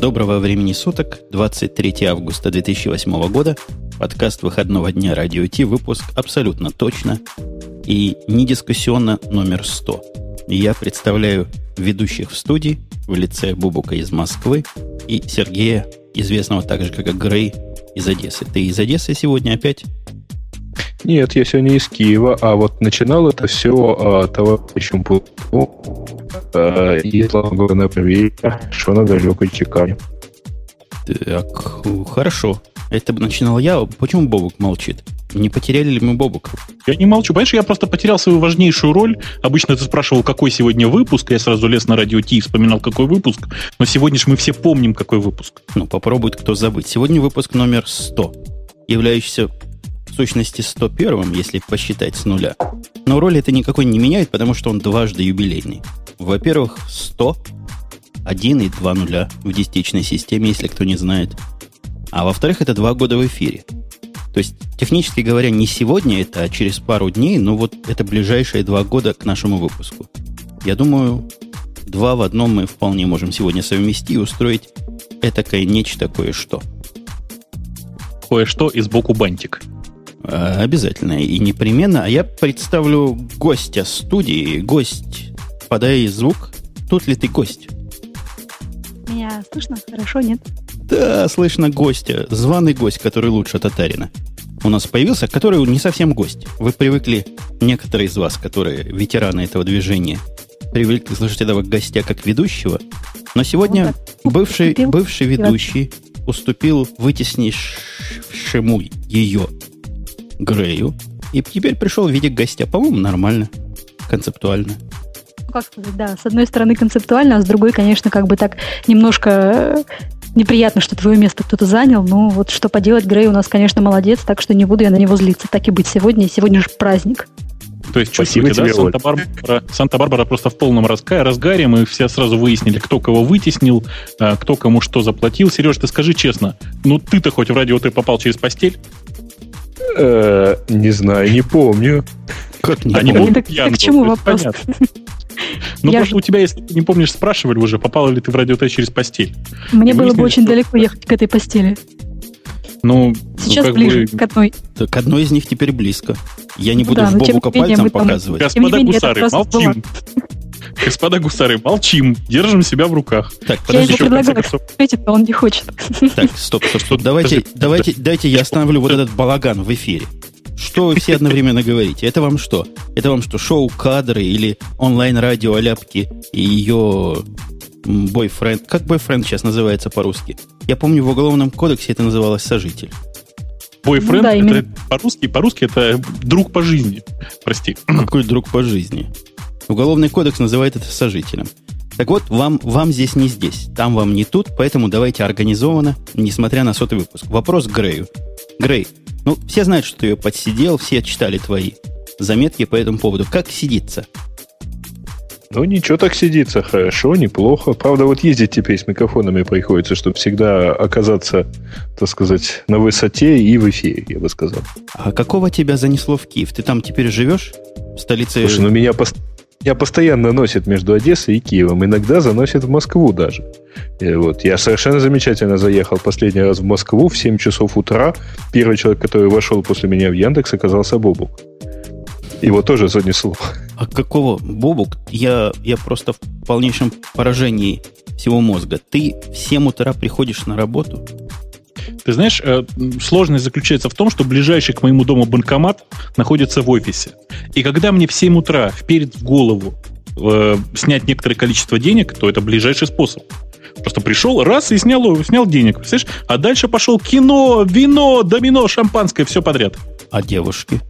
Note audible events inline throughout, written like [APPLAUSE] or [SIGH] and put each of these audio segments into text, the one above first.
Доброго времени суток, 23 августа 2008 года, подкаст выходного дня Радио Ти, выпуск абсолютно точно и не дискуссионно номер 100. Я представляю ведущих в студии в лице Бубука из Москвы и Сергея, известного также как Грей из Одессы. Ты из Одессы сегодня опять? Нет, я сегодня из Киева, а вот начинал это все а, товарищем Путину а, и на проверка, что на далекой чекане. Так, хорошо. Это бы начинал я. Почему Бобук молчит? Не потеряли ли мы Бобука? Я не молчу. Понимаешь, я просто потерял свою важнейшую роль. Обычно ты спрашивал, какой сегодня выпуск. Я сразу лез на радио Ти и вспоминал, какой выпуск. Но сегодня же мы все помним, какой выпуск. Ну, попробует кто забыть. Сегодня выпуск номер 100, являющийся сущности 101, если посчитать с нуля. Но роль это никакой не меняет, потому что он дважды юбилейный. Во-первых, 100, 1 и 2 нуля в десятичной системе, если кто не знает. А во-вторых, это два года в эфире. То есть, технически говоря, не сегодня это, а через пару дней, но вот это ближайшие два года к нашему выпуску. Я думаю, два в одном мы вполне можем сегодня совместить и устроить этакое нечто кое-что. Кое-что и сбоку бантик. А, обязательно и непременно. А я представлю гостя студии. Гость, подай звук. Тут ли ты гость? Меня слышно? Хорошо, нет? Да, слышно гостя. Званый гость, который лучше татарина. У нас появился, который не совсем гость. Вы привыкли, некоторые из вас, которые ветераны этого движения, привыкли слышать этого гостя как ведущего. Но сегодня ну, бывший, бывший ведущий уступил вытеснившему ее Грею. И теперь пришел в виде гостя. По-моему, нормально. Концептуально. Ну, как сказать, да. С одной стороны концептуально, а с другой, конечно, как бы так немножко э, неприятно, что твое место кто-то занял. Но вот что поделать, Грей у нас, конечно, молодец, так что не буду я на него злиться. Так и быть сегодня. Сегодня же праздник. То есть, Спасибо чувствуете, тебе, да, Санта-Барбара, Санта-Барбара просто в полном разга, разгаре. Мы все сразу выяснили, кто кого вытеснил, а, кто кому что заплатил. Сереж, ты скажи честно, ну ты-то хоть в радио ты попал через постель? Э, не знаю, не помню. Как не Они помню? Так, к чему вопрос? [LAUGHS] Ну, просто у тебя, если ты не помнишь, спрашивали уже, попала ли ты в радио через постель. Мне было бы очень далеко ехать к этой постели. Ну, сейчас ну, ближе бы... к одной. к одной из них теперь близко. Я не буду да, в Бобука пальцем показывать. Господа гусары, молчим. Господа гусары, молчим, держим себя в руках. Так, подожди, я ему предлагаю ответить, но он не хочет. Так, стоп, стоп, стоп. Давайте, давайте, дайте я остановлю вот этот балаган в эфире. Что вы все одновременно говорите? Это вам что? Это вам что, шоу-кадры или онлайн-радио Аляпки и ее бойфренд? Как бойфренд сейчас называется по-русски? Я помню, в Уголовном кодексе это называлось сожитель. Бойфренд, ну, да, это именно... по-русски, по-русски это друг по жизни. Прости. Какой друг по жизни? Уголовный кодекс называет это сожителем. Так вот, вам, вам здесь не здесь, там вам не тут, поэтому давайте организованно, несмотря на сотый выпуск. Вопрос к Грею. Грей, ну, все знают, что ты ее подсидел, все читали твои заметки по этому поводу. Как сидится? Ну, ничего так сидится, хорошо, неплохо. Правда, вот ездить теперь с микрофонами приходится, чтобы всегда оказаться, так сказать, на высоте и в эфире, я бы сказал. А какого тебя занесло в Киев? Ты там теперь живешь? В столице... Слушай, ну меня, пост... меня постоянно носит между Одессой и Киевом. Иногда заносит в Москву даже. И вот, я совершенно замечательно заехал последний раз в Москву в 7 часов утра. Первый человек, который вошел после меня в Яндекс, оказался Бобук. Его тоже занесло. А какого, Бобук? Я, я просто в полнейшем поражении всего мозга. Ты в 7 утра приходишь на работу? Ты знаешь, э, сложность заключается в том, что ближайший к моему дому банкомат находится в офисе. И когда мне в 7 утра вперед в голову э, снять некоторое количество денег, то это ближайший способ. Просто пришел, раз, и снял, снял денег. Представляешь? А дальше пошел кино, вино, домино, шампанское, все подряд. А девушки?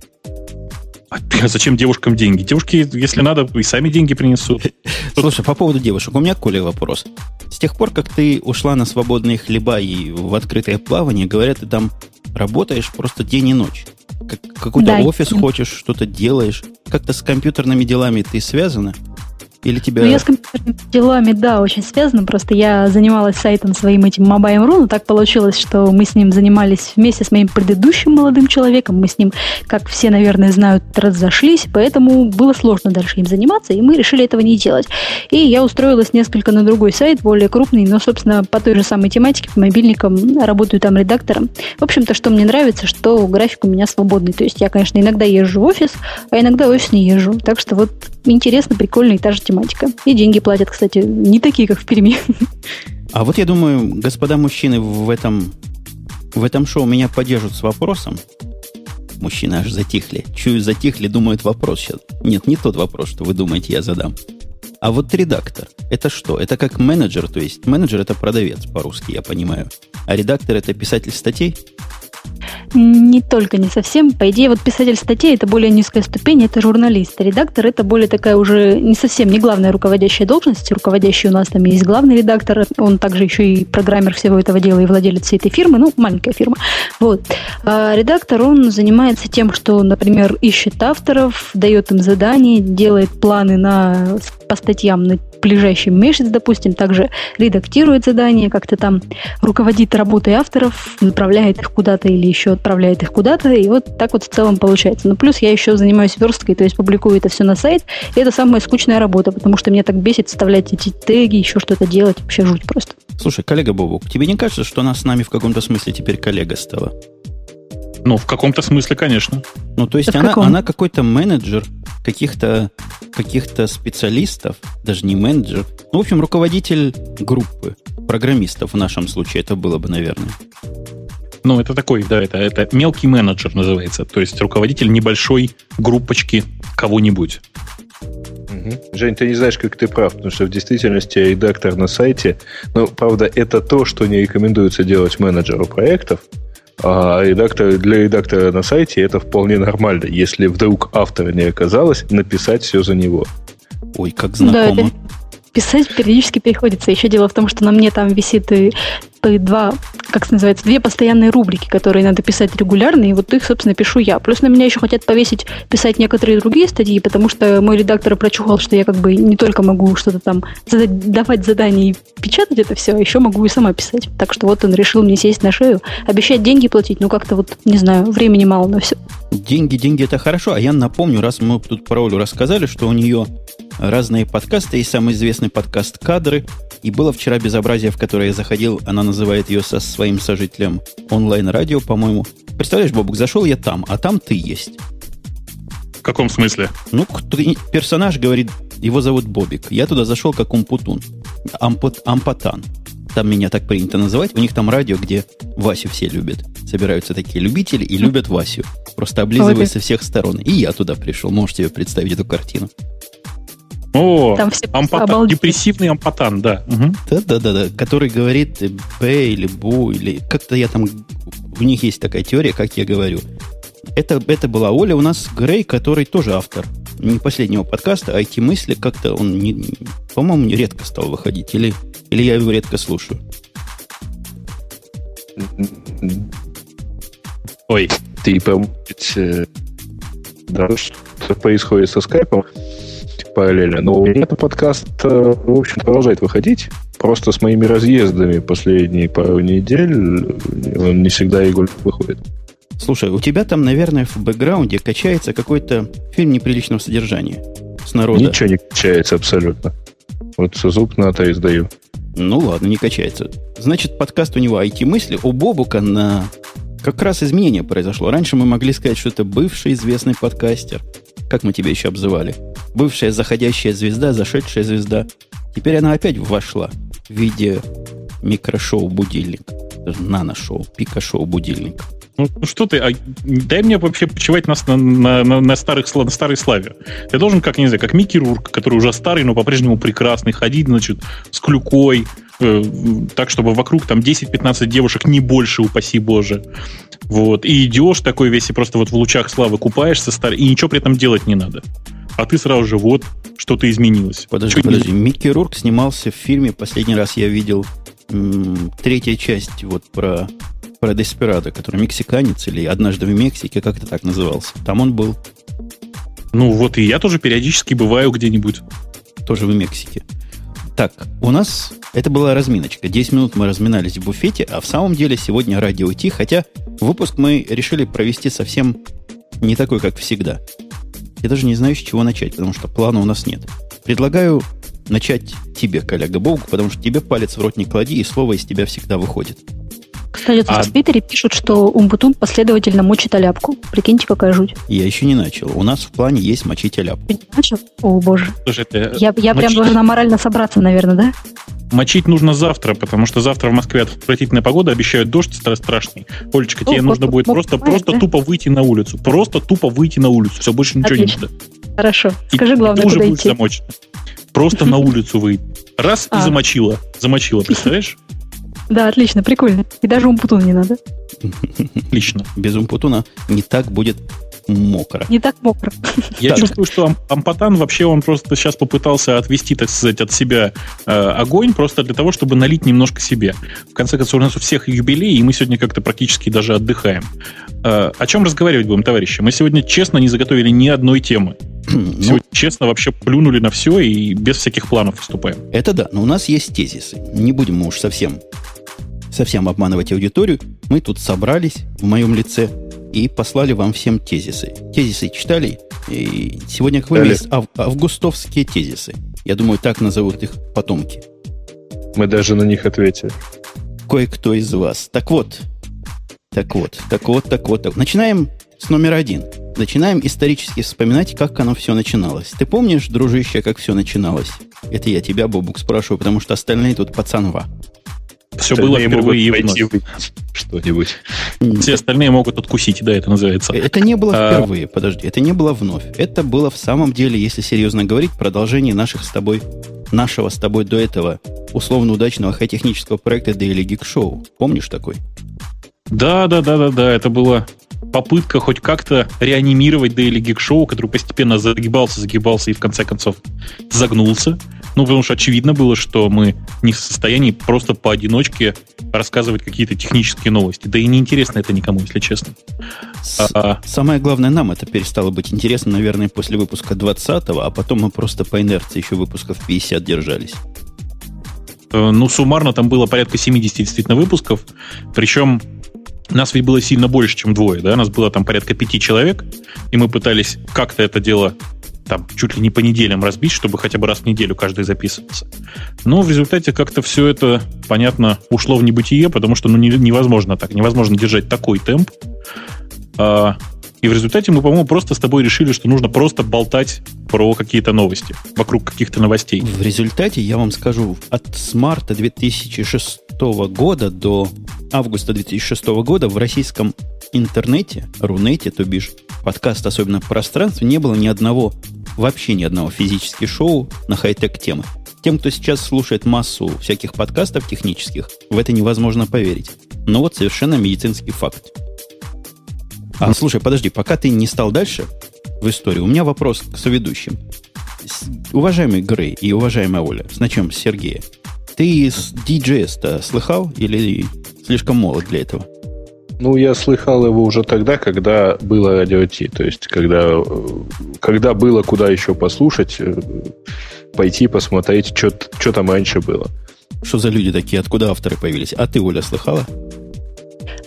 А [LAUGHS] зачем девушкам деньги? Девушки, если надо, и сами деньги принесут. [LAUGHS] Слушай, по поводу девушек, у меня, Коля, вопрос. С тех пор, как ты ушла на свободные хлеба и в открытое плавание, говорят, ты там работаешь просто день и ночь. Как, какой-то да, офис хочешь, что-то делаешь. Как-то с компьютерными делами ты связана? Или тебя... Ну, я с компьютерными делами, да, очень связана. Просто я занималась сайтом своим этим Mobile.ru, но так получилось, что мы с ним занимались вместе с моим предыдущим молодым человеком. Мы с ним, как все, наверное, знают, разошлись, поэтому было сложно дальше им заниматься, и мы решили этого не делать. И я устроилась несколько на другой сайт, более крупный, но, собственно, по той же самой тематике, по мобильникам, работаю там редактором. В общем-то, что мне нравится, что график у меня свободный. То есть я, конечно, иногда езжу в офис, а иногда в офис не езжу. Так что вот интересно, прикольно и та же тематика. И деньги платят, кстати, не такие, как в Перми. А вот я думаю, господа мужчины в этом, в этом шоу меня поддержат с вопросом. Мужчины аж затихли. Чую, затихли, думают вопрос сейчас. Нет, не тот вопрос, что вы думаете, я задам. А вот редактор, это что? Это как менеджер, то есть менеджер это продавец по-русски, я понимаю. А редактор это писатель статей? Не только, не совсем. По идее, вот писатель статей это более низкая ступень, это журналист. Редактор это более такая уже не совсем не главная руководящая должность. Руководящий у нас там есть главный редактор, он также еще и программер всего этого дела и владелец всей этой фирмы, ну, маленькая фирма. Вот. А редактор, он занимается тем, что, например, ищет авторов, дает им задания, делает планы на, по статьям на ближайший месяц, допустим, также редактирует задания, как-то там руководит работой авторов, направляет их куда-то или еще отправляет их куда-то, и вот так вот в целом получается. Ну, плюс я еще занимаюсь версткой, то есть публикую это все на сайт, и это самая скучная работа, потому что меня так бесит вставлять эти теги, еще что-то делать, вообще жуть просто. Слушай, коллега Бобук, тебе не кажется, что она с нами в каком-то смысле теперь коллега стала? Ну, в каком-то смысле, конечно. Ну, то есть она, она какой-то менеджер каких-то каких специалистов, даже не менеджер, ну, в общем, руководитель группы программистов в нашем случае это было бы, наверное. Ну, это такой, да, это, это мелкий менеджер называется, то есть руководитель небольшой группочки кого-нибудь. Угу. Жень, ты не знаешь, как ты прав, потому что в действительности редактор на сайте, ну, правда, это то, что не рекомендуется делать менеджеру проектов, а редактор, для редактора на сайте это вполне нормально, если вдруг автора не оказалось, написать все за него. Ой, как знакомо. Да, это писать периодически приходится. Еще дело в том, что на мне там висит и два, как называется, две постоянные рубрики, которые надо писать регулярно, и вот их, собственно, пишу я. Плюс на меня еще хотят повесить писать некоторые другие статьи, потому что мой редактор прочухал, что я как бы не только могу что-то там задать, давать задания и печатать это все, а еще могу и сама писать. Так что вот он решил мне сесть на шею, обещать деньги платить, ну как-то вот, не знаю, времени мало на все. Деньги, деньги это хорошо, а я напомню, раз мы тут про Олю рассказали, что у нее разные подкасты, есть самый известный подкаст «Кадры», и было вчера безобразие, в которое я заходил, она называет ее со своим сожителем онлайн-радио, по-моему. Представляешь, Бобук, зашел я там, а там ты есть. В каком смысле? Ну, персонаж говорит, его зовут Бобик. Я туда зашел как Умпутун. Ампут, Ампатан. Там меня так принято называть. У них там радио, где Васю все любят. Собираются такие любители и любят Васю. Просто облизывая со всех сторон. И я туда пришел. Можете себе представить эту картину. О, Там все ампатан, депрессивный ампатан, да. Да-да-да, который говорит Б или Бу, или как-то я там... У них есть такая теория, как я говорю. Это, это была Оля. У нас Грей, который тоже автор не последнего подкаста, а эти мысли как-то он, не, по-моему, редко стал выходить. Или, или я его редко слушаю. Ой, ты, по да, что происходит со скайпом? Параллельно. Но у меня этот подкаст, э, в общем, продолжает выходить. Просто с моими разъездами последние пару недель он не всегда регулярно выходит. Слушай, у тебя там, наверное, в бэкграунде качается какой-то фильм неприличного содержания с народа. Ничего не качается абсолютно. Вот зуб на то издаю. Ну ладно, не качается. Значит, подкаст у него IT-мысли. У Бобука на как раз изменение произошло. Раньше мы могли сказать, что это бывший известный подкастер. Как мы тебя еще обзывали? Бывшая заходящая звезда, зашедшая звезда. Теперь она опять вошла в виде микрошоу будильник. Нано-шоу, пика-шоу будильник. Ну, ну что ты, а, дай мне вообще почивать нас на, на, на, на, старых, на старой славе. Я должен, как, не знаю, как Микки Рурк, который уже старый, но по-прежнему прекрасный, ходить, значит, с клюкой, э, так, чтобы вокруг там 10-15 девушек, не больше, упаси боже. Вот. И идешь такой весь и просто вот в лучах славы купаешься, стар... и ничего при этом делать не надо. А ты сразу же вот, что-то изменилось. Подожди, Чуть подожди. Не... Микки Рурк снимался в фильме, последний раз я видел м- третья часть вот про про Деспирадо, который мексиканец или однажды в Мексике, как это так назывался. Там он был. Ну вот и я тоже периодически бываю где-нибудь. тоже в Мексике. Так, у нас это была разминочка. 10 минут мы разминались в буфете, а в самом деле сегодня ради уйти, хотя выпуск мы решили провести совсем не такой, как всегда. Я даже не знаю, с чего начать, потому что плана у нас нет. Предлагаю начать тебе, коллега Богу, потому что тебе палец в рот не клади, и слово из тебя всегда выходит. Кстати, а... в Твиттере пишут, что Умбутун последовательно мочит аляпку. Прикиньте, какая жуть. Я еще не начал. У нас в плане есть мочить аляпку. Ты не начал? О, боже. Слушай, ты я я мочить... прям должна морально собраться, наверное, да? Мочить нужно завтра, потому что завтра в Москве отвратительная погода, обещают дождь страшный. Олечка, тебе нужно будет просто, просто тупо выйти на улицу. Просто тупо выйти на улицу. Все, больше ничего Отлично. не надо. Хорошо. Скажи, главное, и ты куда уже будешь замочена. Просто на улицу выйти. Раз и замочила. Замочила, представляешь? Да, отлично, прикольно. И даже умпутун не надо. [LAUGHS] Отлично. Без умпутуна не так будет мокро. Не так мокро. Я так. чувствую, что Ампатан вообще он просто сейчас попытался отвести, так сказать, от себя э, огонь просто для того, чтобы налить немножко себе. В конце концов, у нас у всех юбилей, и мы сегодня как-то практически даже отдыхаем. Э, о чем разговаривать будем, товарищи? Мы сегодня честно не заготовили ни одной темы. [CLEARS THROAT] Ну, сегодня честно вообще плюнули на все и без всяких планов выступаем. Это да, но у нас есть тезисы. Не будем мы уж совсем совсем обманывать аудиторию, мы тут собрались в моем лице и послали вам всем тезисы. Тезисы читали? И сегодня какой месяц? Ав, августовские тезисы. Я думаю, так назовут их потомки. Мы даже на них ответили. Кое-кто из вас. Так вот, так вот, так вот, так вот. Так. Начинаем с номера один. Начинаем исторически вспоминать, как оно все начиналось. Ты помнишь, дружище, как все начиналось? Это я тебя, Бобук, спрашиваю, потому что остальные тут пацанва. Все было впервые и вновь. Что-нибудь. Все остальные могут откусить, да, это называется. Это не было а, впервые, подожди, это не было вновь. Это было в самом деле, если серьезно говорить, продолжение наших с тобой, нашего с тобой до этого условно удачного хай-технического проекта Daily Geek Show. Помнишь такой? Да, да, да, да, да. Это была попытка хоть как-то реанимировать Daily Geek Show, который постепенно загибался, загибался и в конце концов загнулся. Ну, потому что очевидно было, что мы не в состоянии просто поодиночке рассказывать какие-то технические новости. Да и неинтересно это никому, если честно. С- а, самое главное, нам это перестало быть интересно, наверное, после выпуска 20-го, а потом мы просто по инерции еще выпусков 50 держались. Э, ну, суммарно там было порядка 70 действительно выпусков. Причем нас ведь было сильно больше, чем двое, да? Нас было там порядка пяти человек, и мы пытались как-то это дело там чуть ли не по неделям разбить, чтобы хотя бы раз в неделю каждый записывался. Но в результате как-то все это, понятно, ушло в небытие, потому что ну, невозможно так, невозможно держать такой темп. А, и в результате мы, по-моему, просто с тобой решили, что нужно просто болтать про какие-то новости, вокруг каких-то новостей. В результате, я вам скажу, от с марта 2006 года до августа 2006 года в российском интернете, Рунете, то бишь подкаст, особенно пространств, не было ни одного, вообще ни одного физически шоу на хай-тек темы. Тем, кто сейчас слушает массу всяких подкастов технических, в это невозможно поверить. Но вот совершенно медицинский факт. А, слушай, подожди, пока ты не стал дальше в историю, у меня вопрос к соведущим. Уважаемый Грей и уважаемая Оля, с начнем с Сергея. Ты с DJS-то слыхал или слишком молод для этого? Ну, я слыхал его уже тогда, когда было радио Ти. То есть, когда, когда было куда еще послушать, э, пойти посмотреть, что там раньше было. Что за люди такие? Откуда авторы появились? А ты, Оля, слыхала?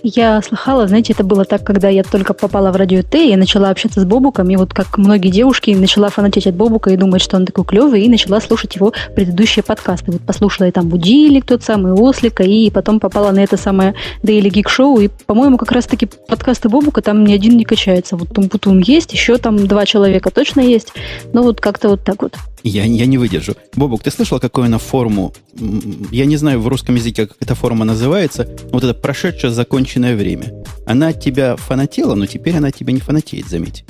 Я слыхала, знаете, это было так, когда я только попала в радио Т, и начала общаться с Бобуком, и вот как многие девушки, начала фанатеть от Бобука и думать, что он такой клевый, и начала слушать его предыдущие подкасты. Вот послушала и там Будильник, тот самый Ослика, и потом попала на это самое Daily Geek Show, и, по-моему, как раз-таки подкасты Бобука там ни один не качается. Вот Тумпутун есть, еще там два человека точно есть, но вот как-то вот так вот. Я, я не выдержу. Бобок, ты слышал, какую она форму? Я не знаю в русском языке, как эта форма называется. Вот это прошедшее законченное время. Она от тебя фанатела, но теперь она от тебя не фанатеет, заметь.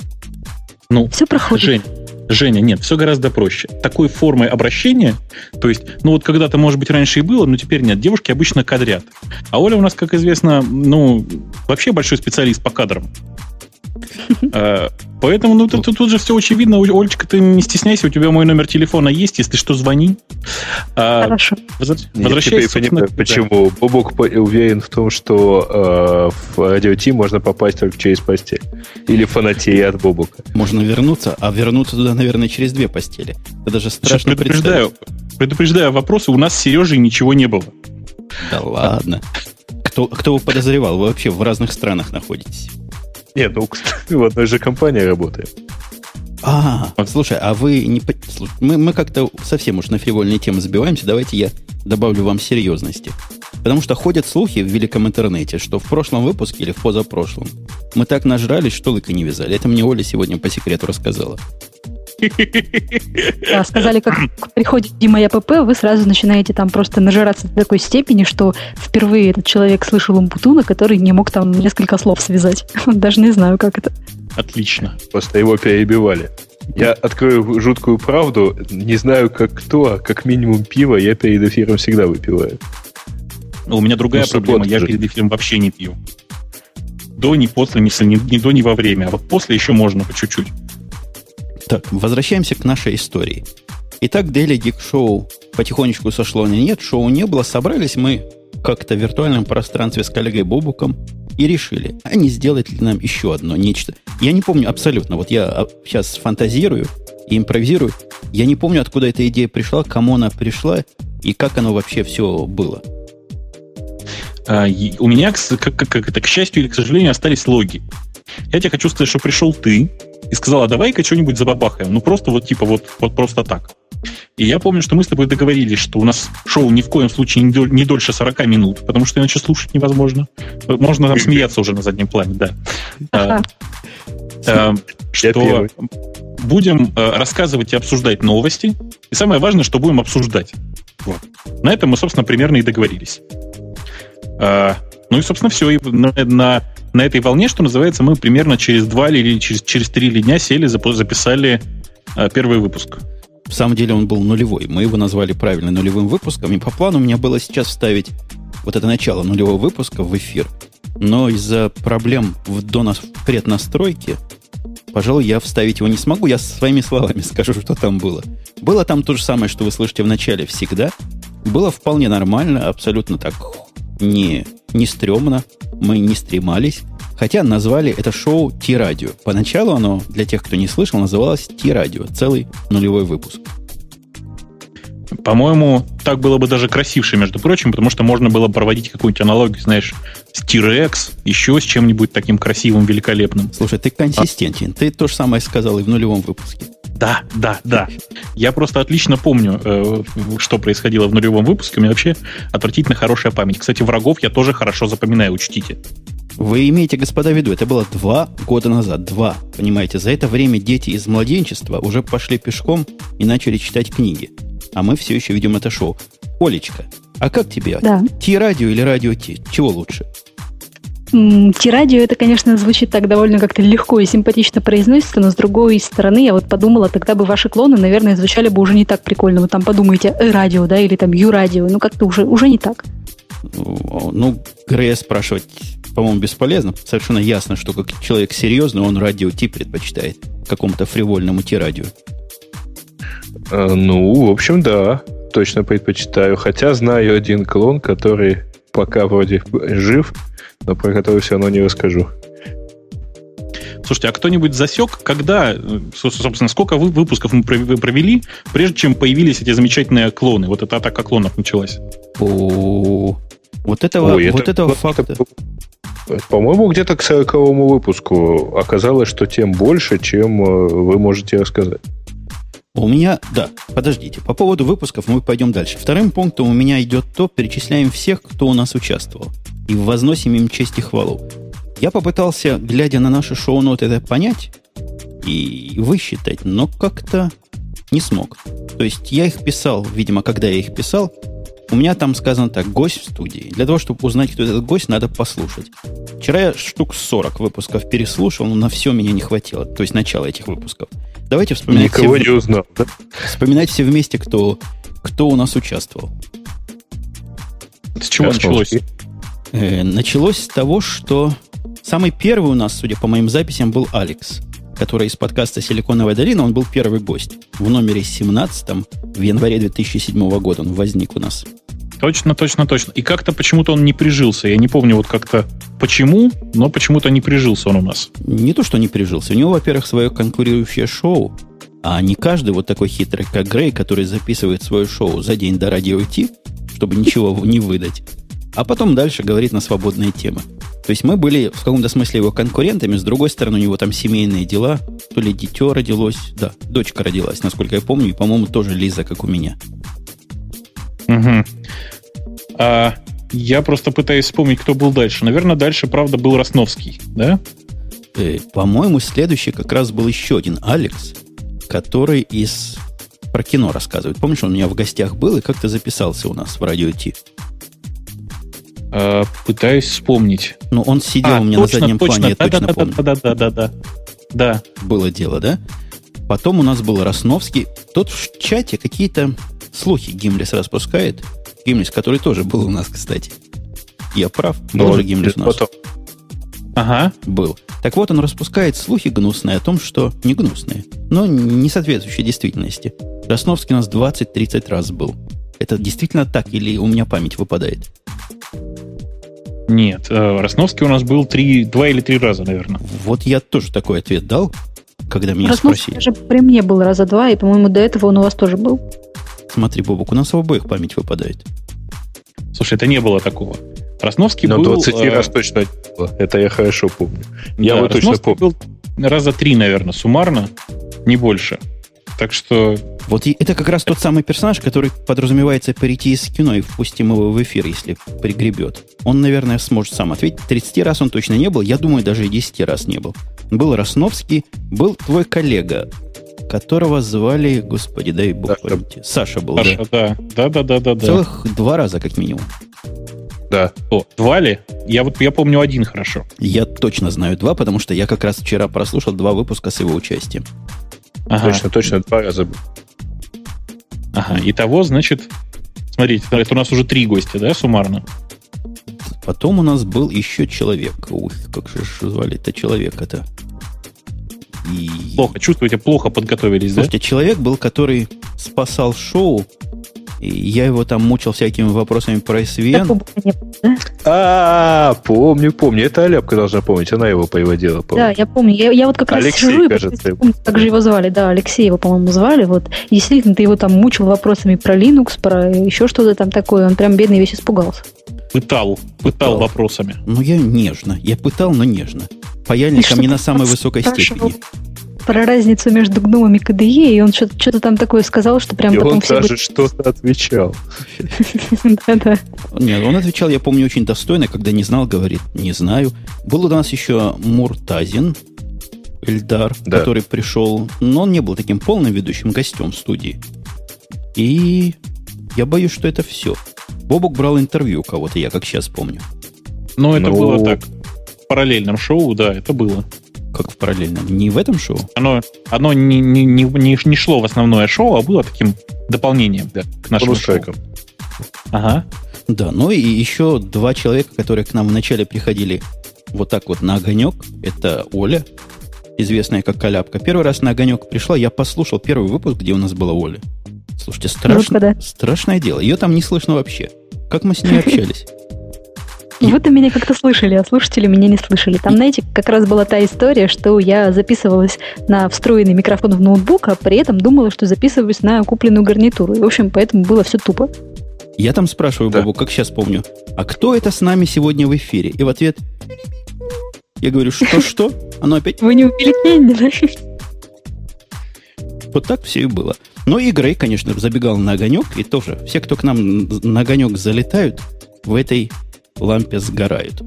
Ну, все проходит. Жень, Женя, нет, все гораздо проще. Такой формой обращения, то есть, ну вот когда-то, может быть, раньше и было, но теперь нет. Девушки обычно кадрят. А Оля у нас, как известно, ну, вообще большой специалист по кадрам. Э, Поэтому, ну, тут, тут же все очевидно. Олечка, ты не стесняйся, у тебя мой номер телефона есть, если что, звони. А, Хорошо. Нет, теперь понимаю, почему. Да. Бобок уверен в том, что э, в радио Ти можно попасть только через постель. Или фанатея от Бобука. Можно вернуться, а вернуться туда, наверное, через две постели. Это даже страшно предупреждаю, предупреждаю вопросы, у нас с Сережей ничего не было. Да ладно. Кто, кто вы подозревал? Вы вообще в разных странах находитесь. Нет, ну, [LAUGHS] в одной же компании работаем. А, слушай, а вы не... Мы, мы как-то совсем уж на фривольные темы забиваемся. Давайте я добавлю вам серьезности. Потому что ходят слухи в великом интернете, что в прошлом выпуске или в позапрошлом мы так нажрались, что лыка не вязали. Это мне Оля сегодня по секрету рассказала. Да, сказали, как [CLEARS THROAT] приходит Дима и АПП, вы сразу начинаете там просто нажираться до такой степени, что впервые этот человек слышал Умпутуна, который не мог там несколько слов связать. [LAUGHS] Даже не знаю, как это. Отлично. Просто его перебивали. Я открою жуткую правду. Не знаю, как кто, а как минимум пиво я перед эфиром всегда выпиваю. Ну, у меня другая ну, проблема. Я перед эфиром вообще не пью. До, ни после, ни, ни до, ни во время. А вот после еще можно по чуть-чуть. Так, возвращаемся к нашей истории. Итак, Daily Geek Show потихонечку сошло на нет, шоу не было. Собрались мы как-то в виртуальном пространстве с коллегой Бобуком и решили, а не сделать ли нам еще одно нечто. Я не помню абсолютно, вот я сейчас фантазирую и импровизирую. Я не помню, откуда эта идея пришла, кому она пришла и как оно вообще все было. А, у меня, как, как это, к счастью или к сожалению, остались логи. Я тебе хочу сказать, что пришел ты и сказал, а давай-ка что-нибудь забабахаем. Ну, просто вот типа вот, вот просто так. И я помню, что мы с тобой договорились, что у нас шоу ни в коем случае не, дольше 40 минут, потому что иначе слушать невозможно. Можно там смеяться уже на заднем плане, да. А, а, что будем э, рассказывать и обсуждать новости. И самое важное, что будем обсуждать. Вот. На этом мы, собственно, примерно и договорились. А, ну и, собственно, все. И на, на на этой волне, что называется, мы примерно через два или через, через три дня сели, записали э, первый выпуск. В самом деле он был нулевой. Мы его назвали правильно нулевым выпуском. И по плану у меня было сейчас вставить вот это начало нулевого выпуска в эфир. Но из-за проблем в, донос, преднастройке, пожалуй, я вставить его не смогу. Я своими словами [LAUGHS] скажу, что там было. Было там то же самое, что вы слышите в начале всегда. Было вполне нормально, абсолютно так не, не стрёмно, мы не стремались, хотя назвали это шоу Ти-радио. Поначалу оно, для тех, кто не слышал, называлось Ти-радио, целый нулевой выпуск. По-моему, так было бы даже красивше, между прочим, потому что можно было проводить какую-нибудь аналогию, знаешь, с T-Rex, еще с чем-нибудь таким красивым, великолепным. Слушай, ты консистентен. А... Ты то же самое сказал и в нулевом выпуске. Да, да, да. Я просто отлично помню, э, что происходило в нулевом выпуске. У меня вообще отвратительно хорошая память. Кстати, врагов я тоже хорошо запоминаю, учтите. Вы имеете, господа, в виду, это было два года назад. Два. Понимаете, за это время дети из младенчества уже пошли пешком и начали читать книги. А мы все еще видим это шоу. Олечка, а как тебе? Да. Ти-радио или радио Ти? Чего лучше? Ти-радио, это, конечно, звучит так довольно как-то легко и симпатично произносится, но с другой стороны, я вот подумала, тогда бы ваши клоны, наверное, звучали бы уже не так прикольно. Вы там подумаете, э, радио, да, или там ю-радио, ну как-то уже, уже не так. Ну, Грея спрашивать, по-моему, бесполезно. Совершенно ясно, что как человек серьезный, он радио Ти предпочитает какому-то фривольному Ти-радио. А, ну, в общем, да, точно предпочитаю. Хотя знаю один клон, который пока вроде жив, но про который все равно не расскажу. Слушайте, а кто-нибудь засек, когда, э, собственно, сколько выпусков мы провели, прежде чем появились эти замечательные клоны? Вот эта атака клонов началась. О, вот этого, Ой, вот это, этого факта. По-моему, где-то к 40 выпуску оказалось, что тем больше, чем э, вы можете рассказать. У меня, да, подождите, по поводу выпусков мы пойдем дальше. Вторым пунктом у меня идет то, перечисляем всех, кто у нас участвовал и возносим им честь и хвалу. Я попытался, глядя на наши шоу-ноты, это понять и высчитать, но как-то не смог. То есть я их писал, видимо, когда я их писал, у меня там сказано так, гость в студии. Для того, чтобы узнать, кто этот гость, надо послушать. Вчера я штук 40 выпусков переслушал, но на все меня не хватило. То есть начало этих выпусков. Давайте вспоминать Никого все, не узнал, да? Вспоминать все вместе, кто, кто у нас участвовал. С чего Сейчас началось? Э, началось с того, что самый первый у нас, судя по моим записям, был Алекс. который из подкаста «Силиконовая долина», он был первый гость. В номере 17 в январе 2007 года он возник у нас. Точно, точно, точно. И как-то почему-то он не прижился. Я не помню вот как-то почему, но почему-то не прижился он у нас. Не то, что не прижился. У него, во-первых, свое конкурирующее шоу, а не каждый вот такой хитрый, как Грей, который записывает свое шоу за день до радио идти, чтобы ничего не выдать. А потом дальше говорит на свободные темы. То есть мы были в каком-то смысле его конкурентами, с другой стороны, у него там семейные дела, то ли дитё родилось, да, дочка родилась, насколько я помню, и, по-моему, тоже Лиза, как у меня. Угу. А, я просто пытаюсь вспомнить, кто был дальше. Наверное, дальше, правда, был Росновский, да? Э, по-моему, следующий как раз был еще один Алекс, который из про кино рассказывает. Помнишь, он у меня в гостях был и как-то записался у нас в радио Ти? А, пытаюсь вспомнить. Ну, он сидел а, у меня точно, на заднем точно, плане, да, я точно да, помню. Да, да, да, да, да. Да. Было дело, да? Потом у нас был Росновский. Тот в чате какие-то слухи Гимлис распускает. Гимлис, который тоже был у нас, кстати. Я прав? Но тоже Гимлис у нас. Потом. Ага. Был. Так вот, он распускает слухи гнусные о том, что... Не гнусные, но не соответствующие действительности. Росновский у нас 20-30 раз был. Это действительно так или у меня память выпадает? Нет, э, Росновский у нас был три, два или три раза, наверное. Вот я тоже такой ответ дал, когда меня Росновский спросили. даже при мне был раза два, и, по-моему, до этого он у вас тоже был. Смотри, Бобок, у нас в обоих память выпадает. Слушай, это не было такого. Росновский Но был... 20 э... раз точно было. Это я хорошо помню. Я да, вот точно помню. был раза три, наверное, суммарно, не больше. Так что... Вот это как раз тот самый персонаж, который подразумевается перейти из кино и впустим его в эфир, если пригребет. Он, наверное, сможет сам ответить. 30 раз он точно не был. Я думаю, даже и 10 раз не был. Был Росновский, был твой коллега, которого звали, господи, дай бог Саша, памяти. Саша был, Саша, да. Да, да, да, да, да. Целых два раза, как минимум. Да. О, два ли? Я вот я помню один хорошо. Я точно знаю два, потому что я как раз вчера прослушал два выпуска с его участием. Ага. Точно, точно, два раза. Ага, итого, значит, смотрите, это у нас уже три гостя, да, суммарно? Потом у нас был еще человек. Ух, как же звали это человек это? И... Плохо, чувствуете, плохо подготовились, Слушайте, да? человек был, который спасал шоу, и я его там мучил всякими вопросами про SVN. А, помню, помню. Это Аляпка должна помнить, она его переводила. Да, я помню. Я, я вот как раз сижу кажется. помню, как же его звали. Да, Алексей его, по-моему, звали. Вот. И действительно, ты его там мучил вопросами про Linux, про еще что-то там такое. Он прям бедный весь испугался. Пытал, пытал, пытал. вопросами. Ну, я нежно. Я пытал, но нежно. Паяльником не на самой высокой степени про разницу между гномами и KDE, и он что-то, что-то там такое сказал, что прям и потом он все даже что-то отвечал. [LAUGHS] Да-да. Нет, он отвечал, я помню, очень достойно, когда не знал, говорит, не знаю. Был у нас еще Муртазин, Эльдар, да. который пришел, но он не был таким полным ведущим гостем в студии. И я боюсь, что это все. Бобок брал интервью у кого-то, я как сейчас помню. Ну, это Но... было так. В параллельном шоу, да, это было. Как в параллельном? Не в этом шоу? Оно, оно не, не, не, не шло в основное шоу, а было таким дополнением да, к нашему шоу. Ага. Да, ну и еще два человека, которые к нам вначале приходили вот так вот на огонек. Это Оля, известная как Коляпка. Первый раз на огонек пришла, я послушал первый выпуск, где у нас была Оля. Слушайте, страшно, да. страшное дело. Ее там не слышно вообще. Как мы с ней [LAUGHS] общались? Вы-то меня как-то слышали, а слушатели меня не слышали. Там, знаете, как раз была та история, что я записывалась на встроенный микрофон в ноутбук, а при этом думала, что записываюсь на купленную гарнитуру. И, в общем, поэтому было все тупо. Я там спрашиваю да. Бобу, как сейчас помню, а кто это с нами сегодня в эфире? И в ответ я говорю, что-что? Оно опять... Вы не убили Кенни, Вот так все и было. Но и Грей, конечно, забегал на огонек, и тоже все, кто к нам на огонек залетают, в этой лампе сгорают.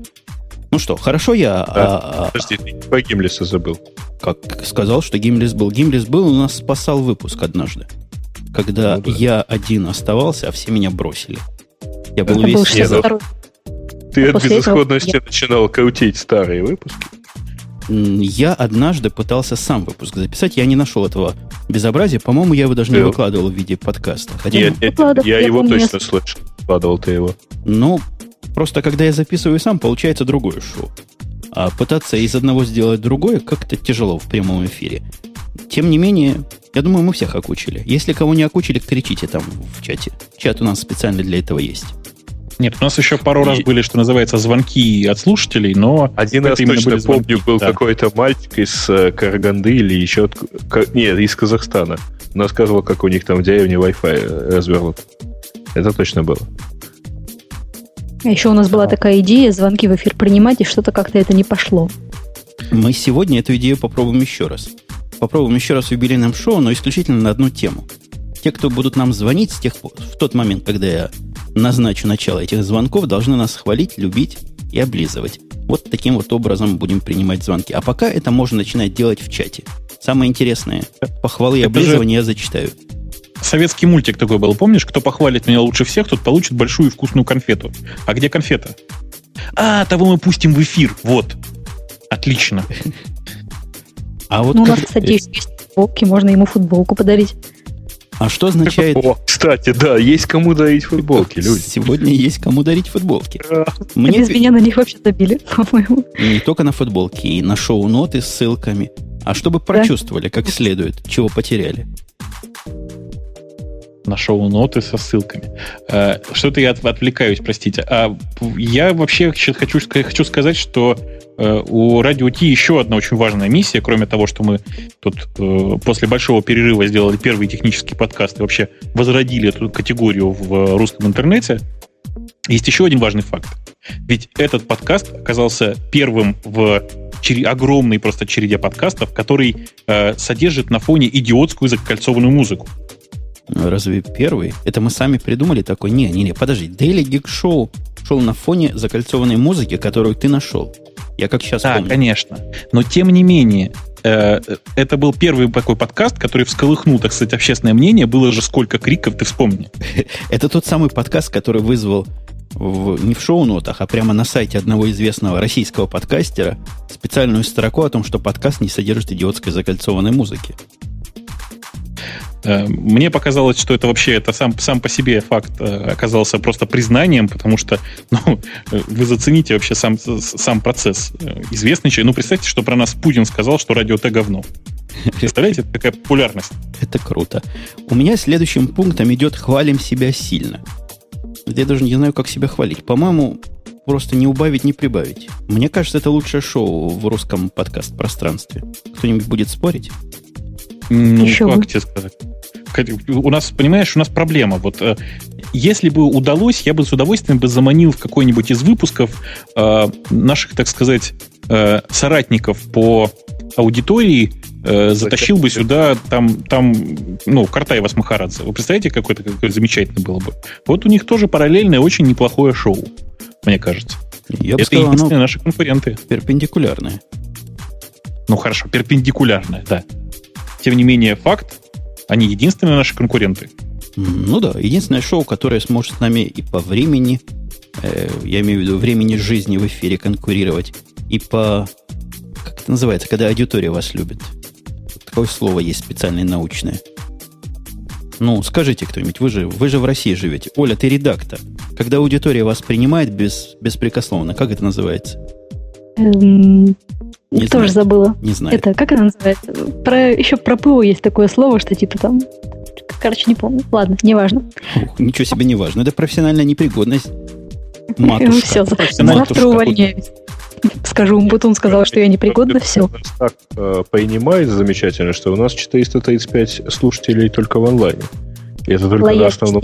Ну что, хорошо я... Да, а, а, подожди, ты по Гимлиса забыл. Как сказал, что Гимлис был. Гимлис был, у нас спасал выпуск однажды. Когда ну, да. я один оставался, а все меня бросили. Я был Это весь... Был ну, ты от безысходности этого... начинал каутить старые выпуски? Я однажды пытался сам выпуск записать. Я не нашел этого безобразия. По-моему, я его даже не выкладывал в виде подкаста. Хотя... Нет, нет, я, я его точно слышал. Выкладывал ты его. Ну, Просто когда я записываю сам, получается другое шоу. А пытаться из одного сделать другое как-то тяжело в прямом эфире. Тем не менее, я думаю, мы всех окучили. Если кого не окучили, кричите там в чате. Чат у нас специально для этого есть. Нет, у нас еще пару и... раз были, что называется, звонки от слушателей, но... Один раз точно были звонки, помню, был да. какой-то мальчик из э, Караганды или еще... От... Нет, из Казахстана. Он рассказывал, как у них там в деревне Wi-Fi э, развернут. Это точно было. А еще у нас была такая идея звонки в эфир принимать, и что-то как-то это не пошло. Мы сегодня эту идею попробуем еще раз. Попробуем еще раз в юбилейном шоу, но исключительно на одну тему. Те, кто будут нам звонить с тех пор, в тот момент, когда я назначу начало этих звонков, должны нас хвалить, любить и облизывать. Вот таким вот образом будем принимать звонки. А пока это можно начинать делать в чате. Самое интересное, похвалы и облизывания же... я зачитаю. Советский мультик такой был, помнишь? Кто похвалит меня лучше всех, тот получит большую и вкусную конфету. А где конфета? А, того мы пустим в эфир. Вот. Отлично. [LAUGHS] А вот ну, как... у нас, кстати, есть футболки, можно ему футболку подарить. А что означает... О, кстати, да, есть кому дарить футболки, люди. Сегодня есть кому дарить футболки. Мне... Без меня на них вообще забили, [LAUGHS] по-моему. Не только на футболки, и на шоу-ноты с ссылками. А чтобы прочувствовали как следует, чего потеряли на шоу-ноты со ссылками. Э, что-то я отвлекаюсь, простите. А я вообще хочу, хочу сказать, что э, у Радио Ти еще одна очень важная миссия, кроме того, что мы тут э, после большого перерыва сделали первый технический подкаст и вообще возродили эту категорию в русском интернете. Есть еще один важный факт. Ведь этот подкаст оказался первым в огромной просто череде подкастов, который э, содержит на фоне идиотскую закольцованную музыку. Разве первый? Это мы сами придумали такой? Не, не, не, подожди. Daily Geek Show шел на фоне закольцованной музыки, которую ты нашел. Я как сейчас да, помню. конечно. Но тем не менее, э, это был первый такой подкаст, который всколыхнул, так сказать, общественное мнение. Было же сколько криков, ты вспомни. [LAUGHS] Это тот самый подкаст, который вызвал в, не в шоу-нотах, а прямо на сайте одного известного российского подкастера специальную строку о том, что подкаст не содержит идиотской закольцованной музыки. Э, мне показалось, что это вообще это сам, сам по себе факт э, оказался просто признанием, потому что [LAUGHS] ну, вы зацените вообще сам, сам процесс. Э, известный человек. Ну, представьте, что про нас Путин сказал, что радио Т говно. Представляете, такая популярность. Это круто. У меня следующим пунктом идет «хвалим себя сильно». Я даже не знаю, как себя хвалить. По-моему, просто не убавить, не прибавить. Мне кажется, это лучшее шоу в русском подкаст-пространстве. Кто-нибудь будет спорить? Ну, Еще как бы. тебе сказать? У нас, понимаешь, у нас проблема. Вот э, если бы удалось, я бы с удовольствием бы заманил в какой-нибудь из выпусков э, наших, так сказать, э, соратников по аудитории, э, затащил бы сюда там, там, ну, Картаева с Махарадзе. Вы представляете, какое это какое замечательно было бы? Вот у них тоже параллельное очень неплохое шоу, мне кажется. Я это сказал, единственные наши конкуренты. Перпендикулярное. Ну хорошо, перпендикулярное, да. Тем не менее, факт, они единственные наши конкуренты. Ну да, единственное шоу, которое сможет с нами и по времени, э, я имею в виду времени жизни в эфире конкурировать, и по... Как это называется, когда аудитория вас любит? Такое слово есть специальное научное. Ну, скажите кто-нибудь, вы же, вы же в России живете. Оля, ты редактор. Когда аудитория вас принимает без, беспрекословно, как это называется? Эм, не Тоже знаю. забыла. Не знаю. Это, как это называется? Про, еще про ПО есть такое слово, что типа там... Короче, не помню. Ладно, неважно. Ух, ничего себе не важно. Это профессиональная непригодность. [LAUGHS] Матушка. Все, завтра увольняюсь. Скажу, Бутун сказал, что я непригодна, все. Так э, понимает замечательно, что у нас 435 слушателей только в онлайне. И это только на основном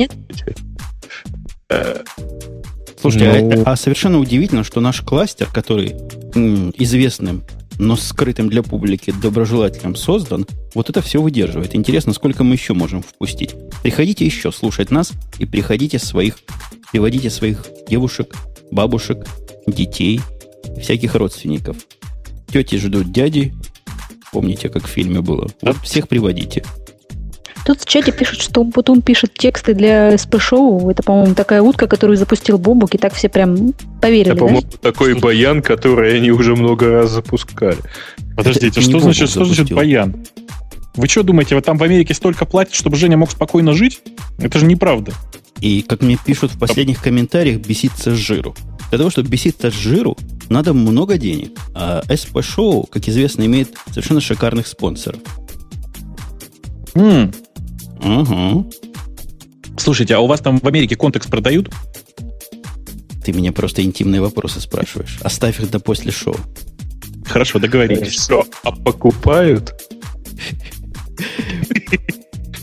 Слушайте, ну... а, а совершенно удивительно, что наш кластер, который м, известным, но скрытым для публики доброжелателем создан, вот это все выдерживает. Интересно, сколько мы еще можем впустить. Приходите еще слушать нас и приходите своих, приводите своих девушек, бабушек, детей, всяких родственников. Тети ждут дяди. Помните, как в фильме было? Вот всех приводите. Тут в чате пишут, что Путун пишет тексты для СП-шоу. Это, по-моему, такая утка, которую запустил Бобук, и так все прям поверили, Это, по-моему, да? такой баян, который они уже много раз запускали. Подождите, что значит, что значит баян? Вы что думаете, вот там в Америке столько платят, чтобы Женя мог спокойно жить? Это же неправда. И, как мне пишут в последних комментариях, беситься с жиру. Для того, чтобы беситься с жиру, надо много денег. А SP-шоу, как известно, имеет совершенно шикарных спонсоров. М, Угу. Слушайте, а у вас там в Америке контекст продают? Ты меня просто интимные вопросы спрашиваешь. Оставь их до после шоу. Хорошо, договорились. Что, а покупают?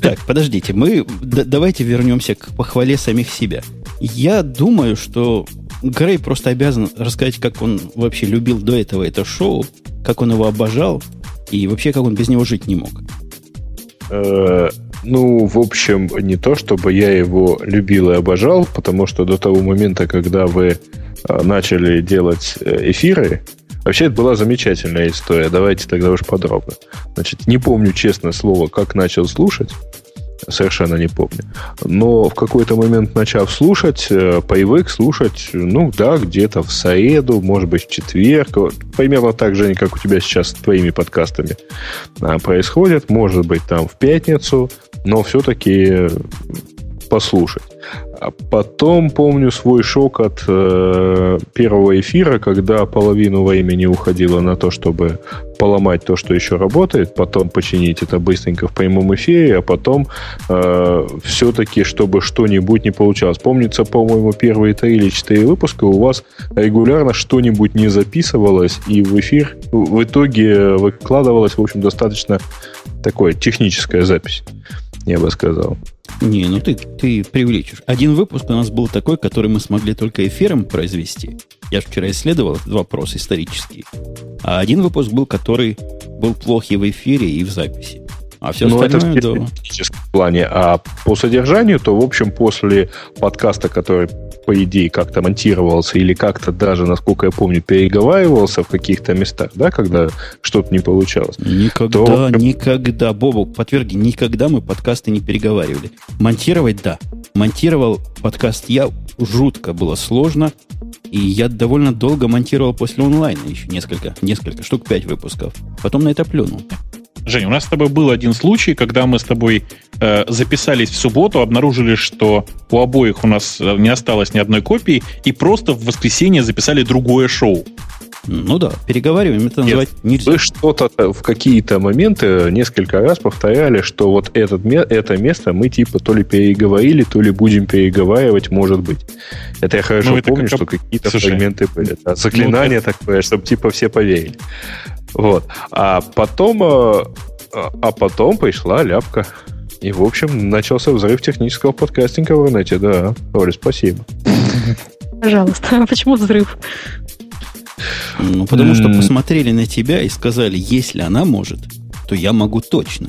Так, подождите, мы давайте вернемся к похвале самих себя. Я думаю, что Грей просто обязан рассказать, как он вообще любил до этого это шоу, как он его обожал, и вообще, как он без него жить не мог. Э, ну, в общем, не то, чтобы я его любил и обожал, потому что до того момента, когда вы э, начали делать э, эфиры, вообще это была замечательная история. Давайте тогда уж подробно. Значит, не помню честно слово, как начал слушать. Совершенно не помню. Но в какой-то момент, начав слушать, э, привык слушать, ну да, где-то в среду, может быть, в четверг. Примерно так же, как у тебя сейчас с твоими подкастами а, происходит. Может быть, там в пятницу, но все-таки послушать. А потом помню свой шок от э, первого эфира, когда половину времени уходило на то, чтобы поломать то, что еще работает, потом починить это быстренько в прямом эфире, а потом э, все-таки, чтобы что-нибудь не получалось. Помнится, по-моему, первые три или четыре выпуска у вас регулярно что-нибудь не записывалось, и в эфир в итоге выкладывалась, в общем, достаточно такое техническая запись, я бы сказал. Не, ну ты, ты преувеличишь. Один выпуск у нас был такой, который мы смогли только эфиром произвести. Я же вчера исследовал этот вопрос исторический. А один выпуск был, который был плохий в эфире и в записи. А все Ну, это в остальное, да. техническом плане. А по содержанию, то, в общем, после подкаста, который, по идее, как-то монтировался или как-то даже, насколько я помню, переговаривался в каких-то местах, да, когда что-то не получалось. Никогда, То- никогда, Бобу, подтверди, никогда мы подкасты не переговаривали. Монтировать, да. Монтировал подкаст я, жутко было сложно, и я довольно долго монтировал после онлайна еще несколько, несколько штук, пять выпусков. Потом на это плюнул. Жень, у нас с тобой был один случай, когда мы с тобой э, записались в субботу, обнаружили, что у обоих у нас э, не осталось ни одной копии, и просто в воскресенье записали другое шоу. Ну да, переговариваем, это Нет, называть нельзя. Вы что-то в какие-то моменты несколько раз повторяли, что вот этот, ме- это место мы типа то ли переговорили, то ли будем переговаривать, может быть. Это я хорошо Ну, это помню, как что какие-то Слушай, фрагменты были. Да, заклинание такое, чтобы типа все поверили. Вот. А потом, э, а а потом пришла ляпка. И, в общем, начался взрыв технического подкастинга в интернете, да. Оля, спасибо. Пожалуйста, [LAUGHS] почему взрыв? Ну, потому что посмотрели на тебя и сказали, если она может, то я могу точно.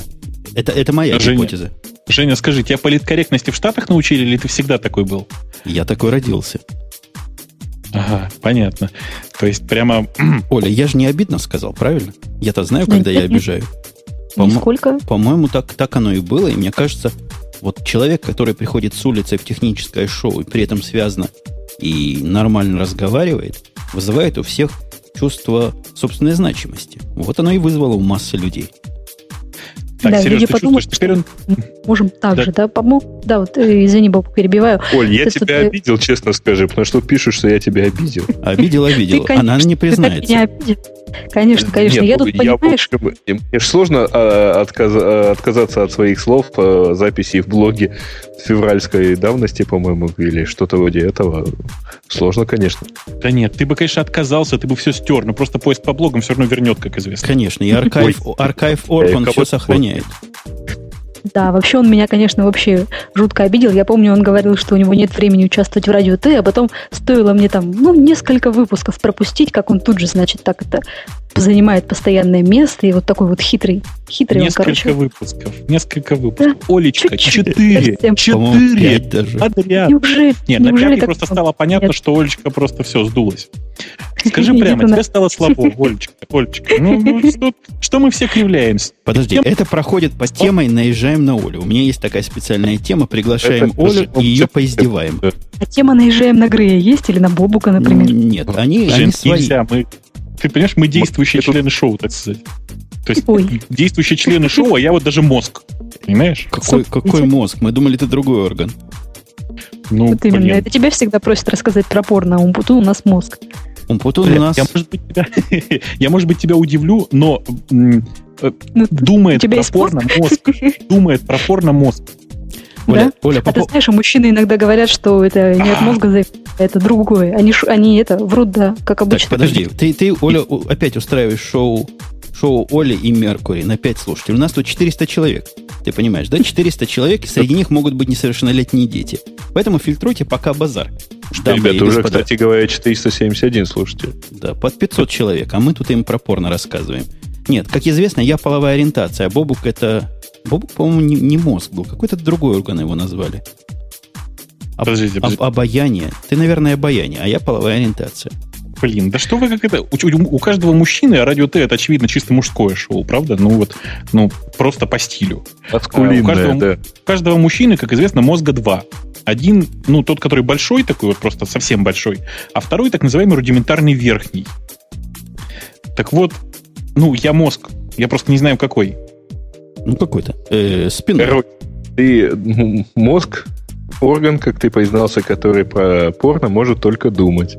Это, это моя Женя. гипотеза. Женя, скажи, тебя политкорректности в Штатах научили, или ты всегда такой был? Я такой родился. Ага, понятно. То есть прямо... [CLEARS THROAT] Оля, я же не обидно сказал, правильно? Я-то знаю, Да когда я нет, обижаю. Нисколько. По-моему, так, так оно и было. И мне кажется, вот человек, который приходит с улицы в техническое шоу и при этом связано и нормально разговаривает, вызывает у всех чувство собственной значимости. Вот оно и вызвало у массы людей. Так, Да, Сереж, люди ты подумают, чувствуешь, теперь он... Можем так Да. же, да, помог? Да, вот, э, извини, Боб, перебиваю. Оль, я Ты тебя что-то- обидел, честно скажи, потому что пишешь, что я тебя обидел. Обидел, обидел. Ты, Она не ты признается. меня обидел. Конечно, конечно. Нет, я тут, в понимаешь, мне же сложно а, отказ- а, отказаться от своих слов а, записей в блоге февральской давности, по-моему, или что-то вроде этого. Сложно, конечно. Да нет, ты бы, конечно, отказался, ты бы все стер, но просто поиск по блогам все равно вернет, как известно. Конечно, и архив, архив орг, Э, он все сохраняет. Да, вообще он меня, конечно, вообще жутко обидел. Я помню, он говорил, что у него нет времени участвовать в радио Т, а потом стоило мне там, ну, несколько выпусков пропустить, как он тут же, значит, так это занимает постоянное место, и вот такой вот хитрый, хитрый он, Несколько короче. выпусков. Несколько выпусков. Олечка, чуть-чуть, четыре. Четыре. даже. Подряд. Неужели? Нет, на неужели пятый так просто много? стало понятно, Нет. что Олечка просто все сдулась. [LAUGHS] Скажи прямо, тебе стало слабо, [LAUGHS] Олечка, Олечка. Ну, ну, [LAUGHS] что, что мы все кривляемся? Подожди, Тем- это проходит по темой «Наезжаем на Олю». У меня есть такая специальная тема, приглашаем Это- Олю и ее поиздеваем. А тема наезжаем на Грея есть или на Бобука, например? Нет, они, Жень, они свои. нельзя, мы... Ты понимаешь, мы действующие члены шоу, так сказать. То есть Ой. действующие члены шоу, а я вот даже мозг. Понимаешь? Какой, какой мозг? Мы думали, ты другой орган. Ну, Вот именно. блин. Это тебя всегда просят рассказать про порно, а у Умпуту у нас мозг. Умпутун у нас... Я, может быть, тебя, [LAUGHS] я, может быть, тебя удивлю, но э, Ну, [LAUGHS] думает про порно мозг. Думает про порно мозг. Оля, Да? Оля, А по ты знаешь, а мужчины иногда говорят, что это не от мозга зависит, а это другое. Они, ш- они это врут, да, как Так, обычно. подожди, ты, ты, Оля, опять устраиваешь шоу, шоу Оли и Меркури на 5 слушателей. У нас тут 400 человек. Ты понимаешь, да? 400 человек, и среди них могут быть несовершеннолетние дети. Поэтому фильтруйте пока базар. Дамы Ребята, уже, господа. кстати говоря, 471 слушатель. Да, под 500 человек, а мы тут им про порно рассказываем. Нет, как известно, я половая ориентация, а Бобук это... Бобук, по-моему, не, не мозг был, какой-то другой орган его назвали. Об- Подождите, об- подождите. обаяние. Ты, наверное, обаяние, а я половая ориентация. Блин, да что вы как это... У, у- у каждого мужчины радио Т это, очевидно, чисто мужское шоу, правда? Ну вот, ну, просто по стилю. Маскулинное, А, у каждого- да. У каждого мужчины, как известно, мозга два. Один, ну, тот, который большой такой, вот просто совсем большой, а второй, так называемый рудиментарный верхний. Так вот, ну, я мозг, я просто не знаю, какой. Ну, какой-то. Э, спиной. Короче, ты мозг, орган, как ты признался, который про порно может только думать.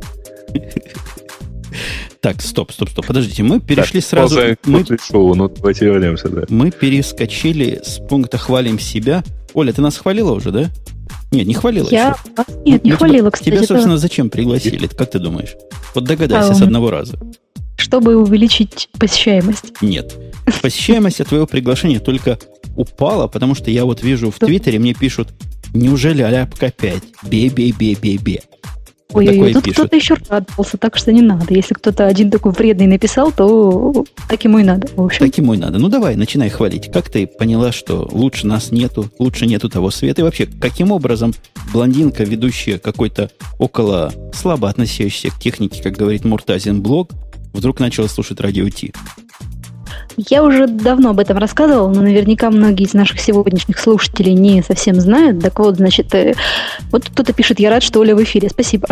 Так, стоп, стоп, стоп. Подождите, мы перешли Так, сразу... Мы, шоу, ну давайте вернемся, да. мы перескочили с пункта «хвалим себя». Оля, ты нас хвалила уже, да? Нет, не хвалила Я еще. нет, не Мы тебя- хвалила, кстати. Тебя, это собственно, зачем пригласили? Как ты думаешь? Вот догадайся А, с одного раза. Чтобы увеличить посещаемость. Нет. Посещаемость от твоего приглашения только упала, потому что я вот вижу в. Твиттере, мне пишут, неужели Аляпка 5? Бе-бе-бе-бе-бе. Ой-ой-ой, тут кто-то еще радовался, так что не надо. Если кто-то один такой вредный написал, то так ему и надо. В общем, Так ему и надо. Ну давай, начинай хвалить. Как ты поняла, что лучше нас нету, лучше нету того света? И вообще, каким образом блондинка, ведущая какой-то около слабо относящийся к технике, как говорит Муртазин, блог, вдруг начала слушать радио Ти? Я уже давно об этом рассказывала, но наверняка многие из наших сегодняшних слушателей не совсем знают. Так вот, значит, э, вот кто-то пишет, я рад, что Оля в эфире. Спасибо.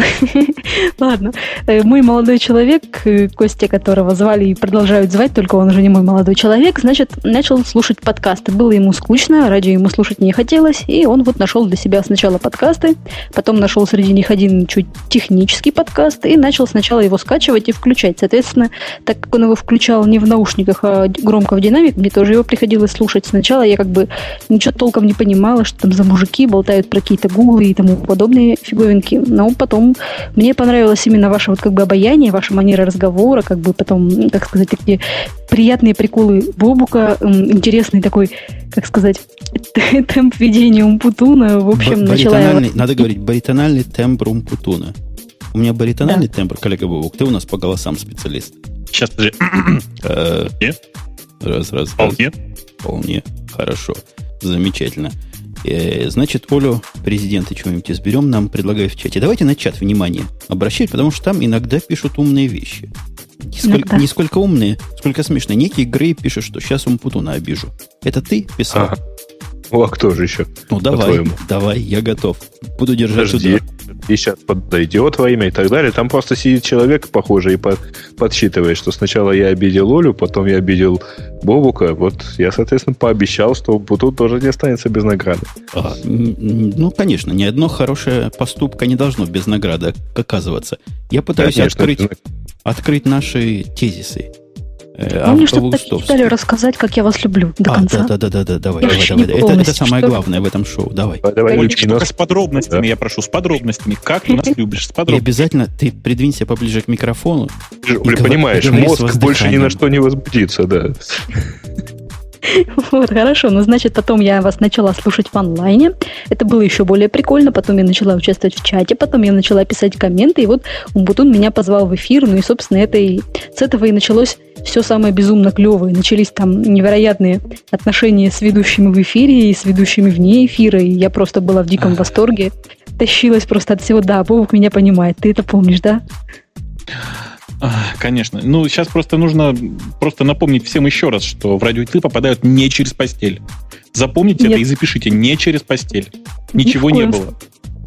[LAUGHS] Ладно. Э, Мой молодой человек, э, Костя, которого звали и продолжают звать, только он уже не мой молодой человек, значит, начал слушать подкасты. Было ему скучно, радио ему слушать не хотелось, и он вот нашел для себя сначала подкасты, потом нашел среди них один чуть технический подкаст и начал сначала его скачивать и включать. Соответственно, так как он его включал не в наушниках, а громко в динамик, мне тоже его приходилось слушать. Сначала я как бы ничего толком не понимала, что там за мужики болтают про какие-то гуглы и тому подобные фиговинки. Но потом мне понравилось именно ваше вот как бы обаяние, ваша манера разговора, как бы потом, м, так сказать, такие приятные приколы Бобука, интересный такой, как сказать, [LAUGHS] темп ведения Умпутуна. В общем, Ба- начала баритональный- Надо говорить, баритональный тембр Умпутуна. У меня баритональный тембр, коллега Бобук, ты у нас по голосам специалист. Сейчас, подожди. [CLEARS THROAT] Э, Нет? Раз, раз, раз. Вполне. Вполне. Хорошо. Замечательно. Э, значит, Олю, президента чего-нибудь изберем, нам предлагают в чате. Давайте на чат внимание обращать, потому что там иногда пишут умные вещи. Не сколько, не сколько умные, сколько смешные. Некий Грей пишет, что сейчас Умпутуна обижу. Это ты писал? Ага. Ну, а кто же еще? Ну, давай, давай, я готов. Буду держать Подожди, удар. И сейчас подойдет во имя и так далее. Там просто сидит человек, похожий, и по- подсчитывает, что сначала я обидел Олю, потом я обидел Бобука. Вот я, соответственно, пообещал, что Бутун тоже не останется без награды. А, ну, конечно, ни одно хорошее поступка не должно без награды оказываться. Я пытаюсь Конечно, открыть, это- открыть наши тезисы. Такие августовские. детали рассказать, как я вас люблю до а, конца. да, да, да, да, давай, давай, давай. Это, это самое что главное в этом шоу. Давай. Давай, Олечка, и нас- с подробностями, Да. я прошу, с подробностями. Как ты нас любишь? С И подробностями. обязательно ты придвинься поближе к микрофону. Ты понимаешь, мозг больше ни на что не возбудится, да. Вот, хорошо. Ну, значит, потом я вас начала слушать в онлайне. Это было еще более прикольно. Потом я начала участвовать в чате. Потом я начала писать комменты. И вот Умбутун меня позвал в эфир. Ну и, собственно, это и, с этого и началось все самое безумно клевое. Начались там невероятные отношения с ведущими в эфире и с ведущими вне эфира. И я просто была в диком восторге. Тащилась просто от всего. Да, Бобук меня понимает. Ты это помнишь, да? Конечно. Ну, сейчас просто нужно просто напомнить всем еще раз, что в радио Ты попадают не через постель. Запомните Нет. это и запишите. Не через постель. Ничего Ни в не было.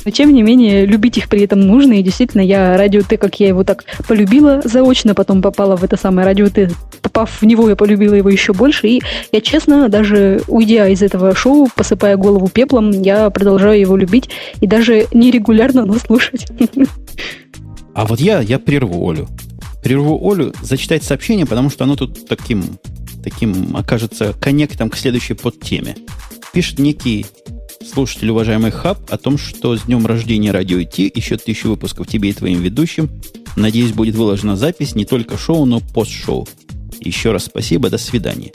Но тем не менее, любить их при этом нужно. И действительно, я радио Т, как я его так полюбила заочно, потом попала в это самое радио Т. Попав в него, я полюбила его еще больше. И я честно, даже уйдя из этого шоу, посыпая голову пеплом, я продолжаю его любить. И даже нерегулярно, но слушать. [LAUGHS] А вот я, я прерву Олю. Прерву Олю зачитать сообщение, потому что оно тут таким, таким окажется коннектом к следующей подтеме. Пишет некий слушатель, уважаемый Хаб, о том, что с днем рождения Радио IT, еще тысячу выпусков тебе и твоим ведущим. Надеюсь, будет выложена запись не только шоу, но пост-шоу. Еще раз спасибо, до свидания.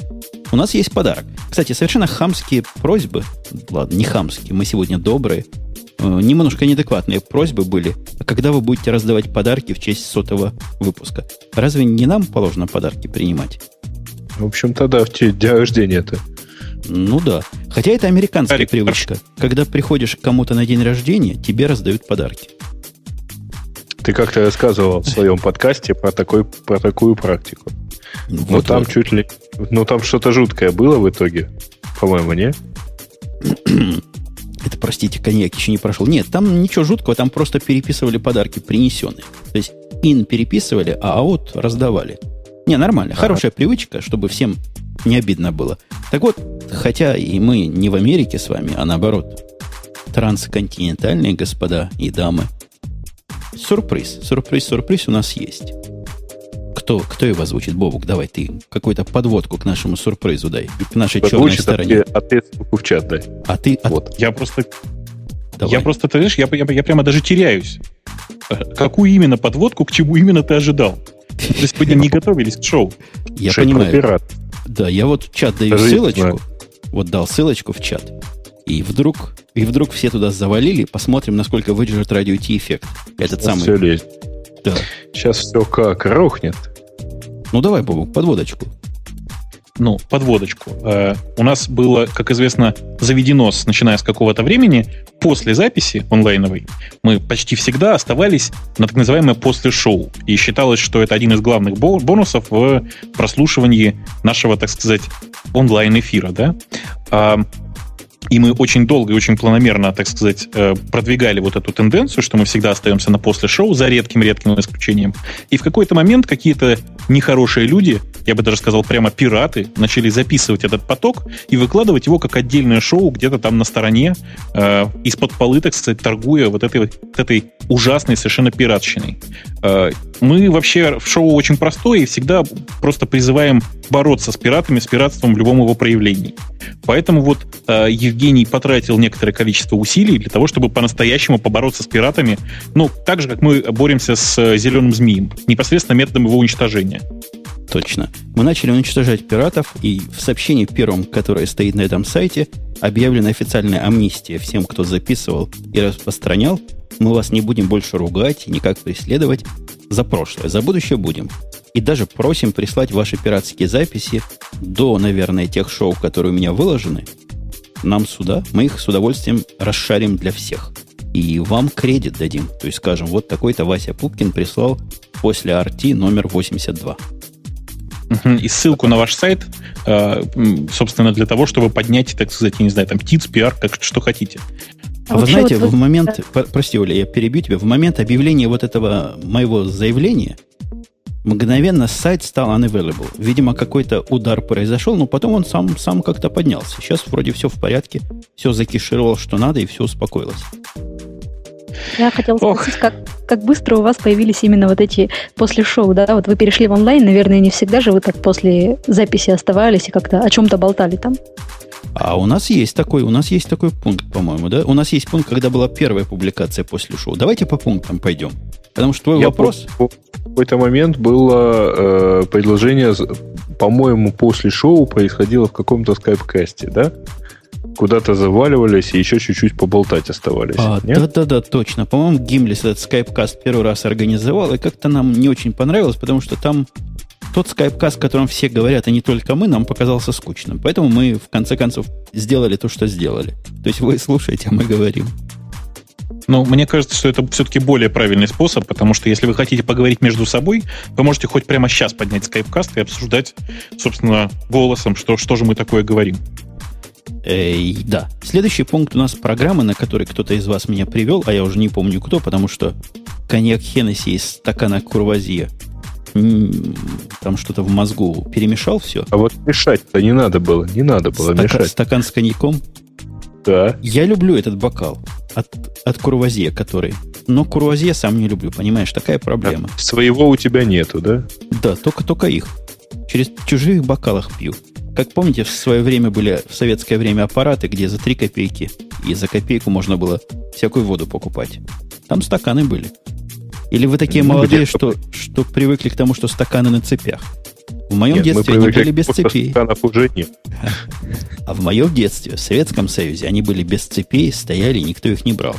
У нас есть подарок. Кстати, совершенно хамские просьбы, ладно, не хамские, мы сегодня добрые, немножко неадекватные просьбы были. А когда вы будете раздавать подарки в честь сотого выпуска? Разве не нам положено подарки принимать? В общем-то, да, в день рождения-то. Ну да. Хотя это американская Арик, привычка. Когда приходишь к кому-то на день рождения, тебе раздают подарки. Ты как-то рассказывал в своем подкасте про, такой, про такую практику. Но Вот там вот. чуть ли... Ну, там что-то жуткое было в итоге. По-моему, не? [CLEARS THROAT] Это, простите, коньяк еще не прошел. Нет, там ничего жуткого, там просто переписывали подарки принесенные. То есть ин переписывали, а аут раздавали. Не, нормально. Хорошая привычка, чтобы всем не обидно было. Так вот, хотя и мы не в Америке с вами, а наоборот, трансконтинентальные господа и дамы, сюрприз, сюрприз, сюрприз у нас есть. Кто, кто его озвучит? Бобук, давай ты какую-то подводку к нашему сюрпризу дай. К нашей черной Лучше стороне. ответ ссылку в чат дай. А ты от- Вот. Я просто, давай. я просто, ты знаешь, я, я, я прямо даже теряюсь. Какую именно подводку, к чему именно ты ожидал? Мы сегодня не готовились к шоу. Я Шейк понимаю. пират. Да, я вот в чат даю ссылочку. знаю. Вот дал ссылочку в чат. И вдруг, и вдруг все туда завалили. Посмотрим, насколько выдержит радио Ти эффект. Этот самый. Все лезет. Да. Сейчас все как рухнет. Ну давай, Бобу, подводочку. ну, подводочку. Э, у нас было, как известно, заведено, с, начиная с какого-то времени, после записи онлайновой, мы почти всегда оставались на так называемое после шоу. И считалось, что это один из главных бо- бонусов в прослушивании нашего, так сказать, онлайн-эфира. Да? А, и мы очень долго и очень планомерно, так сказать, э, продвигали вот эту тенденцию, что мы всегда остаемся на после шоу, за редким-редким исключением. И в какой-то момент какие-то нехорошие люди, я бы даже сказал прямо пираты, начали записывать этот поток и выкладывать его как отдельное шоу где-то там на стороне, э, из-под полы, так сказать, торгуя вот этой, вот этой ужасной совершенно пиратщиной. Э, мы вообще в шоу очень простое и всегда просто призываем бороться с пиратами, с пиратством в любом его проявлении. Поэтому вот э, Евгений потратил некоторое количество усилий для того, чтобы по-настоящему побороться с пиратами, ну, так же, как мы боремся с э, зеленым змеем, непосредственно методом его уничтожения. Точно. Мы начали уничтожать пиратов, и в сообщении первом, которое стоит на этом сайте, объявлена официальная амнистия всем, кто записывал и распространял. Мы вас не будем больше ругать и никак преследовать за прошлое. За будущее будем. И даже просим прислать ваши пиратские записи до, наверное, тех шоу, которые у меня выложены, нам сюда. Мы их с удовольствием расшарим для всех. И вам кредит дадим. То есть скажем, вот такой-то Вася Пупкин прислал после RT номер 82. Мгм. И ссылку на ваш сайт, э, собственно, для того, чтобы поднять, так сказать, я не знаю, там, ТИЦ, пиар, как что хотите. А вы знаете, вот в момент, про- прости, Оля, я перебью тебя, в момент объявления вот этого моего заявления, мгновенно сайт стал unavailable. Видимо, какой-то удар произошел, но потом он сам, сам как-то поднялся. Сейчас вроде все в порядке, все закишировал, что надо, и все успокоилось. Я хотела Ох. спросить, как, как быстро у вас появились именно вот эти после шоу, да? Вот вы перешли в онлайн, наверное, не всегда же вы так после записи оставались и как-то о чем-то болтали там. А у нас есть такой, у нас есть такой пункт, по-моему, да? У нас есть пункт, когда была первая публикация после шоу. Давайте по пунктам пойдем. Потому что твой Я вопрос... помню, В какой-то момент было э, предложение, по-моему, после шоу происходило в каком-то скайп-касте, да? Куда-то заваливались и еще чуть-чуть поболтать оставались. А, да-да-да, точно. По-моему, Гимлис этот скайпкаст первый раз организовал, и как-то нам не очень понравилось, потому что там тот скайпкаст, о котором все говорят, и не только мы, нам показался скучным. Поэтому мы, в конце концов, сделали то, что сделали. То есть вы слушаете, а мы говорим. Но мне кажется, что это все-таки более правильный способ, потому что если вы хотите поговорить между собой, вы можете хоть прямо сейчас поднять скайпкаст и обсуждать, собственно, голосом, что, что же мы такое говорим. Эй, да. Следующий пункт у нас программы, на который кто-то из вас меня привел, а я уже не помню кто, потому что коньяк Хеннесси из стакана Курвазье там что-то в мозгу перемешал все. А вот мешать-то не надо было, не надо было Стака- мешать. стакан с коньяком. Да. Я люблю этот бокал от, от Курвазье, который Но круазье сам не люблю, понимаешь, такая проблема. Своего у тебя нету, да? Да, только, только их. Через чужих бокалах пью. Как помните, в свое время были в советское время аппараты, где за 3 копейки и за копейку можно было всякую воду покупать. Там стаканы были. Или вы такие ну, молодые, что, что привыкли к тому, что стаканы на цепях? В моем нет, детстве они были без цепей. уже нет. А в моем детстве, в Советском Союзе, они были без цепей, стояли, никто их не брал.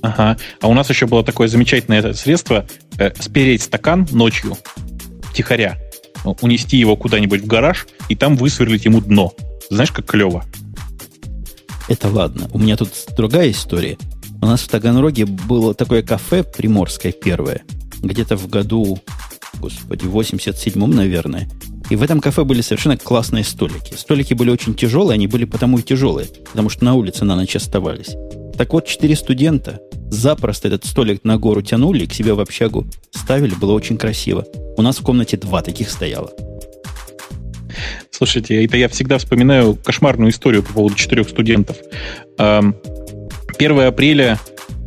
Ага. А у нас еще было такое замечательное средство э, спереть стакан ночью, тихоря, унести его куда-нибудь в гараж и там высверлить ему дно. Знаешь, как клево. Это ладно. У меня тут другая история. У нас в Таганроге было такое кафе приморское первое, где-то в году, господи, в 87-м, наверное. И в этом кафе были совершенно классные столики. Столики были очень тяжелые, они были потому и тяжелые, потому что на улице на ночь оставались. Так вот, четыре студента запросто этот столик на гору тянули, к себе в общагу ставили, было очень красиво. У нас в комнате два таких стояло. Слушайте, это я всегда вспоминаю кошмарную историю по поводу четырех студентов. 1 апреля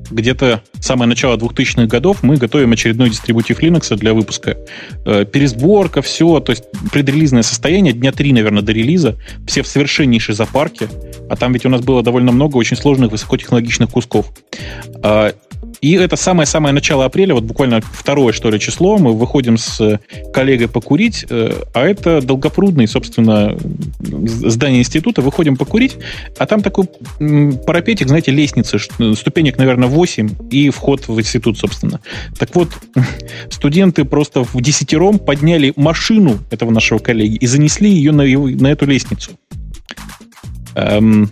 где-то самое начало 2000-х годов мы готовим очередной дистрибутив Linux для выпуска. Э, пересборка, все, то есть предрелизное состояние, дня три, наверное, до релиза, все в совершеннейшей запарке, а там ведь у нас было довольно много очень сложных высокотехнологичных кусков. И это самое-самое начало апреля, вот буквально второе, что ли, число, мы выходим с коллегой покурить, э, а это Долгопрудный, собственно, здание института, выходим покурить, а там такой парапетик, знаете, лестницы, ступенек, наверное, 8, и вход в институт, собственно. Так вот, [LAUGHS] студенты просто в десятером подняли машину этого нашего коллеги и занесли ее на, на эту лестницу. Эм...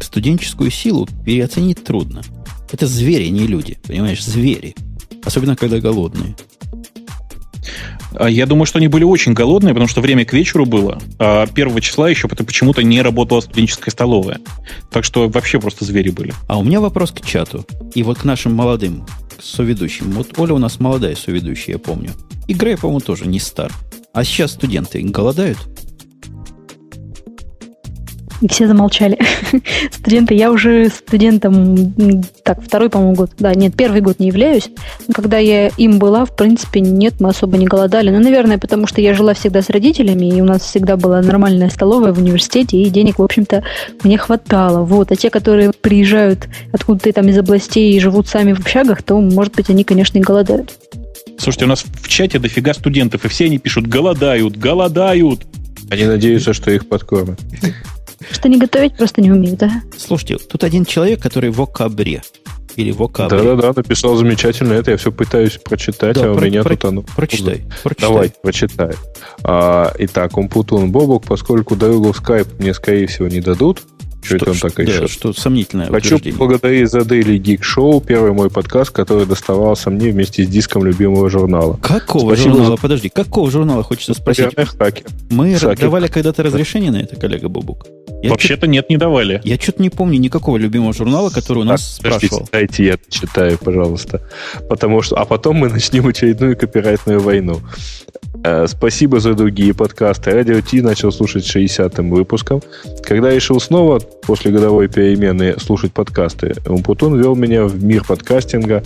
Студенческую силу переоценить трудно. Это звери, не люди. Понимаешь, звери. Особенно, когда голодные. А я думаю, что они были очень голодные, потому что время к вечеру было. А первого числа еще почему-то не работала студенческая столовая. Так что вообще просто звери были. А у меня вопрос к чату. И вот к нашим молодым к соведущим. Вот Оля у нас молодая соведущая, я помню. И Грей, по-моему, тоже не стар. А сейчас студенты голодают? И все замолчали. [LAUGHS] Студенты, я уже студентом, так, второй, по-моему, год. Да, нет, первый год не являюсь. Но когда я им была, в принципе, нет, мы особо не голодали. Ну, наверное, потому что я жила всегда с родителями, и у нас всегда была нормальная столовая в университете, и денег, в общем-то, мне хватало. Вот. А те, которые приезжают откуда-то там из областей и живут сами в общагах, то, может быть, они, конечно, и голодают. Слушайте, у нас в чате дофига студентов, и все они пишут «голодают, голодают». Они надеются, что их подкормят. Что не готовить просто не умеют, да? Слушайте, тут один человек, который в окабре. Или в окабре. Да-да-да, написал замечательно это. Я все пытаюсь прочитать, да, а у про, меня про, тут оно... Прочитай, прочитай. Давай, прочитай. А, итак, Умпутун Бобок, поскольку дорогу в скайп мне, скорее всего, не дадут, что, что это он так да, еще? Что сомнительное Хочу поблагодарить за Daily Geek Show, первый мой подкаст, который доставался мне вместе с диском любимого журнала. Какого Спасибо журнала? За... Подожди, какого журнала хочется спросить? Хакер. Мы Хакер. давали когда-то разрешение на это, коллега Бубук? Вообще-то нет, не давали. Я что-то не помню никакого любимого журнала, который у нас так, спрашивал. Дайте я читаю, пожалуйста. Потому что, а потом мы начнем очередную копирайтную войну. Э, спасибо за другие подкасты. Радио Ти начал слушать 60-м выпуском. Когда решил снова после годовой перемены слушать подкасты, Умпутун вел меня в мир подкастинга.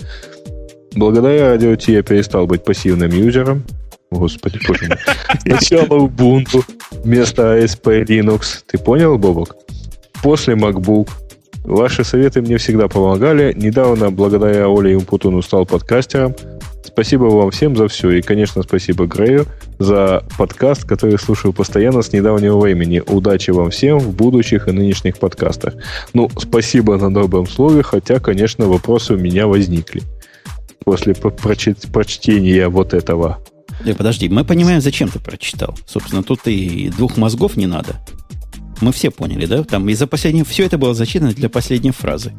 Благодаря Радио Ти я перестал быть пассивным юзером. Господи, боже мой. Сначала Ubuntu вместо ASP Linux. Ты понял, Бобок? После MacBook. Ваши советы мне всегда помогали. Недавно, благодаря Оле Умпутуну, стал подкастером. Спасибо вам всем за все. И, конечно, спасибо Грею за подкаст, который слушаю постоянно с недавнего времени. Удачи вам всем в будущих и нынешних подкастах. Ну, спасибо на добром слове, хотя, конечно, вопросы у меня возникли после прочтения вот этого. Да, подожди, мы понимаем, зачем ты прочитал. Собственно, тут и двух мозгов не надо. Мы все поняли, да? Там из-за последнего... Все это было зачитано для последней фразы.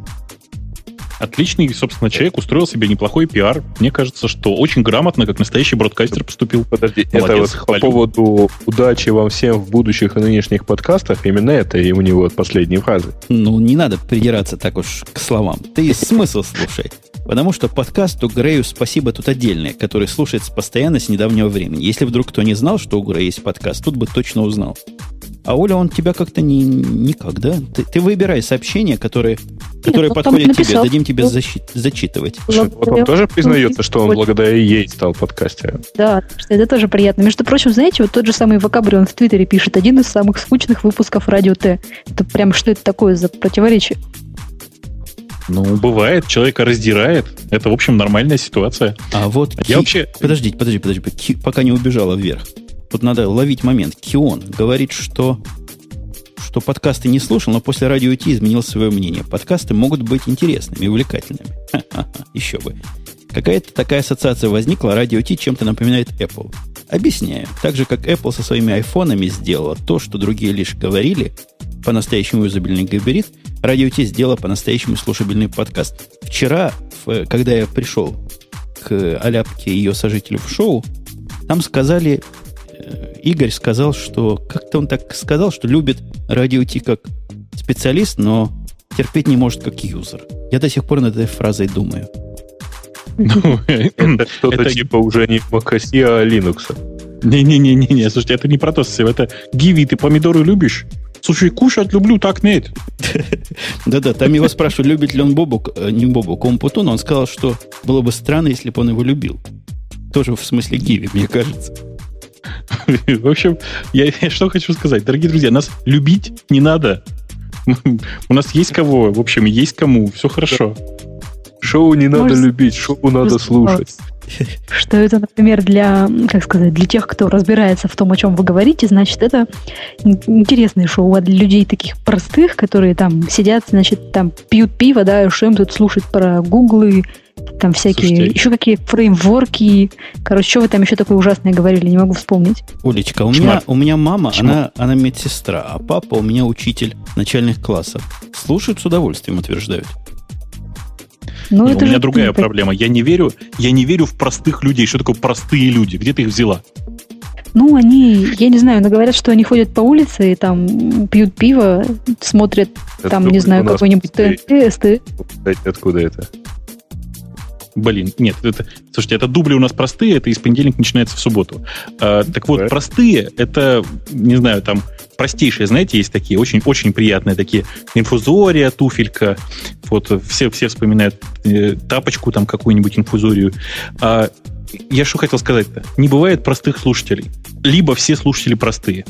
Отличный, собственно, человек устроил себе неплохой пиар. Мне кажется, что очень грамотно, как настоящий бродкастер поступил. Подожди, Молодец, это вот хвалю. по поводу удачи вам всем в будущих и нынешних подкастах, именно это и у него последние фразы. Ну, не надо придираться так уж к словам. Ты смысл слушай. Потому что подкасту Грею спасибо тут отдельное, который слушается постоянно с недавнего времени. Если вдруг кто не знал, что у Грея есть подкаст, тут бы точно узнал. А Оля, он тебя как-то не, никак, да? Ты, ты выбирай сообщения, которые которые ну, подходят тебе. написал. Дадим тебе Ну. защи- зачитывать. Вот он тоже признается, что он благодаря ей стал подкастером. Да, что это тоже приятно. Между прочим, знаете, вот тот же самый Вокабри, он в Твиттере пишет, один из самых скучных выпусков Радио Т. Это прям что это такое за противоречие? Ну, бывает, человека раздирает. Это, в общем, нормальная ситуация. А вот... Я Ки- вообще... Подождите, подожди, подожди, Ки- пока не убежала вверх. Тут надо ловить момент. Кион говорит, что что подкасты не слушал, но после радио Ти изменил свое мнение. Подкасты могут быть интересными и увлекательными. [LAUGHS] Еще бы. Какая-то такая ассоциация возникла, радио Ти чем-то напоминает Apple. Объясняю. Так же, как Apple со своими айфонами сделала то, что другие лишь говорили, по-настоящему юзабельный габарит, радио Ти сделала по-настоящему слушабельный подкаст. Вчера, когда я пришел к Аляпке и ее сожителю в шоу, там сказали, Игорь сказал, что как-то он так сказал, что любит радио Ти как специалист, но терпеть не может как юзер. Я до сих пор над этой фразой думаю. Ну, [LAUGHS] Это что-то Это- типа уже не macOS, а Linux. Не-не-не-не, слушайте, это не про то, Сев, это Гиви, ты помидоры любишь? Слушай, кушать люблю, так нет. [LAUGHS] Да-да, там его спрашивают, любит ли он Бобук, э, не Бобук, он Путун. Он сказал, что было бы странно, если бы он его любил. Тоже в смысле Гиви, мне кажется. [LAUGHS] В общем, я я что хочу сказать. Дорогие друзья, нас любить не надо. У нас есть кого, в общем, есть кому, все хорошо. Шоу не надо Может, любить, шоу надо слушать. [LAUGHS] Что это, например, для, как сказать, для тех, кто разбирается в том, о чем вы говорите, значит, это ин- интересное шоу. А для людей таких простых, которые там сидят, значит, там пьют пиво, да, и что им тут слушать про гуглы, там всякие, Слушайте, еще какие фреймворки. Короче, что вы там еще такое ужасное говорили, не могу вспомнить. Олечка, у меня, у меня мама, Шмар. она, она медсестра, а папа у меня учитель начальных классов. Слушают с удовольствием, утверждают. Ну, Не, это у меня же другая ты- проблема. Я не верю, я не верю в простых людей. Что такое простые люди? Где ты их взяла? Ну, они, я не знаю, но говорят, что они ходят по улице и там пьют пиво, смотрят там, Откуда не знаю, какой-нибудь? ТНТ, СТ. Откуда это? Блин, нет, это, слушайте, это дубли у нас простые, это из понедельника начинается в субботу. А, так вот, Да. простые, это, не знаю, там, простейшие, знаете, есть такие, очень, очень приятные такие, инфузория, туфелька, вот, все, все вспоминают э, тапочку там какую-нибудь инфузорию. А, я что хотел сказать-то? Не бывает простых слушателей. Либо все слушатели простые.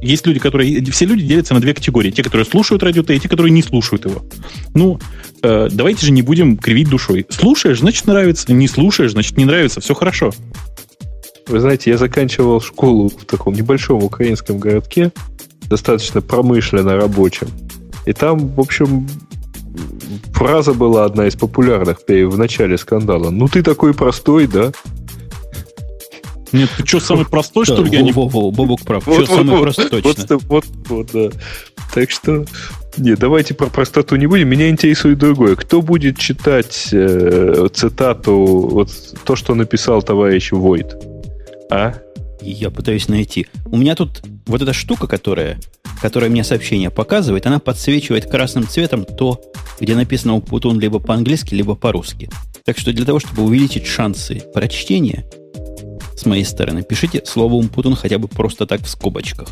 Есть люди, которые... Все люди делятся на две категории. Те, которые слушают радио Т, и те, которые не слушают его. Ну, э, давайте же не будем кривить душой. Слушаешь, значит нравится. Не слушаешь, значит не нравится. Все хорошо. Вы знаете, я заканчивал школу в таком небольшом украинском городке, достаточно промышленно рабочем. И там, в общем, фраза была одна из популярных в начале скандала. Ну ты такой простой, да? Нет, ты что, самый простой, что ли? Я не... Бобук прав. Что самое вот, просто вот, точно. Вот, вот, вот, да. Так что, не, давайте про простоту не будем. Меня интересует другое. Кто будет читать э, цитату, вот то, что написал товарищ Войт? А? Я пытаюсь найти. У меня тут вот эта штука, которая, которая мне сообщение показывает, она подсвечивает красным цветом то, где написано Путун либо по-английски, либо по-русски. Так что для того, чтобы увеличить шансы прочтения, с моей стороны, пишите слово Умпутун хотя бы просто так в скобочках.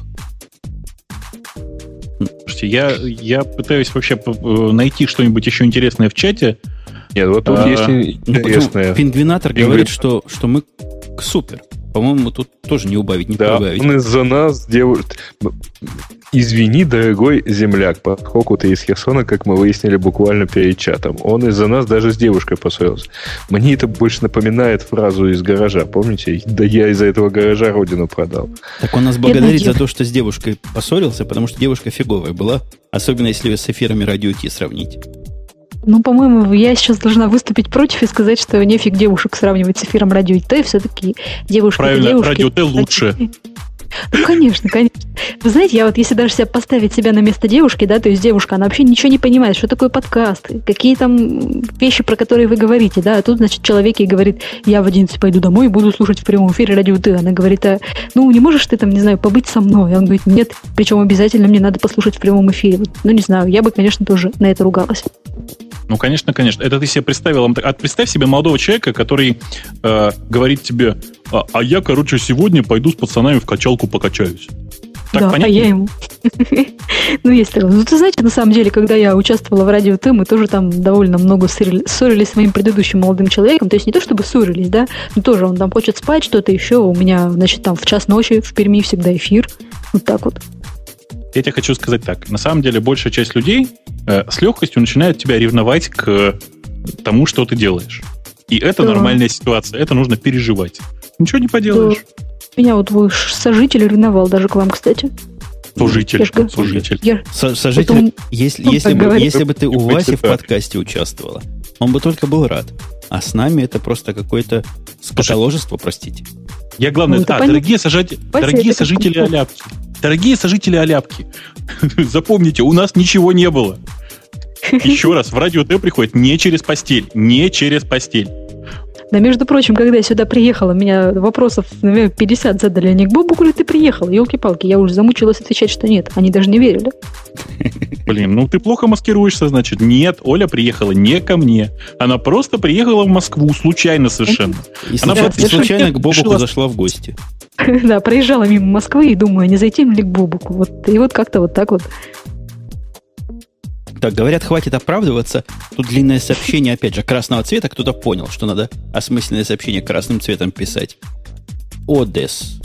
Слушайте, я, я пытаюсь вообще э, найти что-нибудь еще интересное в чате. Нет, вот тут А, есть Ну, интересное. Пингвинатор Пингвин. говорит, что, что мы супер. По-моему, тут тоже не убавить, не Да, прибавить. он из-за нас делает... Извини, дорогой земляк, поскольку ты из Херсона, как мы выяснили буквально перед чатом. Он из-за нас даже с девушкой поссорился. Мне это больше напоминает фразу из гаража, помните? Да я из-за этого гаража родину продал. Так он нас благодарит за то, что с девушкой поссорился, потому что девушка фиговая была, особенно если ее с эфирами радио Ти сравнить. Ну, по-моему, я сейчас должна выступить против и сказать, что нефиг девушек сравнивать с эфиром радио Т. Все-таки девушки Правильно, девушки. радио Т лучше. [LAUGHS] Ну, конечно, конечно. Вы знаете, я вот если даже себя поставить себя на место девушки, да, то есть девушка, она вообще ничего не понимает, что такое подкасты, какие там вещи, про которые вы говорите, да, а тут, значит, человек ей говорит, я в 11 пойду домой и буду слушать в прямом эфире радио Т. Она говорит, а, ну, не можешь ты там, не знаю, побыть со мной? Он говорит, нет, причем обязательно мне надо послушать в прямом эфире. Вот, Ну, не знаю, я бы, конечно, тоже на это ругалась. Ну, конечно, конечно. Это ты себе представил. А представь себе молодого человека, который э, говорит тебе, а, а я, короче, сегодня пойду с пацанами в качалку покачаюсь. Так да, а понятно? я ему. [LAUGHS] Ну, есть такое. Ну, ты знаете, на самом деле, когда я участвовала в радио Т, мы тоже там довольно много ссорили- ссорились с моим предыдущим молодым человеком. То есть не то, чтобы ссорились, да, но тоже он там хочет спать, что-то еще. У меня, значит, там в час ночи в Перми всегда эфир. Вот так вот. Я тебе хочу сказать так. На самом деле, большая часть людей э, с легкостью начинает тебя ревновать к тому, что ты делаешь. И это Да. нормальная ситуация. Это нужно переживать. Ничего не поделаешь. Меня вот вы ж- сожитель ревновал даже к вам, кстати. Служитель. Я Служитель. Я- Со- Сожитель, Он- если, он если, бы, говорит. если бы ты у Васи в подкасте участвовала, он бы только был рад. А с нами это просто какое-то скотоложество, простите. Я главное, Ну, а, понятно. дорогие, Вася, дорогие сожители. Аляпки. Дорогие сожители Аляпки. [LAUGHS] Запомните, у нас ничего не было. Еще раз, в радио Т приходит не через постель. Не через постель. Да, между прочим, когда я сюда приехала, меня вопросов, наверное, 50 задали. Они, к Бобуку ли ты приехала? Елки-палки, я уже замучилась отвечать, что нет. Они даже не верили. Блин, ну ты плохо маскируешься, значит. Нет, Оля приехала не ко мне. Она просто приехала в Москву, случайно совершенно. И, Она случайно, просто и случайно к Бобуку зашла в гости. [LAUGHS] Да, проезжала мимо Москвы и думаю, не зайти ли к Бобуку. Вот, и вот как-то вот так вот. Так, говорят, хватит оправдываться. Тут длинное сообщение, опять же, красного цвета. Кто-то понял, что надо осмысленное сообщение красным цветом писать. Одесс.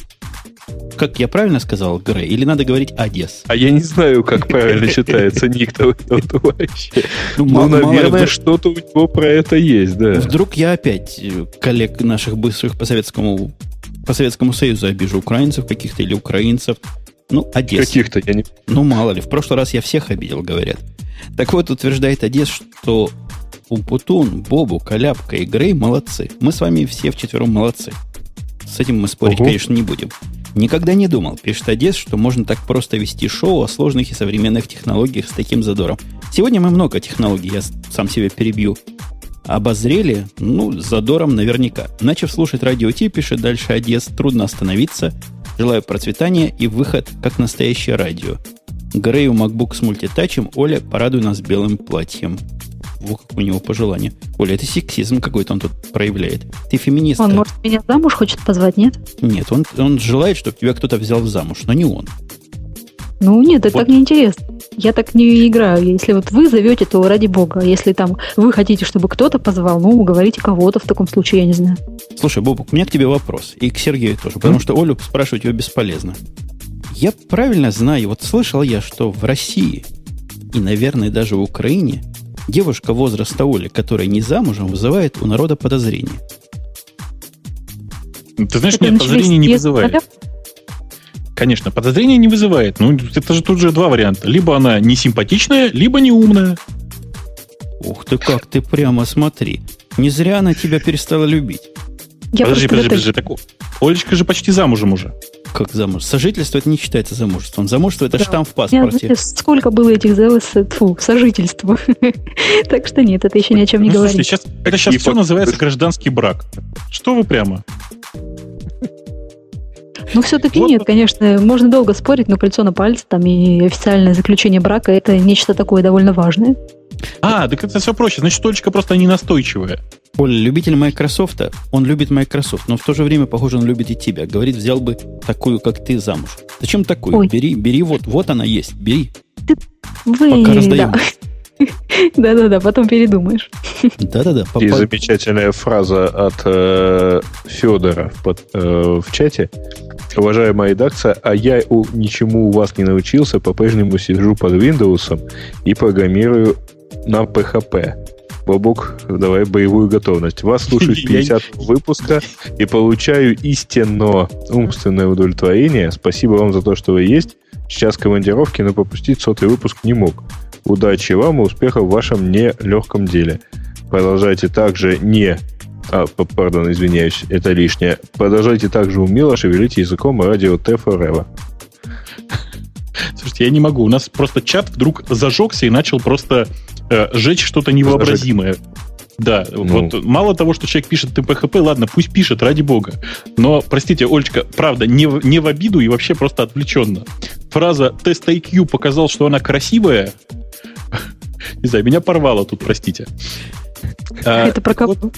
Как я правильно сказал, Грей? Или надо говорить Одесс? А я не знаю, как правильно читается ник того товарища. [LAUGHS] Ну, Ну, наверное, что-то у него про это есть, да. Вдруг я опять э, коллег наших бывших по Советскому, по Советскому Союзу обижу украинцев каких-то или украинцев. Ну, Одесса. Каких-то, я не... Ну, мало ли. В прошлый раз я всех обидел, говорят. Так вот, утверждает Одесс, что Умпутун, Бобу, Коляпка и Грей молодцы. Мы с вами все вчетвером молодцы. С этим мы спорить, Ого. конечно, не будем. Никогда не думал, пишет Одесс, что можно так просто вести шоу о сложных и современных технологиях с таким задором. Сегодня мы много технологий, я сам себя перебью, обозрели, ну, с задором наверняка. Начав слушать радио Ти, пишет дальше Одесс, трудно остановиться. Желаю процветания и выход, как настоящее радио. Грею MacBook с мультитачем, Оля, порадуй нас белым платьем. Во как у него пожелание. Оля, это сексизм какой-то он тут проявляет. Ты феминистка. Он, может, меня замуж хочет позвать, нет? Нет, он, он желает, чтобы тебя кто-то взял замуж, но не он. Ну, нет, это Вот. так неинтересно. Я так не играю. Если вот вы зовете, то ради бога. Если там вы хотите, чтобы кто-то позвал, ну, уговорите кого-то в таком случае, я не знаю. Слушай, Бобук, у меня к тебе вопрос. И к Сергею тоже, потому что Олю спрашивать его бесполезно. Я правильно знаю, вот слышал я, что в России и, наверное, даже в Украине девушка возраста Оли, которая не замужем, вызывает у народа подозрение. Ты знаешь, Это нет, подозрения не вызывает. Конечно, подозрения не вызывает. Ну, это же тут же два варианта. Либо она не симпатичная, либо не умная. Ух ты, как ты прямо смотри. Не зря она тебя перестала любить. Я подожди, подожди, подожди. Так, Олечка же почти замужем уже. Как замуж? Сожительство это не считается замужеством. Замужество это Да. штамп в паспорте. знаете, сколько было этих ЗЛС, тьфу, сожительств. [LAUGHS] Так что нет, это еще ни о чем не Ну, слушайте, говорит. сейчас, это сейчас И все фак- называется гражданский брак. Что вы прямо? Ну, все-таки Вот- нет, конечно, можно долго спорить, но кольцо на пальце там и официальное заключение брака это нечто такое довольно важное. А, так это все проще. Значит, Олечка просто не настойчивая. Оля, любитель Microsoft, он любит Microsoft, но в то же время, похоже, он любит и тебя. Говорит, взял бы такую, как ты, замуж. Зачем такую? Ой. Бери, бери, вот, вот она есть, бери. Вы, Пока раздаем. да. [LAUGHS] Да-да-да, потом передумаешь. Да-да-да. И замечательная фраза от э, Федора в, под- э, в чате. Уважаемая редакция, а я у, ничему у вас не научился, по-прежнему сижу под Windows и программирую на PHP. Бобук, давай боевую готовность. Вас слушаю с [LAUGHS] Я- 50 выпуска и получаю истинно умственное удовлетворение. Спасибо вам за то, что вы есть. Сейчас командировки, но пропустить сотый выпуск не мог. Удачи вам и успехов в вашем нелегком деле. Продолжайте также не... А, пардон, извиняюсь, это лишнее. Продолжайте также умело шевелить языком радио Т Forever. Слушайте, я не могу. У нас просто чат вдруг зажегся и начал просто э, жечь что-то невообразимое. Да, Ну. вот мало того, что человек пишет ТПХП, ладно, пусть пишет, ради бога. Но, простите, Олечка, правда, не в, не в обиду и вообще просто отвлеченно. Фраза «тест IQ показал, что она красивая», [LAUGHS] не знаю, меня порвало тут, простите. А, Это про кого? вот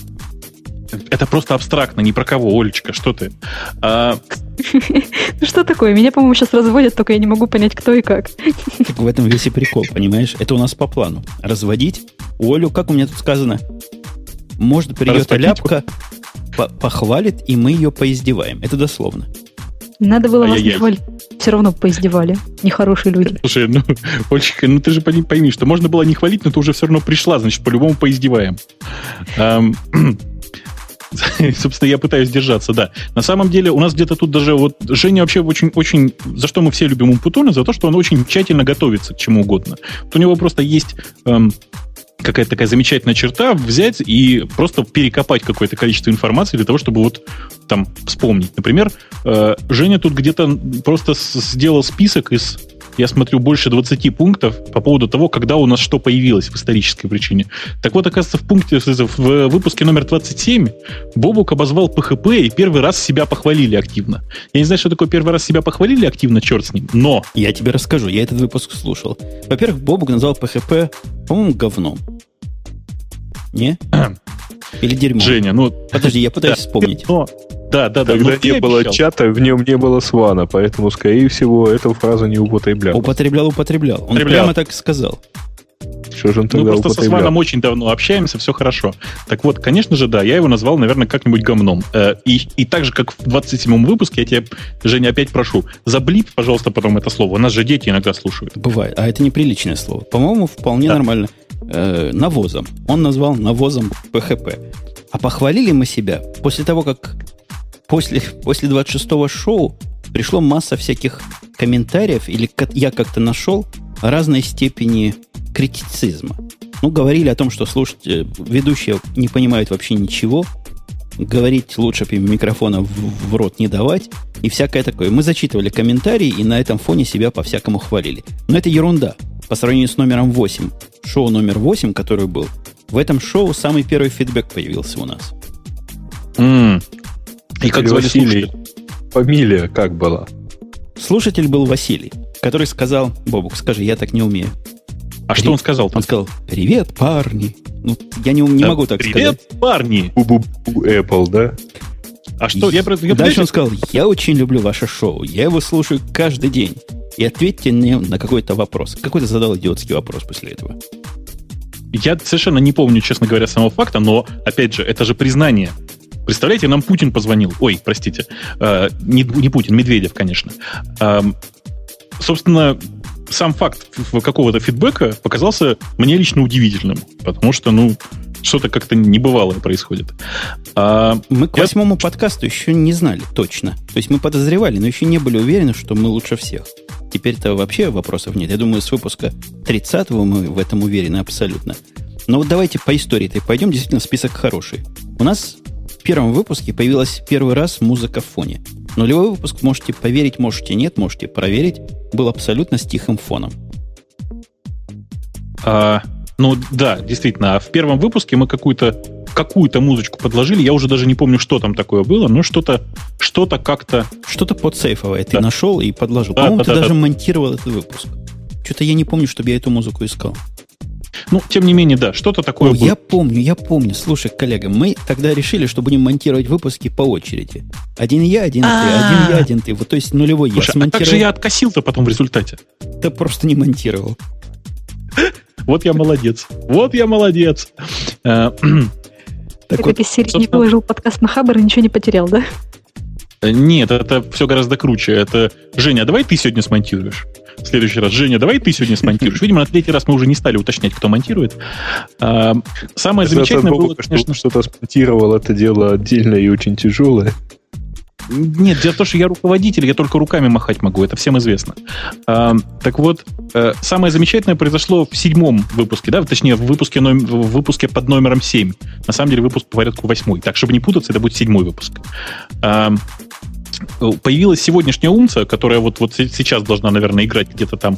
это просто абстрактно, ни про кого, Олечка, что ты. А, Ну что такое? Меня, по-моему, сейчас разводят, только я не могу понять, кто и как. Так в этом весь и прикол, понимаешь? Это у нас по плану. Разводить Олю, как у меня тут сказано, может придет Распотить? ляпка, по- похвалит, и мы ее поиздеваем. Это дословно. Надо было вас не хвалить. Все равно поиздевали. Нехорошие люди. Слушай, ну, Олечка, ну ты же пойми, что можно было не хвалить, но ты уже все равно пришла, значит, по-любому поиздеваем. [LAUGHS] Собственно, я пытаюсь держаться, да. На самом деле, у нас где-то тут даже вот Женя вообще очень, очень, за что мы все любим Умпутона, за то, что он очень тщательно готовится к чему угодно. Вот у него просто есть эм, какая-то такая замечательная черта взять и просто перекопать какое-то количество информации для того, чтобы вот там вспомнить. Например, э, Женя тут где-то просто сделал список из, я смотрю, больше 20 пунктов по поводу того, когда у нас что появилось в исторической причине. Так вот, оказывается, в пункте, в выпуске номер 27 Бобук обозвал PHP и первый раз себя похвалили активно. Я не знаю, что такое первый раз себя похвалили активно, черт с ним, но Я тебе расскажу, я этот выпуск слушал. Во-первых, Бобук назвал PHP, по-моему, говном. Не? [CLEARS THROAT] Или дерьмом? Женя, ну... Подожди, я пытаюсь [LAUGHS] да, вспомнить. но- да, да, да. Тогда но ты не было обещал. чата, в нем не было свана, поэтому, скорее всего, эту фразу не употреблял. Употреблял, употреблял. Он Употреблял. прямо так сказал. Что же он Мы тогда просто со? Сваном очень давно общаемся, все хорошо. Так вот, конечно же, да, я его назвал, наверное, как-нибудь говном. Э, И, и так же, как в 27-м выпуске, я тебя, Женя, опять прошу, заблип, пожалуйста, потом это слово. У нас же дети иногда слушают. Бывает. А это неприличное слово. По-моему, вполне Да. нормально. Э, навозом. Он назвал навозом PHP. А похвалили мы себя после того, как после, после 26-го шоу пришло масса всяких комментариев, или я как-то нашел разной степени критицизма. Ну, говорили о том, что слушать ведущие не понимают вообще ничего, говорить лучше микрофона в, в рот не давать, и всякое такое. Мы зачитывали комментарии и на этом фоне себя по-всякому хвалили. Но это ерунда. По сравнению с номером 8, шоу номер 8, который был, в этом шоу самый первый фидбэк появился у нас. М. И как звали Василий. слушателя? Фамилия как была? Слушатель был Василий, который сказал, Бобук, скажи, я так не умею. А что он сказал? Он сказал, привет, парни. Ну, я не, не Да, могу так Привет, сказать. парни! Бу-бу-бу Apple, да? А что, я, я Дальше он подожди, сказал, я очень люблю ваше шоу, я его слушаю каждый день. И ответьте мне на какой-то вопрос. Какой-то задал идиотский вопрос после этого. Я совершенно не помню, честно говоря, самого факта, но, опять же, это же признание. Представляете, нам Путин позвонил. Ой, простите. Э, не, не Путин, Медведев, конечно. Эм, собственно, сам факт какого-то фидбэка показался мне лично удивительным, потому что, ну, что-то как-то небывалое происходит. А, Мы к Я- восьмому подкасту еще не знали точно. То есть мы подозревали, но еще не были уверены, что мы лучше всех. Теперь-то вообще вопросов нет. Я думаю, с выпуска 30-го мы в этом уверены абсолютно. Но вот давайте по истории-то пойдем. Действительно, список хороший. У нас в первом выпуске появилась первый раз музыка в фоне. Нулевой выпуск, можете поверить, можете нет, можете проверить, был абсолютно с тихим фоном. а, ну, да, действительно. а В первом выпуске мы какую-то какую-то музычку подложили. Я уже даже не помню, что там такое было, но что-то что-то как-то Что-то подсейфовое ты Да. нашел и подложил. Да, По-моему, да, ты да, даже да. монтировал этот выпуск. Что-то я не помню, чтобы я эту музыку искал. Ну, тем не менее, да, что-то такое было. я помню, я помню. Слушай, коллега, мы тогда решили, что будем монтировать выпуски по очереди. Один я, один ты, А. один я, один ты. Вот, то есть нулевой Слушай, я а как смонтировал. же я откосил-то потом в результате? Да просто не монтировал. [LAUGHS] Вот я молодец. Вот я молодец. Э, [CLEARS THROAT] Так Ты вот, из серии не выложил подкаст на Хабар и ничего не потерял, да? Нет, это все гораздо круче. Это Женя, давай ты сегодня смонтируешь. В следующий раз. Женя, давай ты сегодня смонтируешь. Видимо, на третий раз мы уже не стали уточнять, кто монтирует. А, Самое замечательное было, что конечно, что-то смонтировал, это дело отдельное и очень тяжелое. Нет, дело в том, что я руководитель, я только руками махать могу, это всем известно. А, так вот, э, самое замечательное произошло в седьмом выпуске, да, точнее, в выпуске, ном- в выпуске под номером 7. На самом деле выпуск по порядку восьмой. Так, чтобы не путаться, это будет седьмой выпуск. А, появилась сегодняшняя умца, которая вот, вот се- сейчас должна, наверное, играть где-то там